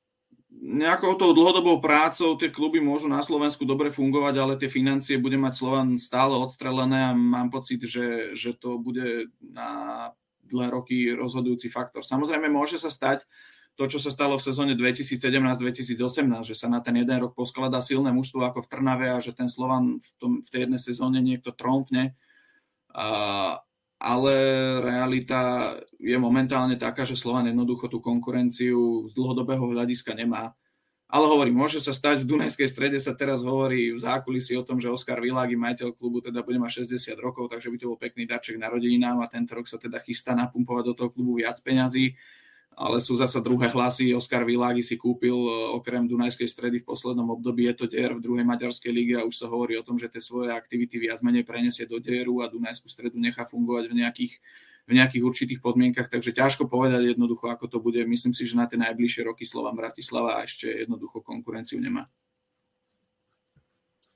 [SPEAKER 5] nejakou tou dlhodobou prácou tie kluby môžu na Slovensku dobre fungovať, ale tie financie bude mať Slovan stále odstrelené a mám pocit, že, že to bude na dlhé roky rozhodujúci faktor. Samozrejme môže sa stať to, čo sa stalo v sezóne 2017-2018, že sa na ten jeden rok poskladá silné mužstvo ako v Trnave a že ten Slovan v, tom, v tej jednej sezóne niekto tromfne. A, ale realita je momentálne taká, že Slovan jednoducho tú konkurenciu z dlhodobého hľadiska nemá. Ale hovorím, môže sa stať, v Dunajskej strede sa teraz hovorí v zákulisí o tom, že Oskar Világi, majiteľ klubu, teda bude mať 60 rokov, takže by to bol pekný darček na rodinám a tento rok sa teda chystá napumpovať do toho klubu viac peňazí ale sú zasa druhé hlasy. Oskar Világi si kúpil e, okrem Dunajskej stredy v poslednom období, je to DR v druhej maďarskej lige a už sa hovorí o tom, že tie svoje aktivity viac menej prenesie do DRu a Dunajskú stredu nechá fungovať v nejakých, v nejakých určitých podmienkach, takže ťažko povedať jednoducho, ako to bude. Myslím si, že na tie najbližšie roky Slovan Bratislava ešte jednoducho konkurenciu nemá.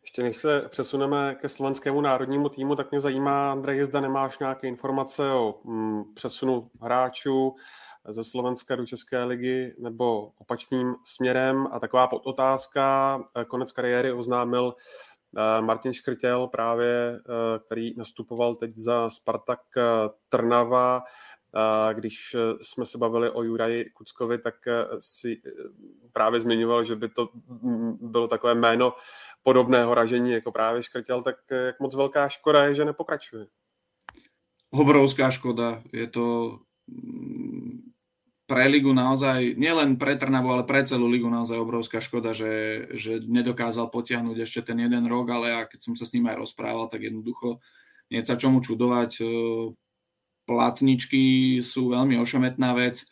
[SPEAKER 1] Ještě než se přesuneme ke slovenskému národnímu týmu, tak mě zajímá, Andrej, zda nemáš nějaké informace o mm, přesunu hráčů, ze Slovenska do České ligy nebo opačným směrem. A taková podotázka, eh, konec kariéry oznámil eh, Martin Škrtěl právě, eh, který nastupoval teď za Spartak Trnava. Když jsme se bavili o Juraji Kuckovi, tak si právě zmiňoval, že by to mm, bylo takové jméno podobného ražení jako právě Škrtěl, tak jak moc velká škoda je, že nepokračuje?
[SPEAKER 5] Obrovská škoda. Je to mm, pre ligu naozaj, nielen pre Trnavu, ale pre celú ligu naozaj obrovská škoda, že, že nedokázal potiahnuť ešte ten jeden rok, ale ja keď som sa s ním aj rozprával, tak jednoducho nie sa čomu čudovať. E, platničky sú veľmi ošemetná vec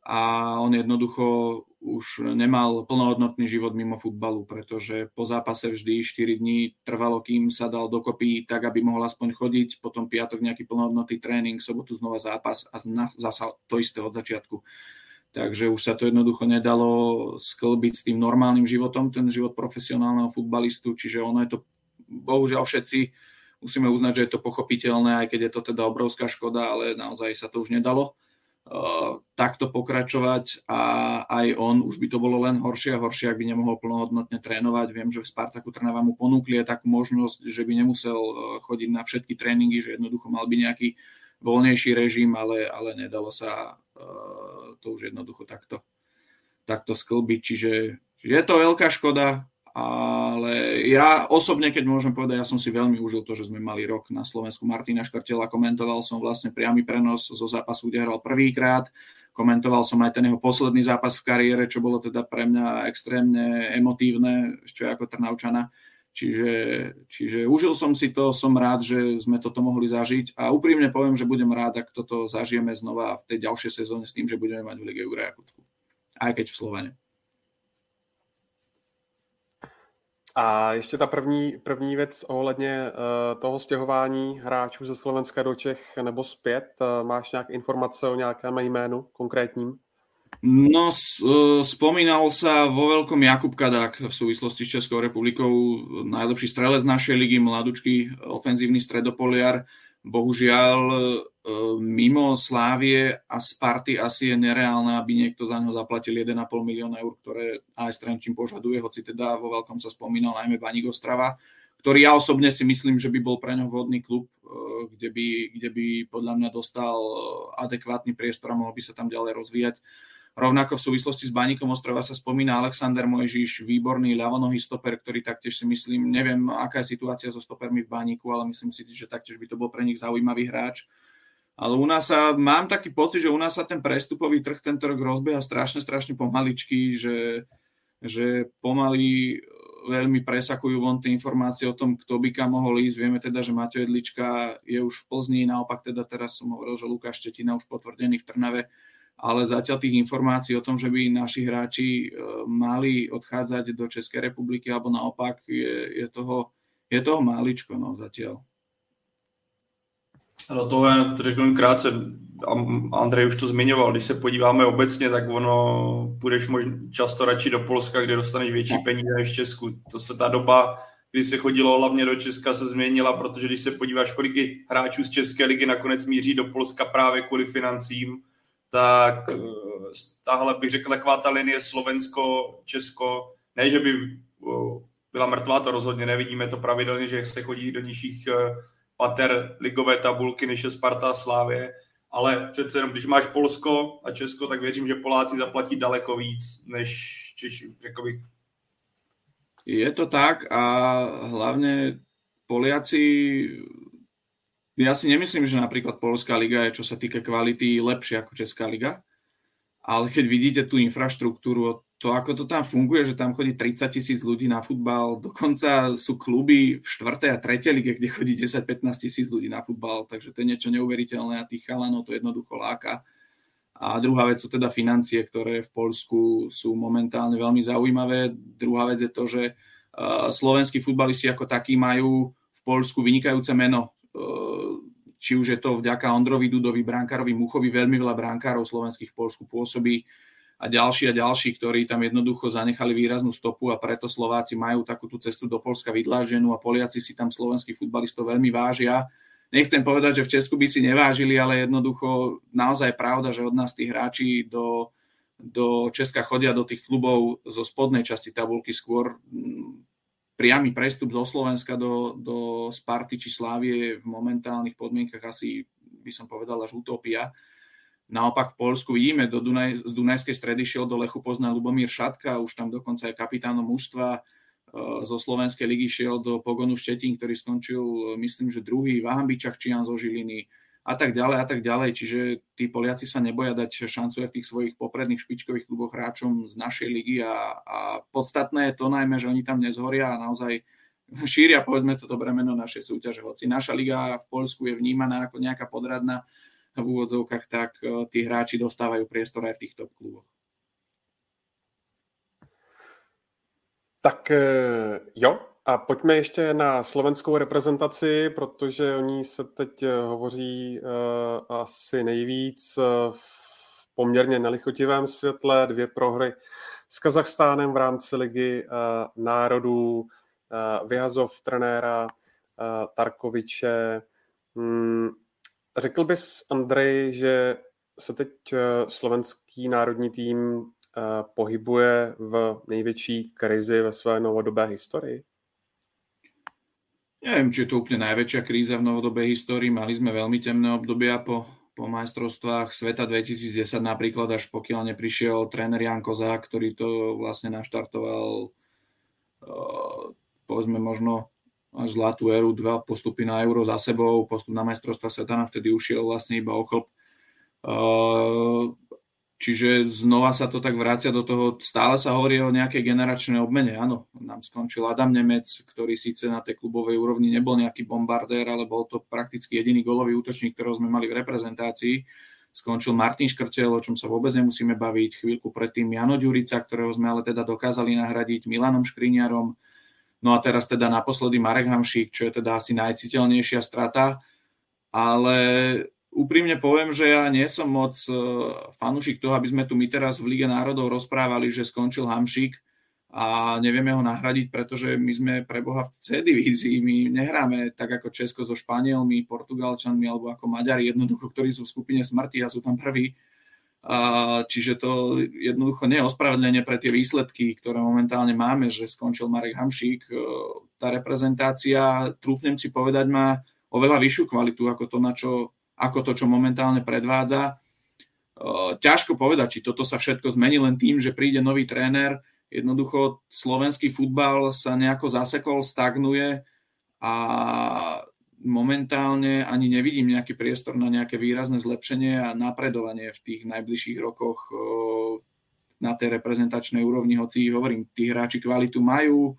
[SPEAKER 5] a on jednoducho už nemal plnohodnotný život mimo futbalu, pretože po zápase vždy 4 dní trvalo, kým sa dal dokopy tak, aby mohol aspoň chodiť, potom piatok nejaký plnohodnotný tréning, sobotu znova zápas a zasa to isté od začiatku. Takže už sa to jednoducho nedalo sklbiť s tým normálnym životom, ten život profesionálneho futbalistu, čiže ono je to, bohužiaľ všetci musíme uznať, že je to pochopiteľné, aj keď je to teda obrovská škoda, ale naozaj sa to už nedalo takto pokračovať a aj on, už by to bolo len horšie a horšie, ak by nemohol plnohodnotne trénovať. Viem, že v Spartaku Trnava mu ponúkli aj takú možnosť, že by nemusel chodiť na všetky tréningy, že jednoducho mal by nejaký voľnejší režim, ale, ale nedalo sa to už jednoducho takto, takto sklbiť. Čiže je to veľká škoda, ale ja osobne, keď môžem povedať, ja som si veľmi užil to, že sme mali rok na Slovensku Martina Škrtela, komentoval som vlastne priamy prenos zo zápasu, kde hral prvýkrát, komentoval som aj ten jeho posledný zápas v kariére, čo bolo teda pre mňa extrémne emotívne, čo ako Trnaučana. Čiže, čiže užil som si to, som rád, že sme toto mohli zažiť a úprimne poviem, že budem rád, ak toto zažijeme znova v tej ďalšej sezóne s tým, že budeme mať v Lige Jura Jakutsku. Aj keď v Slovane.
[SPEAKER 1] A ještě ta první, první věc ohledně uh, toho stěhování hráčů ze Slovenska do Čech nebo zpět. Uh, máš nějaké informace o nějakém jménu konkrétním?
[SPEAKER 5] No, spomínal sa vo veľkom Jakub Kadák v súvislosti s Českou republikou, najlepší strelec našej ligy, mladučký ofenzívny stredopoliar. Bohužiaľ, e, mimo Slávie a Sparty asi je nereálne, aby niekto za ňo zaplatil 1,5 milióna eur, ktoré AS Trenčín požaduje, hoci teda vo veľkom sa spomínal najmä Baník Ostrava, ktorý ja osobne si myslím, že by bol pre ňo vhodný klub, e, kde by, kde by podľa mňa dostal adekvátny priestor a mohol by sa tam ďalej rozvíjať. Rovnako v súvislosti s Baníkom Ostrova sa spomína Alexander Mojžiš, výborný ľavonohý stoper, ktorý taktiež si myslím, neviem, aká je situácia so stopermi v Baníku, ale myslím si, že taktiež by to bol pre nich zaujímavý hráč. Ale u nás sa, mám taký pocit, že u nás sa ten prestupový trh tento rok rozbieha strašne, strašne pomaličky, že, že pomaly veľmi presakujú von tie informácie o tom, kto by kam mohol ísť. Vieme teda, že Maťo Edlička je už v Plzni, naopak teda teraz som hovoril, že Lukáš Štetina už potvrdený v Trnave ale zatiaľ tých informácií o tom, že by naši hráči e, mali odchádzať do Českej republiky alebo naopak, je, je, toho, je toho máličko no, zatiaľ.
[SPEAKER 4] Ano, to je, to řeknu krátce, Andrej už to zmiňoval, když se podíváme obecně, tak ono půjdeš možná často radši do Polska, kde dostaneš větší peníze než v Česku. To se ta doba, kdy se chodilo hlavně do Česka, se změnila, protože když se podíváš, kolik hráčů z České ligy nakonec míří do Polska právě kvůli financím, tak eh, tahle bych řekl taková ta linie Slovensko, Česko, ne, že by byla mrtvá, to rozhodně nevidíme. To pravidelně, že se chodí do nižších eh, pater ligové tabulky, než je Sparta a Slávě, ale přece jenom, když máš Polsko a Česko, tak věřím, že Poláci zaplatí daleko víc než Češi, řekl bych.
[SPEAKER 5] Je to tak a hlavne Poliaci ja si nemyslím, že napríklad Polská liga je, čo sa týka kvality, lepšia ako Česká liga. Ale keď vidíte tú infraštruktúru, to ako to tam funguje, že tam chodí 30 tisíc ľudí na futbal, dokonca sú kluby v 4. a 3. lige, kde chodí 10-15 tisíc ľudí na futbal, takže to je niečo neuveriteľné a tých chalanov to jednoducho láka. A druhá vec sú teda financie, ktoré v Polsku sú momentálne veľmi zaujímavé. Druhá vec je to, že slovenskí futbalisti ako takí majú v Polsku vynikajúce meno. Či už je to vďaka Ondrovi Dudovi, bránkarovi Muchovi, veľmi veľa bránkárov slovenských v Polsku pôsobí a ďalší a ďalší, ktorí tam jednoducho zanechali výraznú stopu a preto Slováci majú takú tú cestu do Polska vydláženú a Poliaci si tam slovenských futbalistov veľmi vážia. Nechcem povedať, že v Česku by si nevážili, ale jednoducho naozaj pravda, že od nás tí hráči do, do Česka chodia do tých klubov zo spodnej časti tabulky skôr mm, priamy prestup zo Slovenska do, do Sparty či Slávie v momentálnych podmienkach asi by som povedal až utopia. Naopak v Polsku vidíme, do Dunaj, z Dunajskej stredy šiel do Lechu pozná Lubomír Šatka, už tam dokonca je kapitánom mužstva, e, zo Slovenskej ligy šiel do Pogonu Štetín, ktorý skončil, e, myslím, že druhý, Vahambičach Čian zo Žiliny a tak ďalej a tak ďalej. Čiže tí Poliaci sa neboja dať šancu aj v tých svojich popredných špičkových kluboch hráčom z našej ligy a, a podstatné je to najmä, že oni tam nezhoria a naozaj šíria, povedzme toto bremeno našej súťaže. Hoci naša liga v Polsku je vnímaná ako nejaká podradná, v úvodzovkách, tak e, tí hráči dostávajú priestor aj v tých top kluboch.
[SPEAKER 1] Tak e, jo, a pojďme ještě na slovenskou reprezentaci, protože o ní se teď e, hovoří uh, asi nejvíc v poměrně nelichotivém světle. Dvě prohry s Kazachstánem v rámci ligy uh, národů, uh, vyhazov trenéra uh, Tarkoviče. Um, Řekl bys, Andrej, že se teď eh, slovenský národní tým eh, pohybuje v největší krizi ve své novodobé historii?
[SPEAKER 5] Neviem, či je to úplne najväčšia kríza v novodobej histórii. Mali sme veľmi temné obdobia po, po majstrovstvách sveta 2010 napríklad, až pokiaľ neprišiel tréner Jan Kozák, ktorý to vlastne naštartoval uh, povedzme možno až zlatú éru, dva postupy na euro za sebou, postup na majstrovstva sveta, a vtedy ušiel vlastne iba o chlp. Čiže znova sa to tak vrácia do toho, stále sa hovorí o nejakej generačnej obmene. Áno, nám skončil Adam Nemec, ktorý síce na tej klubovej úrovni nebol nejaký bombardér, ale bol to prakticky jediný golový útočník, ktorého sme mali v reprezentácii. Skončil Martin Škrtel, o čom sa vôbec nemusíme baviť. Chvíľku predtým Jano Ďurica, ktorého sme ale teda dokázali nahradiť Milanom Škriňarom, No a teraz teda naposledy Marek Hamšík, čo je teda asi najciteľnejšia strata, ale úprimne poviem, že ja nie som moc e, fanúšik toho, aby sme tu my teraz v Lige národov rozprávali, že skončil Hamšík a nevieme ho nahradiť, pretože my sme pre Boha v C divízii, my nehráme tak ako Česko so Španielmi, Portugalčanmi alebo ako Maďari jednoducho, ktorí sú v skupine smrti a sú tam prví a, čiže to jednoducho nie je ospravedlenie pre tie výsledky, ktoré momentálne máme, že skončil Marek Hamšík. E, tá reprezentácia, trúfnem si povedať, má oveľa vyššiu kvalitu ako to, na čo, ako to čo momentálne predvádza. Ťažko povedať, či toto sa všetko zmení len tým, že príde nový tréner. Jednoducho slovenský futbal sa nejako zasekol, stagnuje a momentálne ani nevidím nejaký priestor na nejaké výrazné zlepšenie a napredovanie v tých najbližších rokoch na tej reprezentačnej úrovni, hoci hovorím, tí hráči kvalitu majú,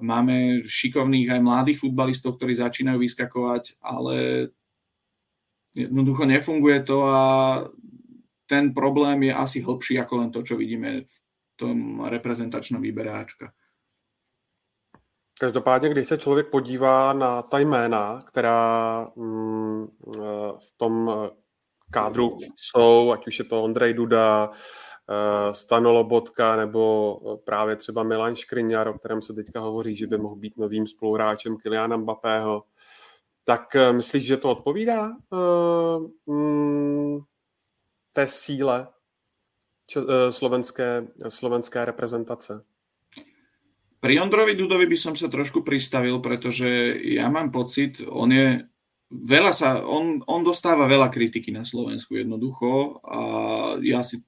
[SPEAKER 5] máme šikovných aj mladých futbalistov, ktorí začínajú vyskakovať, ale jednoducho nefunguje to a ten problém je asi hlbší ako len to, čo vidíme v tom reprezentačnom výbere Ačka.
[SPEAKER 1] Každopádně, když se člověk podívá na ta jména, která mm, v tom kádru jsou, ať už je to Ondrej Duda, eh, Stano Lobotka nebo právě třeba Milan Škriňar, o kterém se teďka hovoří, že by mohl být novým spoluhráčem Kiliana Mbappého. Tak myslíš, že to odpovídá uh, té síle uh, slovenské, slovenské reprezentace?
[SPEAKER 5] Pri Ondrovi Dudovi by som sa trošku pristavil, pretože ja mám pocit, on je veľa sa, on, on dostáva veľa kritiky na Slovensku jednoducho a ja si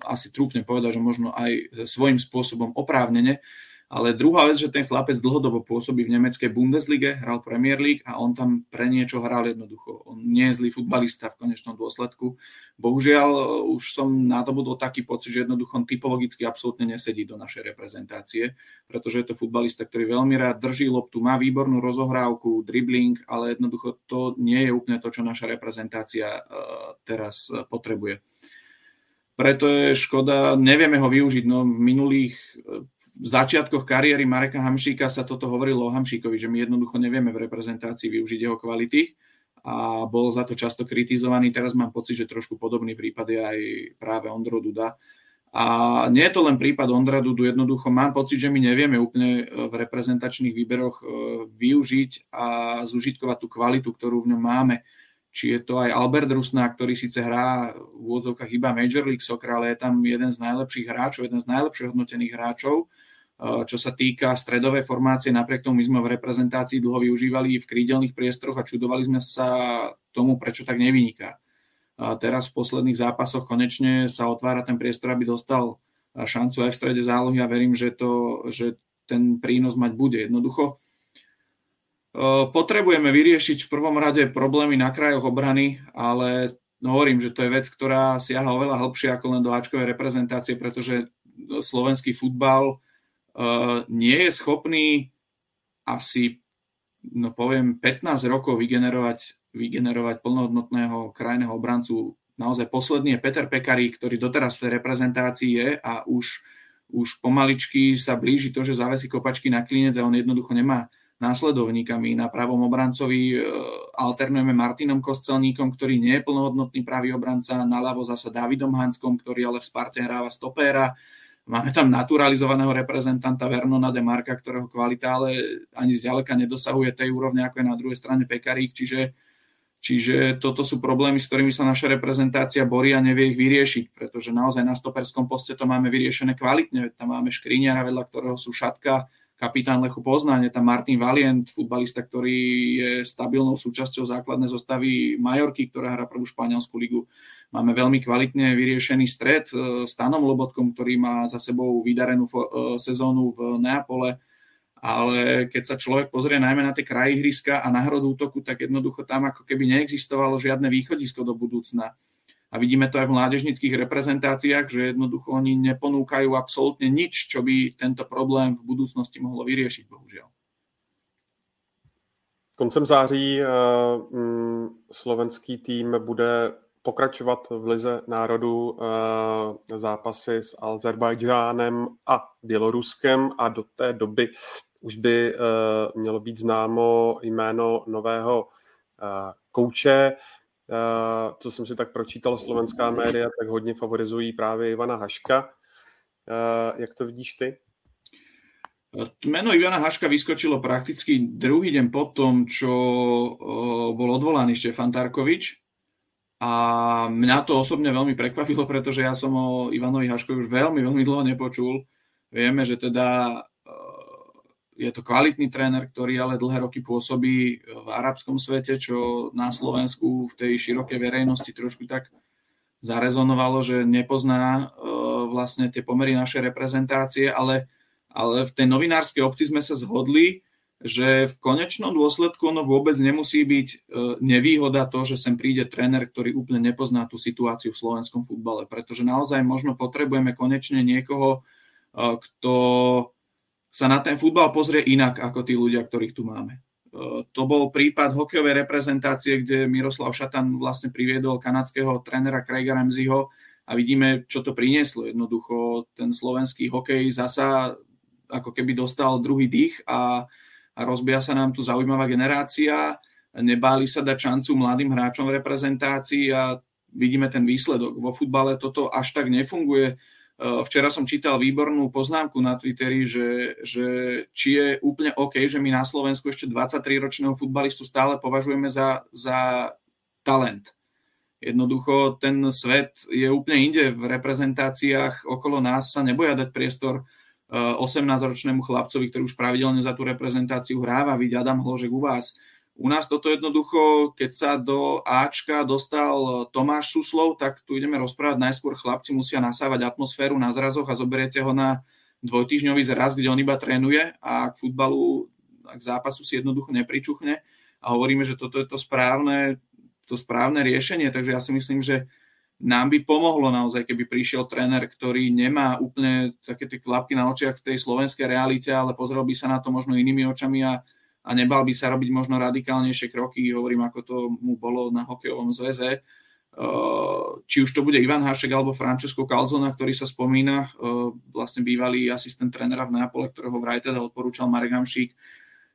[SPEAKER 5] asi trúfne povedať, že možno aj svojím spôsobom oprávnene, ale druhá vec, že ten chlapec dlhodobo pôsobí v nemeckej Bundeslige, hral Premier League a on tam pre niečo hral jednoducho. On nie je zlý futbalista v konečnom dôsledku. Bohužiaľ, už som nadobudol taký pocit, že jednoducho on typologicky absolútne nesedí do našej reprezentácie, pretože je to futbalista, ktorý veľmi rád drží loptu, má výbornú rozohrávku, dribbling, ale jednoducho to nie je úplne to, čo naša reprezentácia eh, teraz potrebuje. Preto je škoda, nevieme ho využiť. No, v minulých začiatkoch kariéry Mareka Hamšíka sa toto hovorilo o Hamšíkovi, že my jednoducho nevieme v reprezentácii využiť jeho kvality a bol za to často kritizovaný. Teraz mám pocit, že trošku podobný prípad je aj práve Ondro Duda. A nie je to len prípad Ondra Dudu, jednoducho mám pocit, že my nevieme úplne e, v reprezentačných výberoch e, využiť a zužitkovať tú kvalitu, ktorú v ňom máme. Či je to aj Albert Rusná, ktorý síce hrá v úvodzovkách iba Major League Soccer, ale je tam jeden z najlepších hráčov, jeden z najlepších hodnotených hráčov čo sa týka stredovej formácie, napriek tomu my sme v reprezentácii dlho využívali v krídelných priestoroch a čudovali sme sa tomu, prečo tak nevyniká. Teraz v posledných zápasoch konečne sa otvára ten priestor, aby dostal šancu aj v strede zálohy a verím, že, to, že ten prínos mať bude. Jednoducho eh, potrebujeme vyriešiť v prvom rade problémy na krajoch obrany, ale hovorím, že to je vec, ktorá siaha oveľa hlbšie ako len do Ačkovej reprezentácie, pretože slovenský futbal Eh, nie je schopný asi, no poviem, 15 rokov vygenerovať, vygenerovať plnohodnotného krajného obrancu. Naozaj posledný je Peter Pekary, ktorý doteraz v tej reprezentácii je a už, už pomaličky sa blíži to, že zavesí kopačky na klinec a on jednoducho nemá následovníka. My na pravom obrancovi eh, alternujeme Martinom Kostelníkom, ktorý nie je plnohodnotný pravý obranca, naľavo zasa Davidom Hanskom, ktorý ale v Sparte hráva stopéra Máme tam naturalizovaného reprezentanta Vernona de Marka, ktorého kvalita ale ani zďaleka nedosahuje tej úrovne, ako je na druhej strane Pekarík, čiže, čiže toto sú problémy, s ktorými sa naša reprezentácia borí a nevie ich vyriešiť, pretože naozaj na stoperskom poste to máme vyriešené kvalitne, tam máme Škriňara, vedľa ktorého sú Šatka, kapitán Lechu Poznaň, je tam Martin Valient, futbalista, ktorý je stabilnou súčasťou základnej zostavy Majorky, ktorá hrá prvú španielskú ligu. Máme veľmi kvalitne vyriešený stred e, s Tanom Lobotkom, ktorý má za sebou vydarenú e, sezónu v Neapole, ale keď sa človek pozrie najmä na tie kraji a na hrod útoku, tak jednoducho tam ako keby neexistovalo žiadne východisko do budúcna. A vidíme to aj v mládežnických reprezentáciách, že jednoducho oni neponúkajú absolútne nič, čo by tento problém v budúcnosti mohlo vyriešiť, bohužiaľ.
[SPEAKER 1] Koncem září uh, slovenský tým bude pokračovat v Lize národů eh, zápasy s Azerbajdžánem a Běloruskem a do té doby už by eh, mělo být známo jméno nového eh, kouče. Co jsem si tak pročítal slovenská média, tak hodně favorizují právě Ivana Haška. Jak to vidíš ty?
[SPEAKER 5] Meno Ivana Haška vyskočilo prakticky druhý deň po tom, čo bol odvolaný Štefan Tarkovič a mňa to osobne veľmi prekvapilo, pretože ja som o Ivanovi Haškovi už veľmi, veľmi dlho nepočul. Vieme, že teda eh, je to kvalitný tréner, ktorý ale dlhé roky pôsobí v arabskom svete, čo na Slovensku v tej širokej verejnosti trošku tak zarezonovalo, že nepozná eh, vlastne tie pomery našej reprezentácie, ale, ale v tej novinárskej obci sme sa zhodli, že v konečnom dôsledku ono vôbec nemusí byť e, nevýhoda to, že sem príde tréner, ktorý úplne nepozná tú situáciu v slovenskom futbale, pretože naozaj možno potrebujeme konečne niekoho, e, kto sa na ten futbal pozrie inak ako tí ľudia, ktorých tu máme. E, to bol prípad hokejovej reprezentácie, kde Miroslav Šatan vlastne priviedol kanadského trénera Craiga Ramseyho a vidíme, čo to prinieslo. Jednoducho ten slovenský hokej zasa ako keby dostal druhý dých a a rozbíja sa nám tu zaujímavá generácia. Nebáli sa dať šancu mladým hráčom v reprezentácii a vidíme ten výsledok. Vo futbale toto až tak nefunguje. Včera som čítal výbornú poznámku na Twitteri, že, že či je úplne OK, že my na Slovensku ešte 23-ročného futbalistu stále považujeme za, za talent. Jednoducho ten svet je úplne inde. V reprezentáciách okolo nás sa neboja dať priestor 18-ročnému chlapcovi, ktorý už pravidelne za tú reprezentáciu hráva, vidí Adam Hložek u vás u nás toto jednoducho, keď sa do Ačka dostal Tomáš Suslov, tak tu ideme rozprávať. Najskôr chlapci musia nasávať atmosféru na zrazoch a zoberiete ho na dvojtýždňový zraz, kde on iba trénuje a k futbalu, k zápasu si jednoducho nepričuchne. A hovoríme, že toto je to správne, to správne riešenie, takže ja si myslím, že nám by pomohlo naozaj, keby prišiel tréner, ktorý nemá úplne také tie klapky na očiach v tej slovenskej realite, ale pozrel by sa na to možno inými očami a a nebal by sa robiť možno radikálnejšie kroky, hovorím, ako to mu bolo na hokejovom zväze. Uh, či už to bude Ivan Hašek alebo Francesco Calzona, ktorý sa spomína, uh, vlastne bývalý asistent trénera v Nápole, ktorého vraj teda odporúčal Marek Hamšík,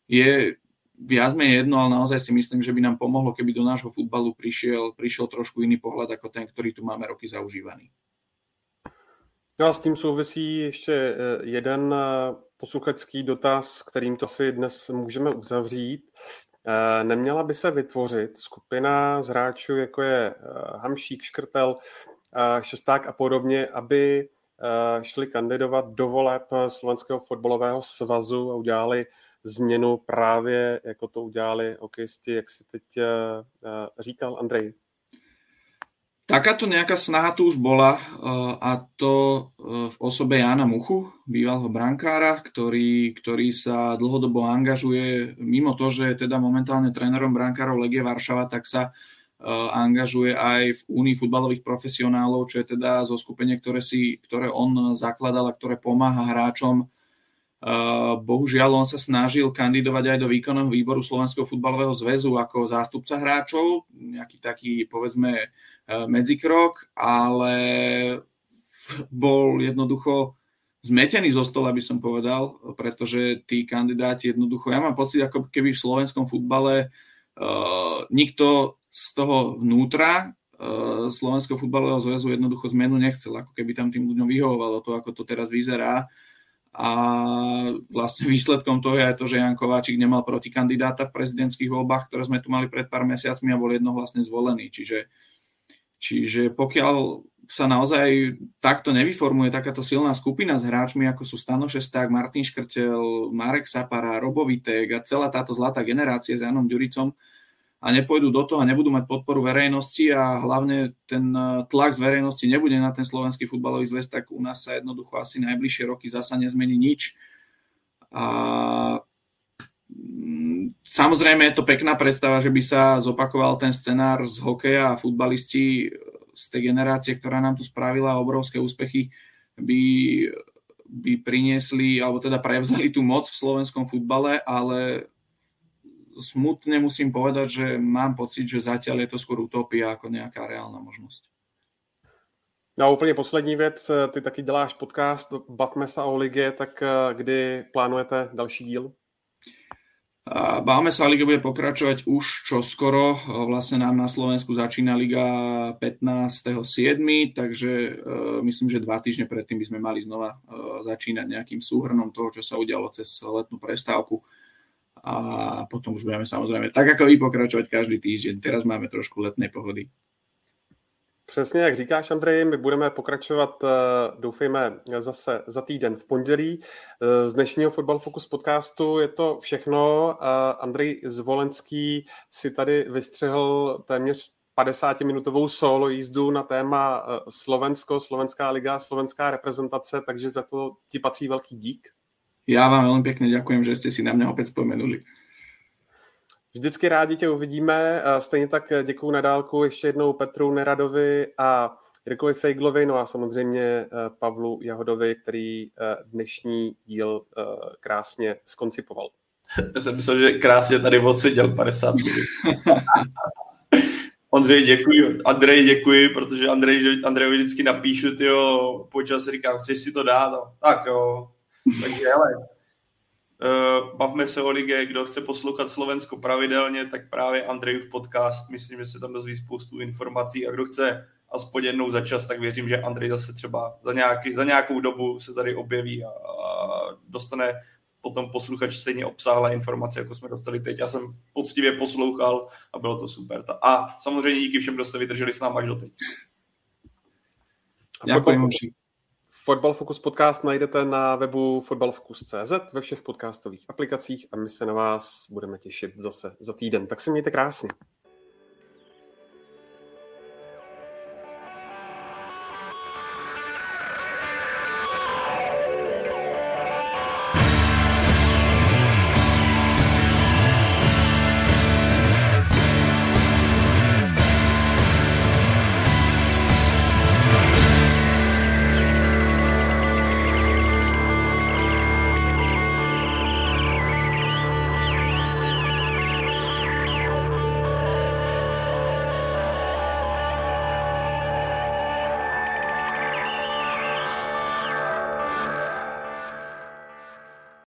[SPEAKER 5] je viac menej jedno, ale naozaj si myslím, že by nám pomohlo, keby do nášho futbalu prišiel, prišiel trošku iný pohľad ako ten, ktorý tu máme roky zaužívaný.
[SPEAKER 1] No a s tím souvisí ještě eh, jeden posluchačský dotaz, kterým to si dnes můžeme uzavřít. Eh, neměla by se vytvořit skupina z hráčů, jako je eh, Hamšík, Škrtel, eh, Šesták a podobně, aby šli kandidovat do voleb Slovenského fotbalového svazu a udělali změnu právě, jako to udělali hokejisti, jak si teď říkal Andrej.
[SPEAKER 5] Takáto nejaká snaha tu už bola eh, a to eh, v osobe Jana Muchu, bývalého brankára, ktorý, ktorý sa dlhodobo angažuje, mimo to, že je teda momentálne trénerom brankárov Legie Varšava, tak sa eh, angažuje aj v Únii futbalových profesionálov, čo je teda zo skupenie, ktoré, si, ktoré on zakladal a ktoré pomáha hráčom Bohužiaľ, on sa snažil kandidovať aj do výkonného výboru Slovenského futbalového zväzu ako zástupca hráčov, nejaký taký, povedzme, e, medzikrok, ale bol jednoducho zmetený zo stola, by som povedal, pretože tí kandidáti jednoducho, ja mám pocit, ako keby v slovenskom futbale uh, nikto z toho vnútra uh, Slovenského futbalového zväzu jednoducho zmenu nechcel, ako keby tam tým ľuďom vyhovovalo to, ako to teraz vyzerá a vlastne výsledkom toho je to, že Jan Kováčik nemal protikandidáta v prezidentských voľbách, ktoré sme tu mali pred pár mesiacmi a bol jednohlasne zvolený. Čiže, čiže pokiaľ sa naozaj takto nevyformuje takáto silná skupina s hráčmi, ako sú Stano Šesták, Martin Škrtel, Marek Sapara, Robovitek a celá táto zlatá generácia s Janom Ďuricom, a nepôjdu do toho a nebudú mať podporu verejnosti a hlavne ten eh, tlak z verejnosti nebude na ten slovenský futbalový zväz, tak u nás sa jednoducho asi najbližšie roky zasa nezmení nič. A mm, samozrejme je to pekná predstava, že by sa zopakoval ten scenár z hokeja a futbalisti z tej generácie, ktorá nám tu spravila obrovské úspechy, by, by priniesli, alebo teda prevzali tú moc v slovenskom futbale, ale smutne musím povedať, že mám pocit, že zatiaľ je to skôr utopia ako nejaká reálna možnosť.
[SPEAKER 1] No a úplně poslední věc, ty taky děláš podcast Bavme se o ligě, tak eh, kdy plánujete další díl?
[SPEAKER 5] Bavme sa o lige bude pokračovať už čo skoro. Vlastne nám na Slovensku začína liga 15.7., takže uh, myslím, že dva týždne predtým by sme mali znova uh, začínať nejakým súhrnom toho, čo sa udialo cez letnú prestávku a potom už budeme samozrejme tak ako vy pokračovať každý týždeň. Teraz máme trošku letnej pohody.
[SPEAKER 1] Přesně jak říkáš, Andrej, my budeme pokračovat, eh, doufejme, zase za týden v pondělí. Eh, z dnešního Football Focus podcastu je to všechno. Andrej Zvolenský si tady vystřehl téměř 50-minutovou solo jízdu na téma eh, Slovensko, Slovenská liga, slovenská reprezentace, takže za to ti patří velký dík.
[SPEAKER 5] Já vám velmi pěkně děkuji, že jste si na mě opět vzpomenuli.
[SPEAKER 1] Vždycky rádi tě uvidíme. Stejně tak děkuji na dálku ještě jednou Petru Neradovi a Jirkovi Fejglovi, no a samozřejmě eh, Pavlu Jahodovi, který eh, dnešní díl eh, krásně skoncipoval.
[SPEAKER 4] Já jsem myslel, že krásně tady odseděl 50 minut. (laughs) Ondřej, děkuji. Andrej, děkuji, protože Andrej, Andrej vždycky napíšu, tyjo, počas říkám, chceš si to dát? No, tak jo, takže hele, Uh, bavme se o lige, kdo chce poslouchat Slovensko pravidelně, tak právě Andrejův podcast, myslím, že se tam dozví spoustu informací a kdo chce aspoň jednou za čas, tak věřím, že Andrej zase třeba za, nějaký, za nějakou dobu se tady objeví a, a dostane potom posluchač stejně obsáhlé informace, jako jsme dostali teď. Já jsem poctivě poslouchal a bylo to super. A samozřejmě díky všem, kdo jste vydrželi s námi až do teď.
[SPEAKER 1] Děkuji. Fotbal Focus podcast najdete na webu fotbalfocus.cz ve všech podcastových aplikacích a my se na vás budeme těšit zase za týden. Tak se mějte krásně.